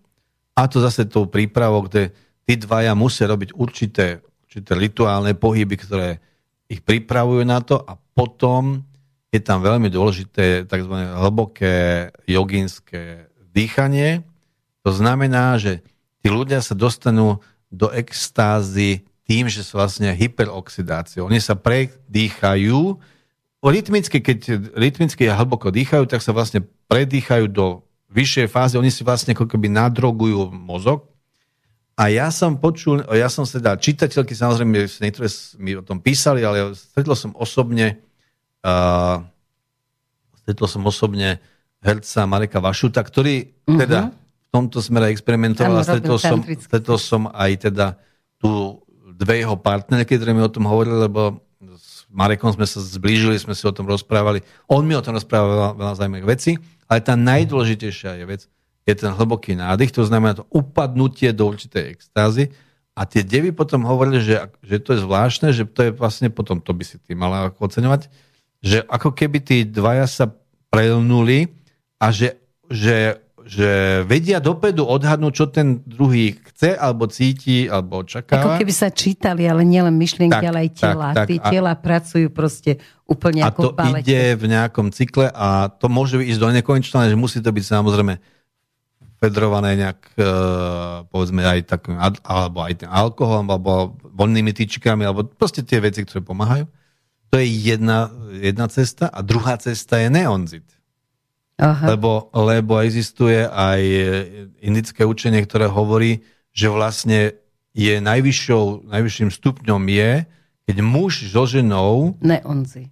a to zase tou prípravou, kde tí dvaja musia robiť určité, určité rituálne pohyby, ktoré ich pripravujú na to a potom je tam veľmi dôležité tzv. hlboké joginské dýchanie. To znamená, že tí ľudia sa dostanú do extázy tým, že sú vlastne hyperoxidáciou. Oni sa predýchajú, rytmicky, keď rytmicky hlboko dýchajú, tak sa vlastne predýchajú do vyššej fázy, oni si vlastne ako keby nadrogujú mozog. A ja som počul, ja som teda čitateľky, samozrejme, niektoré mi o tom písali, ale stretol som osobne uh, stretol som osobne herca Mareka Vašuta, ktorý uh-huh. teda v tomto smere experimentoval a stretol som, stretol som aj teda tu dve jeho partnerky, ktoré mi o tom hovorili, lebo s Marekom sme sa zblížili, sme si o tom rozprávali. On mi o tom rozprával veľa, zaujímavých vecí, ale tá najdôležitejšia je vec, je ten hlboký nádych, to znamená to upadnutie do určitej extázy a tie devy potom hovorili, že, že to je zvláštne, že to je vlastne potom, to by si ty mala oceňovať, že ako keby tí dvaja sa prelnuli a že, že, že vedia dopredu odhadnúť, čo ten druhý chce, alebo cíti, alebo Ako očakáva. keby sa čítali, ale nielen myšlienky, Tak, ale aj tela. tak, tak. Tí A- tela pracujú proste úplne a ako to v balete. ide v nejakom cykle a to môže ísť do nekonečna, že musí to byť samozrejme fedrované nejak, e, povedzme aj takým, alebo aj ten alkoholom, alebo voľnými tyčikami, alebo proste tie veci, ktoré pomáhajú. To je jedna, jedna cesta a druhá cesta je neonzit. Aha. Lebo, lebo existuje aj e, indické učenie, ktoré hovorí, že vlastne je najvyššou, najvyšším stupňom je, keď muž so ženou Neonzy.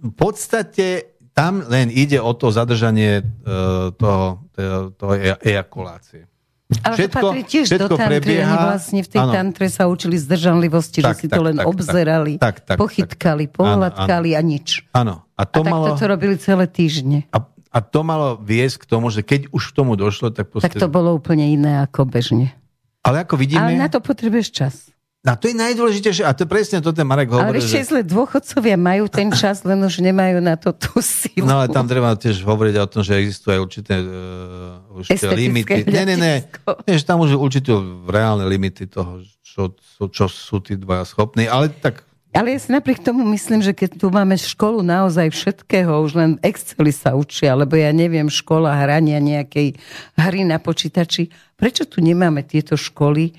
v podstate tam len ide o to zadržanie uh, toho, toho, toho e- ejakulácie. Ale Všetko- to patrí tiež do všetko tantry. Oni prebieha- vlastne v tej áno. tantre sa učili zdržanlivosti, že Tak, si tak, to len tak, obzerali, tak, tak, pochytkali, tak, pohľadkali a nič. Áno. A to, A takto malo, to robili celé týždne. a, a to malo viesť k tomu, že keď už k tomu došlo, tak proste... Tak to bolo úplne iné ako bežne. Ale ako vidíme... Ale na to potrebuješ čas. A to je najdôležitejšie, a to je presne to ten Marek Ale hovorí, vieš, že... že... dôchodcovia majú ten čas, len už nemajú na to tú silu. No ale tam treba tiež hovoriť o tom, že existujú aj určité, uh, určité limity. Nie, nie. hľadisko. nie že tam už určité reálne limity toho, čo, čo, čo sú tí dvaja schopní. Ale tak Ale ja si napriek tomu myslím, že keď tu máme školu naozaj všetkého, už len Exceli sa učia, alebo ja neviem, škola hrania nejakej hry na počítači, prečo tu nemáme tieto školy,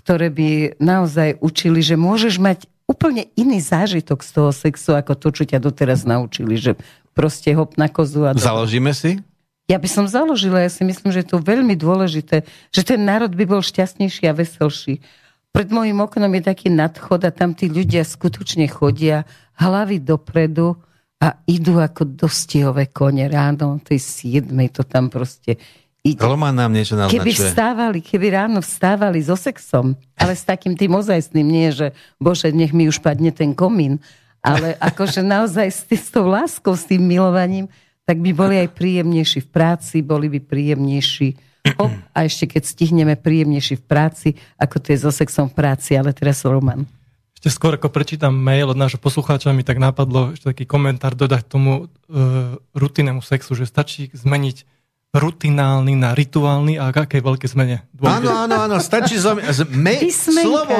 ktoré by naozaj učili, že môžeš mať úplne iný zážitok z toho sexu, ako to, čo ťa doteraz naučili, že proste hop na kozu a... Založíme si? Ja by som založila, ja si myslím, že je to veľmi dôležité, že ten národ by bol šťastnejší a veselší. Pred môjim oknom je taký nadchod a tam tí ľudia skutočne chodia hlavy dopredu a idú ako dostihové kone ráno, tej siedmej to tam proste ide. Roman nám niečo naznačuje. Keby vstávali, keby ráno vstávali so sexom, ale s takým tým ozajstným, nie, že bože, nech mi už padne ten komín, ale akože naozaj s, tým, s tou láskou, s tým milovaním, tak by boli aj príjemnejší v práci, boli by príjemnejší hop, a ešte keď stihneme príjemnejší v práci, ako to je so sexom v práci, ale teraz Roman. Ešte skôr ako prečítam mail od nášho poslucháča, mi tak napadlo ešte taký komentár dodať tomu e, rutinnému sexu, že stačí zmeniť rutinálny na rituálny a aké veľké zmene. Áno, áno, áno, stačí zom... Me... Písmenka, slovo.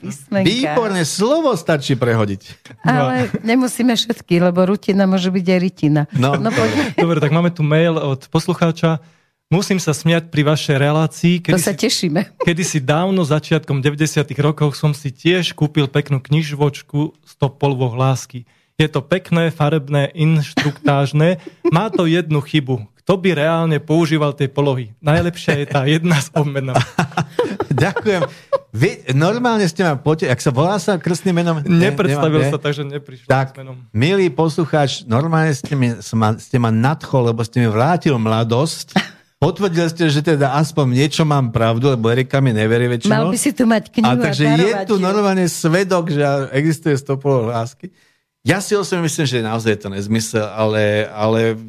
písmenka. Výborné, slovo stačí prehodiť. Ale nemusíme všetky, lebo rutina môže byť aj ritina. No. no poďme. Dobre, tak máme tu mail od poslucháča. Musím sa smiať pri vašej relácii. To sa si, tešíme. kedy si dávno, začiatkom 90 rokov som si tiež kúpil peknú knižvočku 100 polvoch lásky. Je to pekné, farebné, inštruktážne. Má to jednu chybu. Kto by reálne používal tie polohy? Najlepšia je tá jedna s obmenom. Ďakujem. Vy, normálne ste ma pote... Ak sa volá sa krstným menom? Ne, Nepredstavil nemám, sa, takže neprišiel Tak, s menom. milý poslucháč, normálne ste, mi, ma, ste ma nadchol, lebo ste mi vrátil mladosť. Potvrdili ste, že teda aspoň niečo mám pravdu, lebo Erika mi neverí väčšinou. Mal by si tu mať knihu A takže a je darovať tu ju. normálne svedok, že existuje stopolo lásky. Ja si osobne myslím, že naozaj je to nezmysel, ale, ale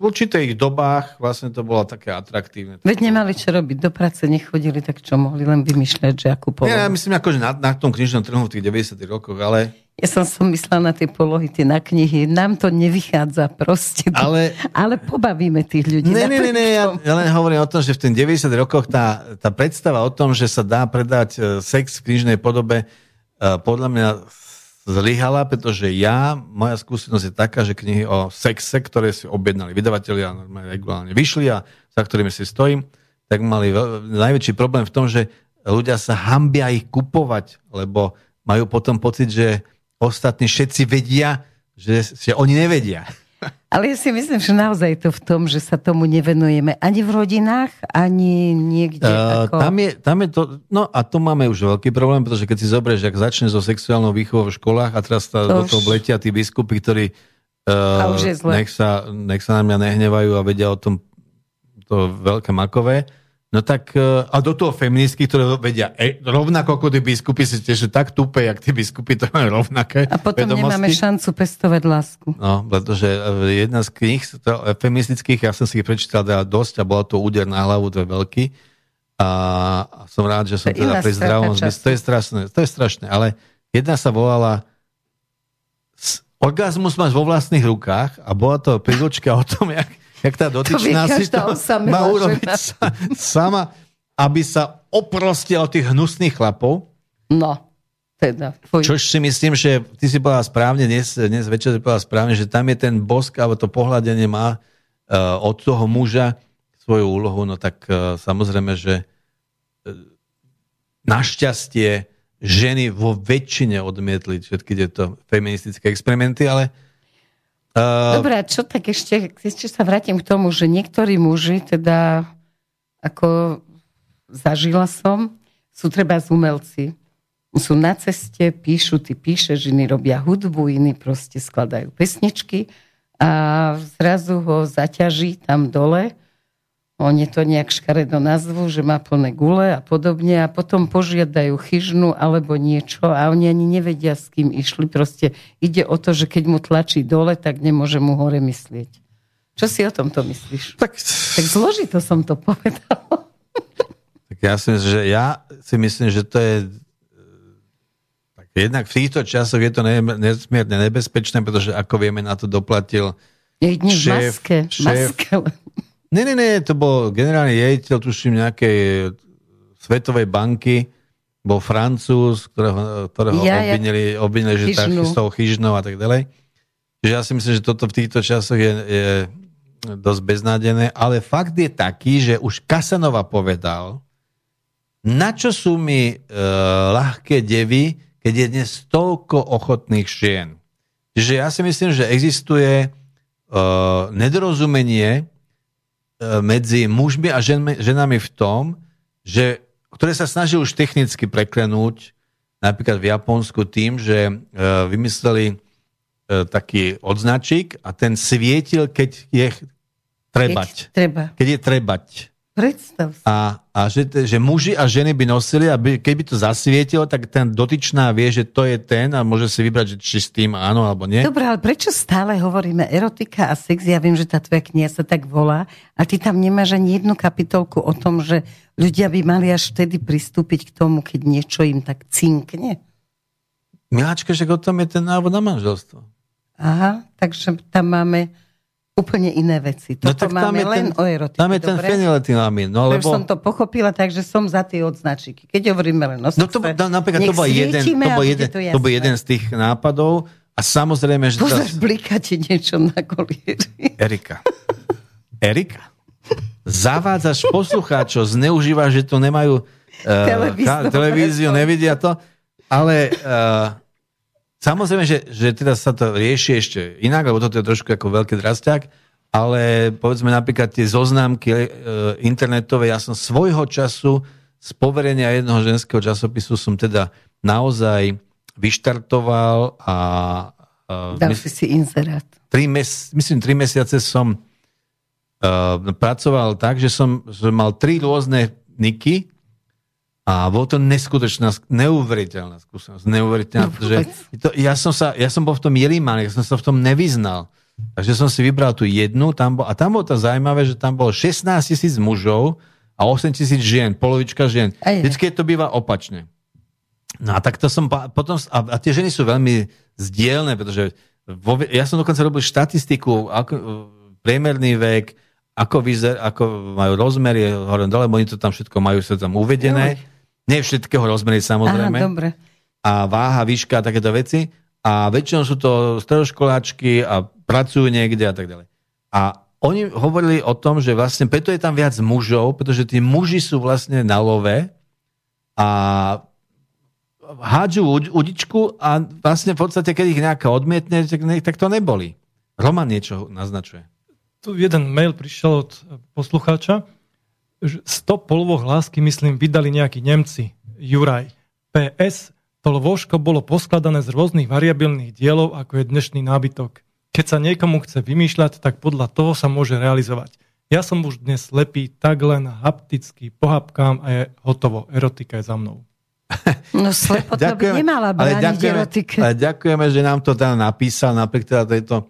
v určitých dobách vlastne to bolo také atraktívne. Veď nemali čo robiť, do práce nechodili, tak čo mohli len vymýšľať, že akú polohu. Nie, ja myslím akože na, na tom knižnom trhu v tých 90 rokoch, ale, Ja som som myslela na tie polohy, tie na knihy. Nám to nevychádza proste. ale Ale pobavíme tých ľudí. Ne, ne, ne, ne, ja, ja len hovorím o tom, že v tých 90 rokoch tá, tá predstava o tom, že sa dá predať e, sex v knižnej podobe, e, podľa mňa zlyhala, pretože ja, moja skúsenosť je taká, že knihy o sexe, ktoré si objednali vydavatelia, normálne regulárne vyšli a za ktorými si stojím, tak mali najväčší problém v tom, že ľudia sa hambia ich kupovať, lebo majú potom pocit, že ostatní všetci vedia, že, že oni nevedia. Ale ja si myslím, že naozaj je to v tom, že sa tomu nevenujeme ani v rodinách, ani niekde. Uh, ako... tam, je, tam je to, no a to máme už veľký problém, pretože keď si zoberieš, ak začne so sexuálnou výchovou v školách a teraz tá, To do toho vletia tí biskupy, ktorí uh, nech, sa, nech sa na mňa nehnevajú a vedia o tom to veľké makové, no tak uh, a do toho feministky, ktoré vedia e, rovnako ako tí biskupy, si tiež tak tupe, jak tí biskupy, to majú rovnaké A potom vedomosti. nemáme šancu pestovať lásku. No, pretože e, jedna z kníh e, feministických, ja som si ich prečítal teda dosť a bola to úder na hlavu, je veľký. A som rád, že som To teda pri zdravom zmysle. To je strašné, to je strašné, ale jedna sa volala Orgazmus máš vo vlastných rukách a bola to príručka o tom, jak, jak tá dotyčná vie si to má urobiť sa, sama, aby sa oprostila od tých hnusných chlapov. No, teda. Fuj. Čož si myslím, že ty si povedala správne, dnes, dnes večer si povedala správne, že tam je ten bosk, alebo to pohľadenie má uh, od toho muža svoju úlohu, no tak uh, samozrejme, že uh, našťastie ženy vo väčšine odmietli všetky tieto feministické experimenty, ale uh, Dobre, a čo tak ešte, ešte sa vrátim k tomu, že niektorí muži, teda ako zažila som, sú treba z umelci. Sú na ceste, píšu, ty píšeš, iní robia hudbu, iní proste skladajú pesničky a zrazu ho zaťaží tam dole. Oni to nejak škaredo nazvu, že má plné gule a podobne a potom požiadajú chyžnu alebo niečo a oni ani nevedia, s kým išli. Proste ide o to, že keď mu tlačí dole, tak nemôže mu hore myslieť. Čo si o tomto myslíš? tak, Tak zložito som to povedala. tak ja si myslím, že ja si myslím, že to je tak jednak v týchto časoch je to ne, nesmierne nebezpečné, pretože ako vieme, na to doplatil Je Šéf- maske. šéf- maske. Ne, ne, ne, to bol generálny riaditeľ, tuším, nejakej svetovej banky, bol Francúz, ktorého, ktorého Ja, obvinili, obvinili že tak, s tou chyžnou a tak ďalej. Čiže ja si myslím, že toto v týchto časoch je, je dosť beznádené, ale fakt je taký, že už Kasanova povedal, na čo sú mi e, ľahké devy, keď je dnes toľko ochotných žien. Čiže ja si myslím, že existuje e, nedorozumenie e, medzi mužmi a ženmi, ženami v tom, že, ktoré sa snaží už technicky preklenúť napríklad v Japonsku tým, že e, vymysleli e, taký odznačík a ten svietil, keď je trebať. Keď treba. Keď je trebať. Predstav si. A, a že, že muži a ženy by nosili, aby keby to zasvietilo, tak ten dotyčná vie, že to je ten a môže si vybrať, že či s tým áno alebo nie. Dobre, ale prečo stále hovoríme erotika a sex? Ja viem, že tá tvoja kniha sa tak volá, a ty tam nemáš ani jednu kapitolku o tom, že ľudia by mali až vtedy pristúpiť k tomu, keď niečo im tak cinkne. Miláčka, že o tom je ten návod na manželstvo. Aha, takže tam máme úplne iné veci. Toto no, tak máme len ten, o erotike. Tam je ten dobre? fenyletylamín. No, Lebo... som to pochopila, takže som za tie odznačíky. Keď hovoríme len o no to, sexe, no, napríklad to bol, jeden, to, bol jeden, to, to bol jeden z tých nápadov a samozrejme, že... Pozor, to- bliká ti niečo na kolieri. Erika. Erika. Zavádzaš poslucháčov, zneužívaš, že to nemajú uh, televíziu, predstavu. nevidia to, ale uh, samozrejme, že, že teda sa to rieši ešte inak, lebo toto je trošku ako veľký drasťák, ale povedzme napríklad tie zoznámky uh, internetové, ja som svojho času z poverenia jednoho ženského časopisu som teda naozaj vyštartoval a uh, Dal si si inzerát. tri mes, myslím, tri mesiace som uh, pracoval tak, že som, že mal tri rôzne niky a bolo to neskutočná, sk- neuveriteľná skúsenosť. Neuveriteľná, No, pretože to, ja, som sa, ja som bol v tom jelimán, ja som sa v tom nevyznal. Takže som si vybral tú jednu tam bol, a tam bolo to zaujímavé, že tam bolo 16 tisíc mužov a 8 tisíc žien, polovička žien. Aj. Vždycky to býva opačne. No a tak to som potom, a, a tie ženy sú veľmi zdielne, pretože vo, ja som dokonca robil štatistiku, ako, priemerný vek, ako, vyzer, ako majú rozmery hore dole, oni to tam všetko majú sa tam uvedené. Nie všetkého rozmery samozrejme. Aha, dobre. a váha, výška a takéto veci. A väčšinou sú to stredoškoláčky a pracujú niekde a tak ďalej. A oni hovorili o tom, že vlastne preto je tam viac mužov, pretože tí muži sú vlastne na love a hádžu ud- udičku a vlastne v podstate, keď ich nejaká odmietne, tak, to neboli. Roman niečo naznačuje. Tu jeden mail prišiel od poslucháča, 100 polvoch lásky, myslím, vydali nejakí Nemci. Juraj. PS, to lôžko bolo poskladané z rôznych variabilných dielov, ako je dnešný nábytok. Keď sa niekomu chce vymýšľať, tak podľa toho sa môže realizovať. Ja som už dnes lepý tak len hapticky pohapkám a je hotovo. Erotika je za mnou. No slepota by nemala ale brániť ďakujeme, erotike. ale ďakujeme, že nám to teda napísal napriek teda tejto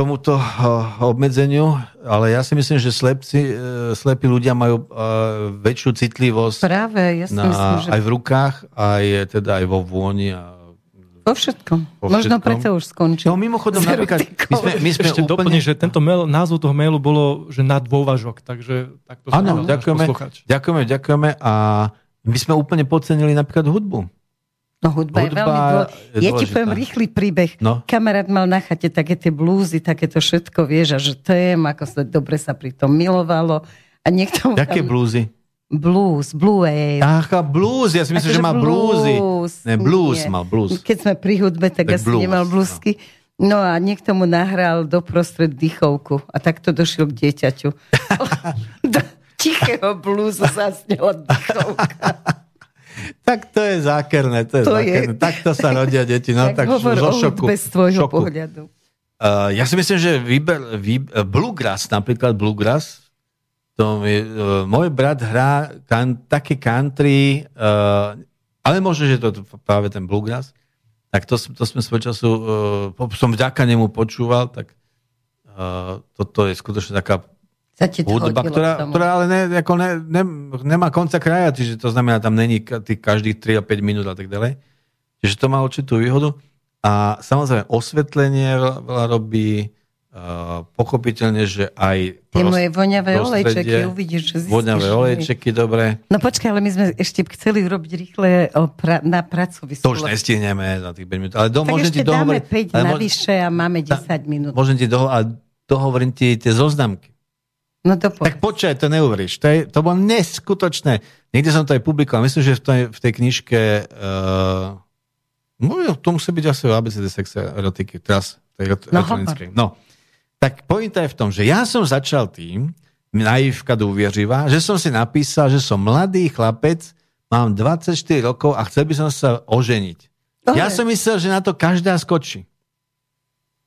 tomuto uh, obmedzeniu, ale ja si myslím, že slepci, uh, slepí ľudia majú uh, väčšiu citlivosť Práve, ja si na, myslím, že aj v rukách, aj teda aj vo vôni. A... vo všetkom. vo Možno všetkom. preto už skončil. No mimochodom, napríklad, my sme, my sme Ešte úplne... doplním, že tento mail, názov toho mailu bolo, že na dôvažok, takže takto Áno, ďakujeme, ďakujeme, ďakujeme a my sme úplne podcenili napríklad hudbu. No hudba, je Hudba veľmi dôležitá. je Ja ti poviem rýchly príbeh. No. Kamarát mal na chate také tie blúzy, takéto všetko, vieš, a že tém, ako sa dobre sa pri tom milovalo. A niekto Jaké tam... blúzy? Blues, blue wave. Ach, a blues, ja si myslím, Akože že má blúzy. Ne, blues nie. mal, blues. Keď sme pri hudbe, tak, Tak asi blues, nemal blúzky. No a niekto mu nahral doprostred dýchovku a takto došiel k dieťaťu. Do tichého blúzu zasnela dýchovka. Tak to je zákerné, to je To to je- zákerné. Takto sa rodia deti, no tak, tak zo šoku. hudbe z tvojho šoku. pohľadu. Uh, ja si myslím, že výber, výber, bluegrass, napríklad bluegrass, to je, uh, môj brat hrá kan, také country, uh, ale možno, že to práve ten bluegrass, tak to, to sme svoj času, uh, som vďaka nemu počúval, tak uh, toto je skutočne taká hudba, ktorá, ktorá ale ne, ako ne, ne, nemá konca kraja, čiže to znamená, tam není tých každých 3 a 5 minút a tak ďalej. Čiže to má určitú výhodu. A samozrejme, osvetlenie veľa, robí, Uh, pochopiteľne, že aj... Tie moje voňavé olejčeky, uvidíš, že zistíš. Voňavé olejčeky, dobre. No počkaj, ale my sme ešte chceli urobiť rýchle pra- na pracovisku. To už nestihneme za tých 5 minút. Ale do, tak ešte ti dohovoriť, dáme 5 navyše a máme 10 minút. Môžem ti doho- a dohovorím ti tie zoznamky. No to povedz. Tak počkaj, to neuveríš. To, je, to bolo neskutočné. Niekde som to aj publikoval. Myslím, že v tej, v tej knižke uh, no, to musí byť asi o ABCD sexe erotiky. Teraz, tej No. No. Tak pointa je v tom, že ja som začal tým, naivka dôvieřivá, že som si napísal, že som mladý chlapec, mám 24 rokov a chcel by som sa oženiť. Dobre. Ja som myslel, že na to každá skočí.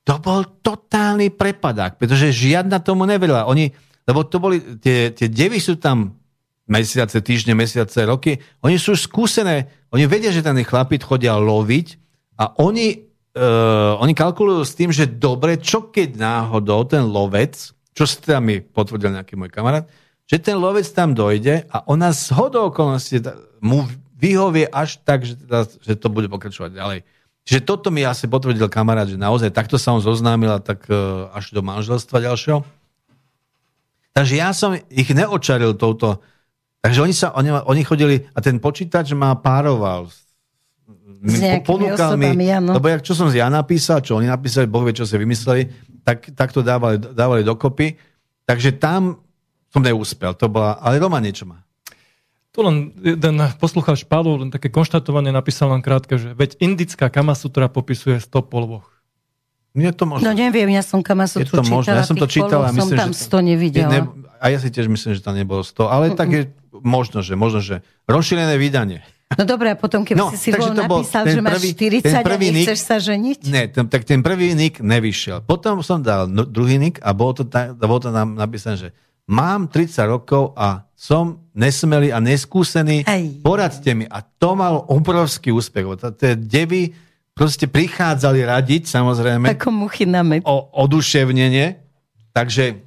To bol totálny prepadák, pretože žiadna tomu neverila. Oni, lebo to boli, tie, tie devy sú tam mesiace, týždne, mesiace, roky, oni sú skúsené, oni vedia, že ten chlapík chodia loviť a oni uh, oni kalkulujú s tým, že dobre, čo keď náhodou ten lovec, čo si teda mi potvrdil nejaký môj kamarát, že ten lovec tam dojde a ona z hodou okolností mu vyhovie až tak, že, teda, že to bude pokračovať ďalej. Čiže toto mi asi potvrdil kamarát, že naozaj takto sa on zoznámil a tak uh, až do manželstva ďalšieho. Takže ja som ich neočaril touto. Takže oni, sa, oni, oni chodili a ten počítač ma pároval s ponúkal mi, osobami, áno. lebo jak, čo som ja napísal, čo oni napísali, Boh vie, čo si vymysleli, tak, tak to dávali, dávali dokopy. Takže tam som neúspel. To bola, ale Roma niečo má. Tu len jeden poslucháč Palu len také konštatovanie napísal len krátke, že veď indická Kamasutra popisuje 100 polvoch. Je to možné. No neviem, ja som je Kamasutru to možné. čítala, Ja som to čítal a myslím, som tam že... 100 nevidela. Ne, a ja si tiež myslím, že tam nebolo 100, ale tak je možno, že, možno, že rozšírené vydanie. No dobre, a potom, keby No, si si bol to napísal, že máš prvý- 40 ten a prvý nik- nechceš sa ženiť? Ne, ten, tak ten prvý nick nevyšiel. Potom som dal no, druhý nick a bolo to, ta, bolo to tam napísané, že mám 30 rokov a som nesmelý a neskúsený, Aj. poradte mi. A to malo obrovský úspech. lebo to- Tie devy proste prichádzali radiť, samozrejme, Ako muchy na med. o oduševnenie. Takže,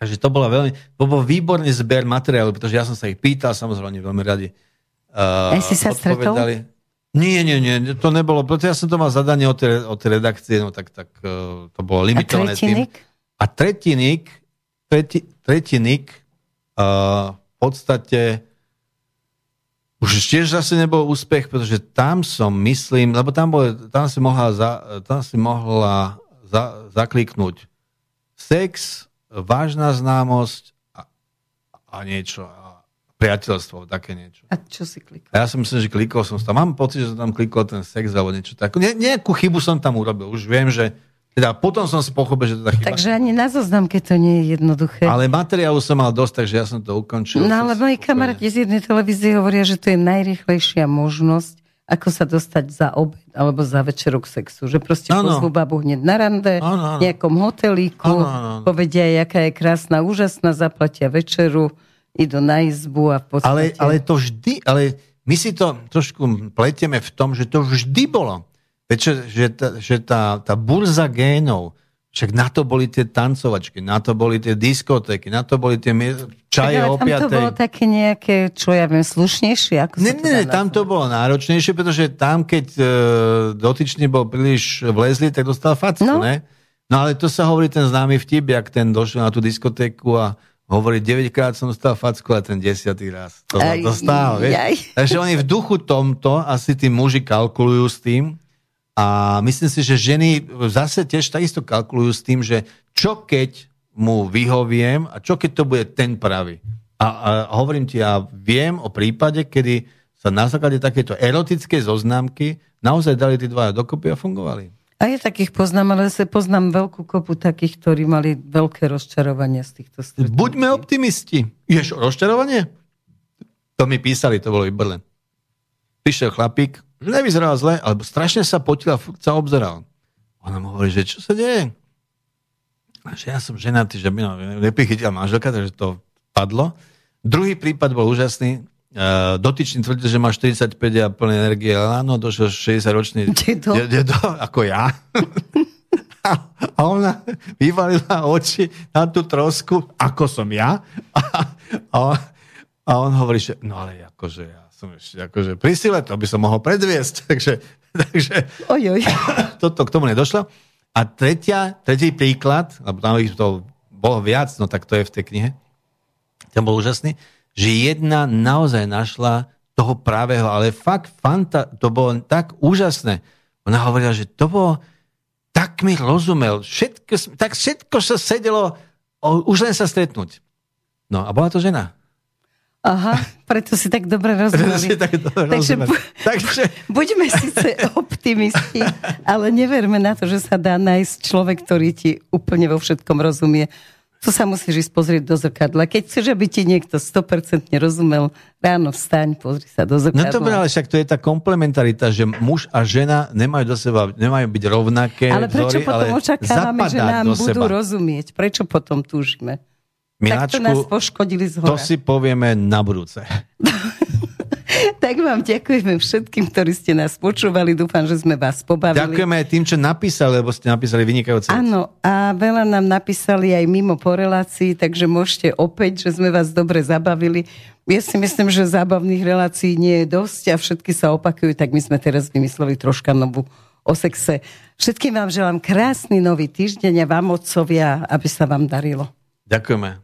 takže to bolo veľmi, to bol výborný zber materiálu, pretože ja som sa ich pýtal, samozrejme, veľmi radi. Uh, si sa stretol? Nie, nie, nie, to nebolo, pretože ja som to mal zadanie od tej, od tej redakcie, no tak, tak uh, to bolo A limitované tretí tým. nik? A tretí nik, tretí, tretí nik uh, v podstate už tiež zase nebol úspech, pretože tam som, myslím, lebo tam, bol, tam si mohla, za, tam si mohla za, zakliknúť sex, vážna známosť a, a niečo, a priateľstvo, také niečo. A čo si klikol? A ja som myslím, že klikol som tam. Mám pocit, že som tam klikol ten sex alebo niečo také. Ne, nejakú chybu som tam urobil. Už viem, že... Teda potom som si pochopil, že to chyba. Takže ani na zoznamke to nie je jednoduché. Ale materiálu som mal dosť, takže ja som to ukončil. No ale moji kamaráti z jednej televízie hovoria, že to je najrychlejšia možnosť, ako sa dostať za obed alebo za večeru k sexu. Že proste Áno. pozvú babu hneď na rande, áno. v nejakom hotelíku, Áno, áno, áno. povedia, jaká je krásna, úžasná, zaplatia večeru, idú na izbu a v Ale, podstate... ale to vždy, ale my si to trošku pletieme v tom, že to vždy bolo. Veď, že, tá, že tá, tá burza génov, však na to boli tie tancovačky, na to boli tie diskotéky, na to boli tie čaje o tam to bolo piatej. také nejaké, čo ja viem, slušnejšie? Ako Ne, ne, ne, tam to bolo náročnejšie, pretože tam, keď e, dotyčný bol príliš vlezlý, tak dostal facku, No. ne? No ale to sa hovorí ten známy vtip, jak ten došiel na tú diskotéku a hovorí, 9 krát som dostal facku, ale ten 10 raz to, Aj, to stál, vieš? jaj. Takže oni v duchu tomto asi tí muži kalkulujú s tým a myslím si, že ženy zase tiež takisto kalkulujú s tým, že čo keď mu vyhoviem a čo keď to bude ten pravý. A, a hovorím ti, ja viem o prípade, kedy sa na základe takéto erotickej zoznámky naozaj dali tí dvaja dokopy a fungovali. A ja takých poznám, ale zase poznám veľkú kopu takých, ktorí mali veľké rozčarovania z týchto stretnutí. Buďme optimisti. Ješ rozčarovanie? To mi písali, to bolo výborné. Prišiel chlapík, že nevyzeral zle, ale strašne sa potil a furt sa obzeral. Ona mu hovorí, že čo sa deje? A že ja som ženatý, že by ma neprichytila manželka, takže to padlo. Druhý prípad bol úžasný. Uh, dotyčný tvrdil, že má 45 a plné energie, ale áno, došiel 60 ročný Dedo. dedo, ako ja. A a ona vyvalila oči na tú trosku, ako som ja. A, a, on, a on hovorí, že no ale akože ja som ešte akože pri sile, to by som mohol predviesť. Takže, takže Ojoj. toto k tomu nedošlo. A tretia, tretí príklad, lebo tam ich to bolo viac, no tak to je v tej knihe, ten bol úžasný, že jedna naozaj našla toho právého, ale fakt fanta, to bolo tak úžasné. Ona hovorila, že to bolo, tak mi rozumel, všetko, tak všetko sa sedelo, už len sa stretnúť. No a bola to žena. Aha, preto si tak dobre rozumeli. tak dobre Takže, bu- Takže... buďme síce optimisti, ale neverme na to, že sa dá nájsť človek, ktorý ti úplne vo všetkom rozumie. To sa musíš ísť pozrieť do zrkadla. Keď chceš, aby ti niekto 100% rozumel, ráno vstaň, pozri sa do zrkadla. No to ale však to je tá komplementarita, že muž a žena nemajú do seba, nemajú byť rovnaké Ale prečo vzory, potom ale očakávame, že nám budú seba. rozumieť? Prečo potom túžime? Miláčku, tak to nás poškodili z to hora. si povieme na budúce. Tak vám ďakujeme všetkým, ktorí ste nás počúvali. Dúfam, že sme vás pobavili. Ďakujeme aj tým, čo napísali, lebo ste napísali vynikajúce. Áno, a veľa nám napísali aj mimo po relácii, takže môžete opäť, že sme vás dobre zabavili. Ja si myslím, že zábavných relácií nie je dosť a všetky sa opakujú, tak my sme teraz vymysleli troška novú o sexe. Všetkým vám želám krásny nový týždeň a vám, otcovia, aby sa vám darilo. Ďakujeme.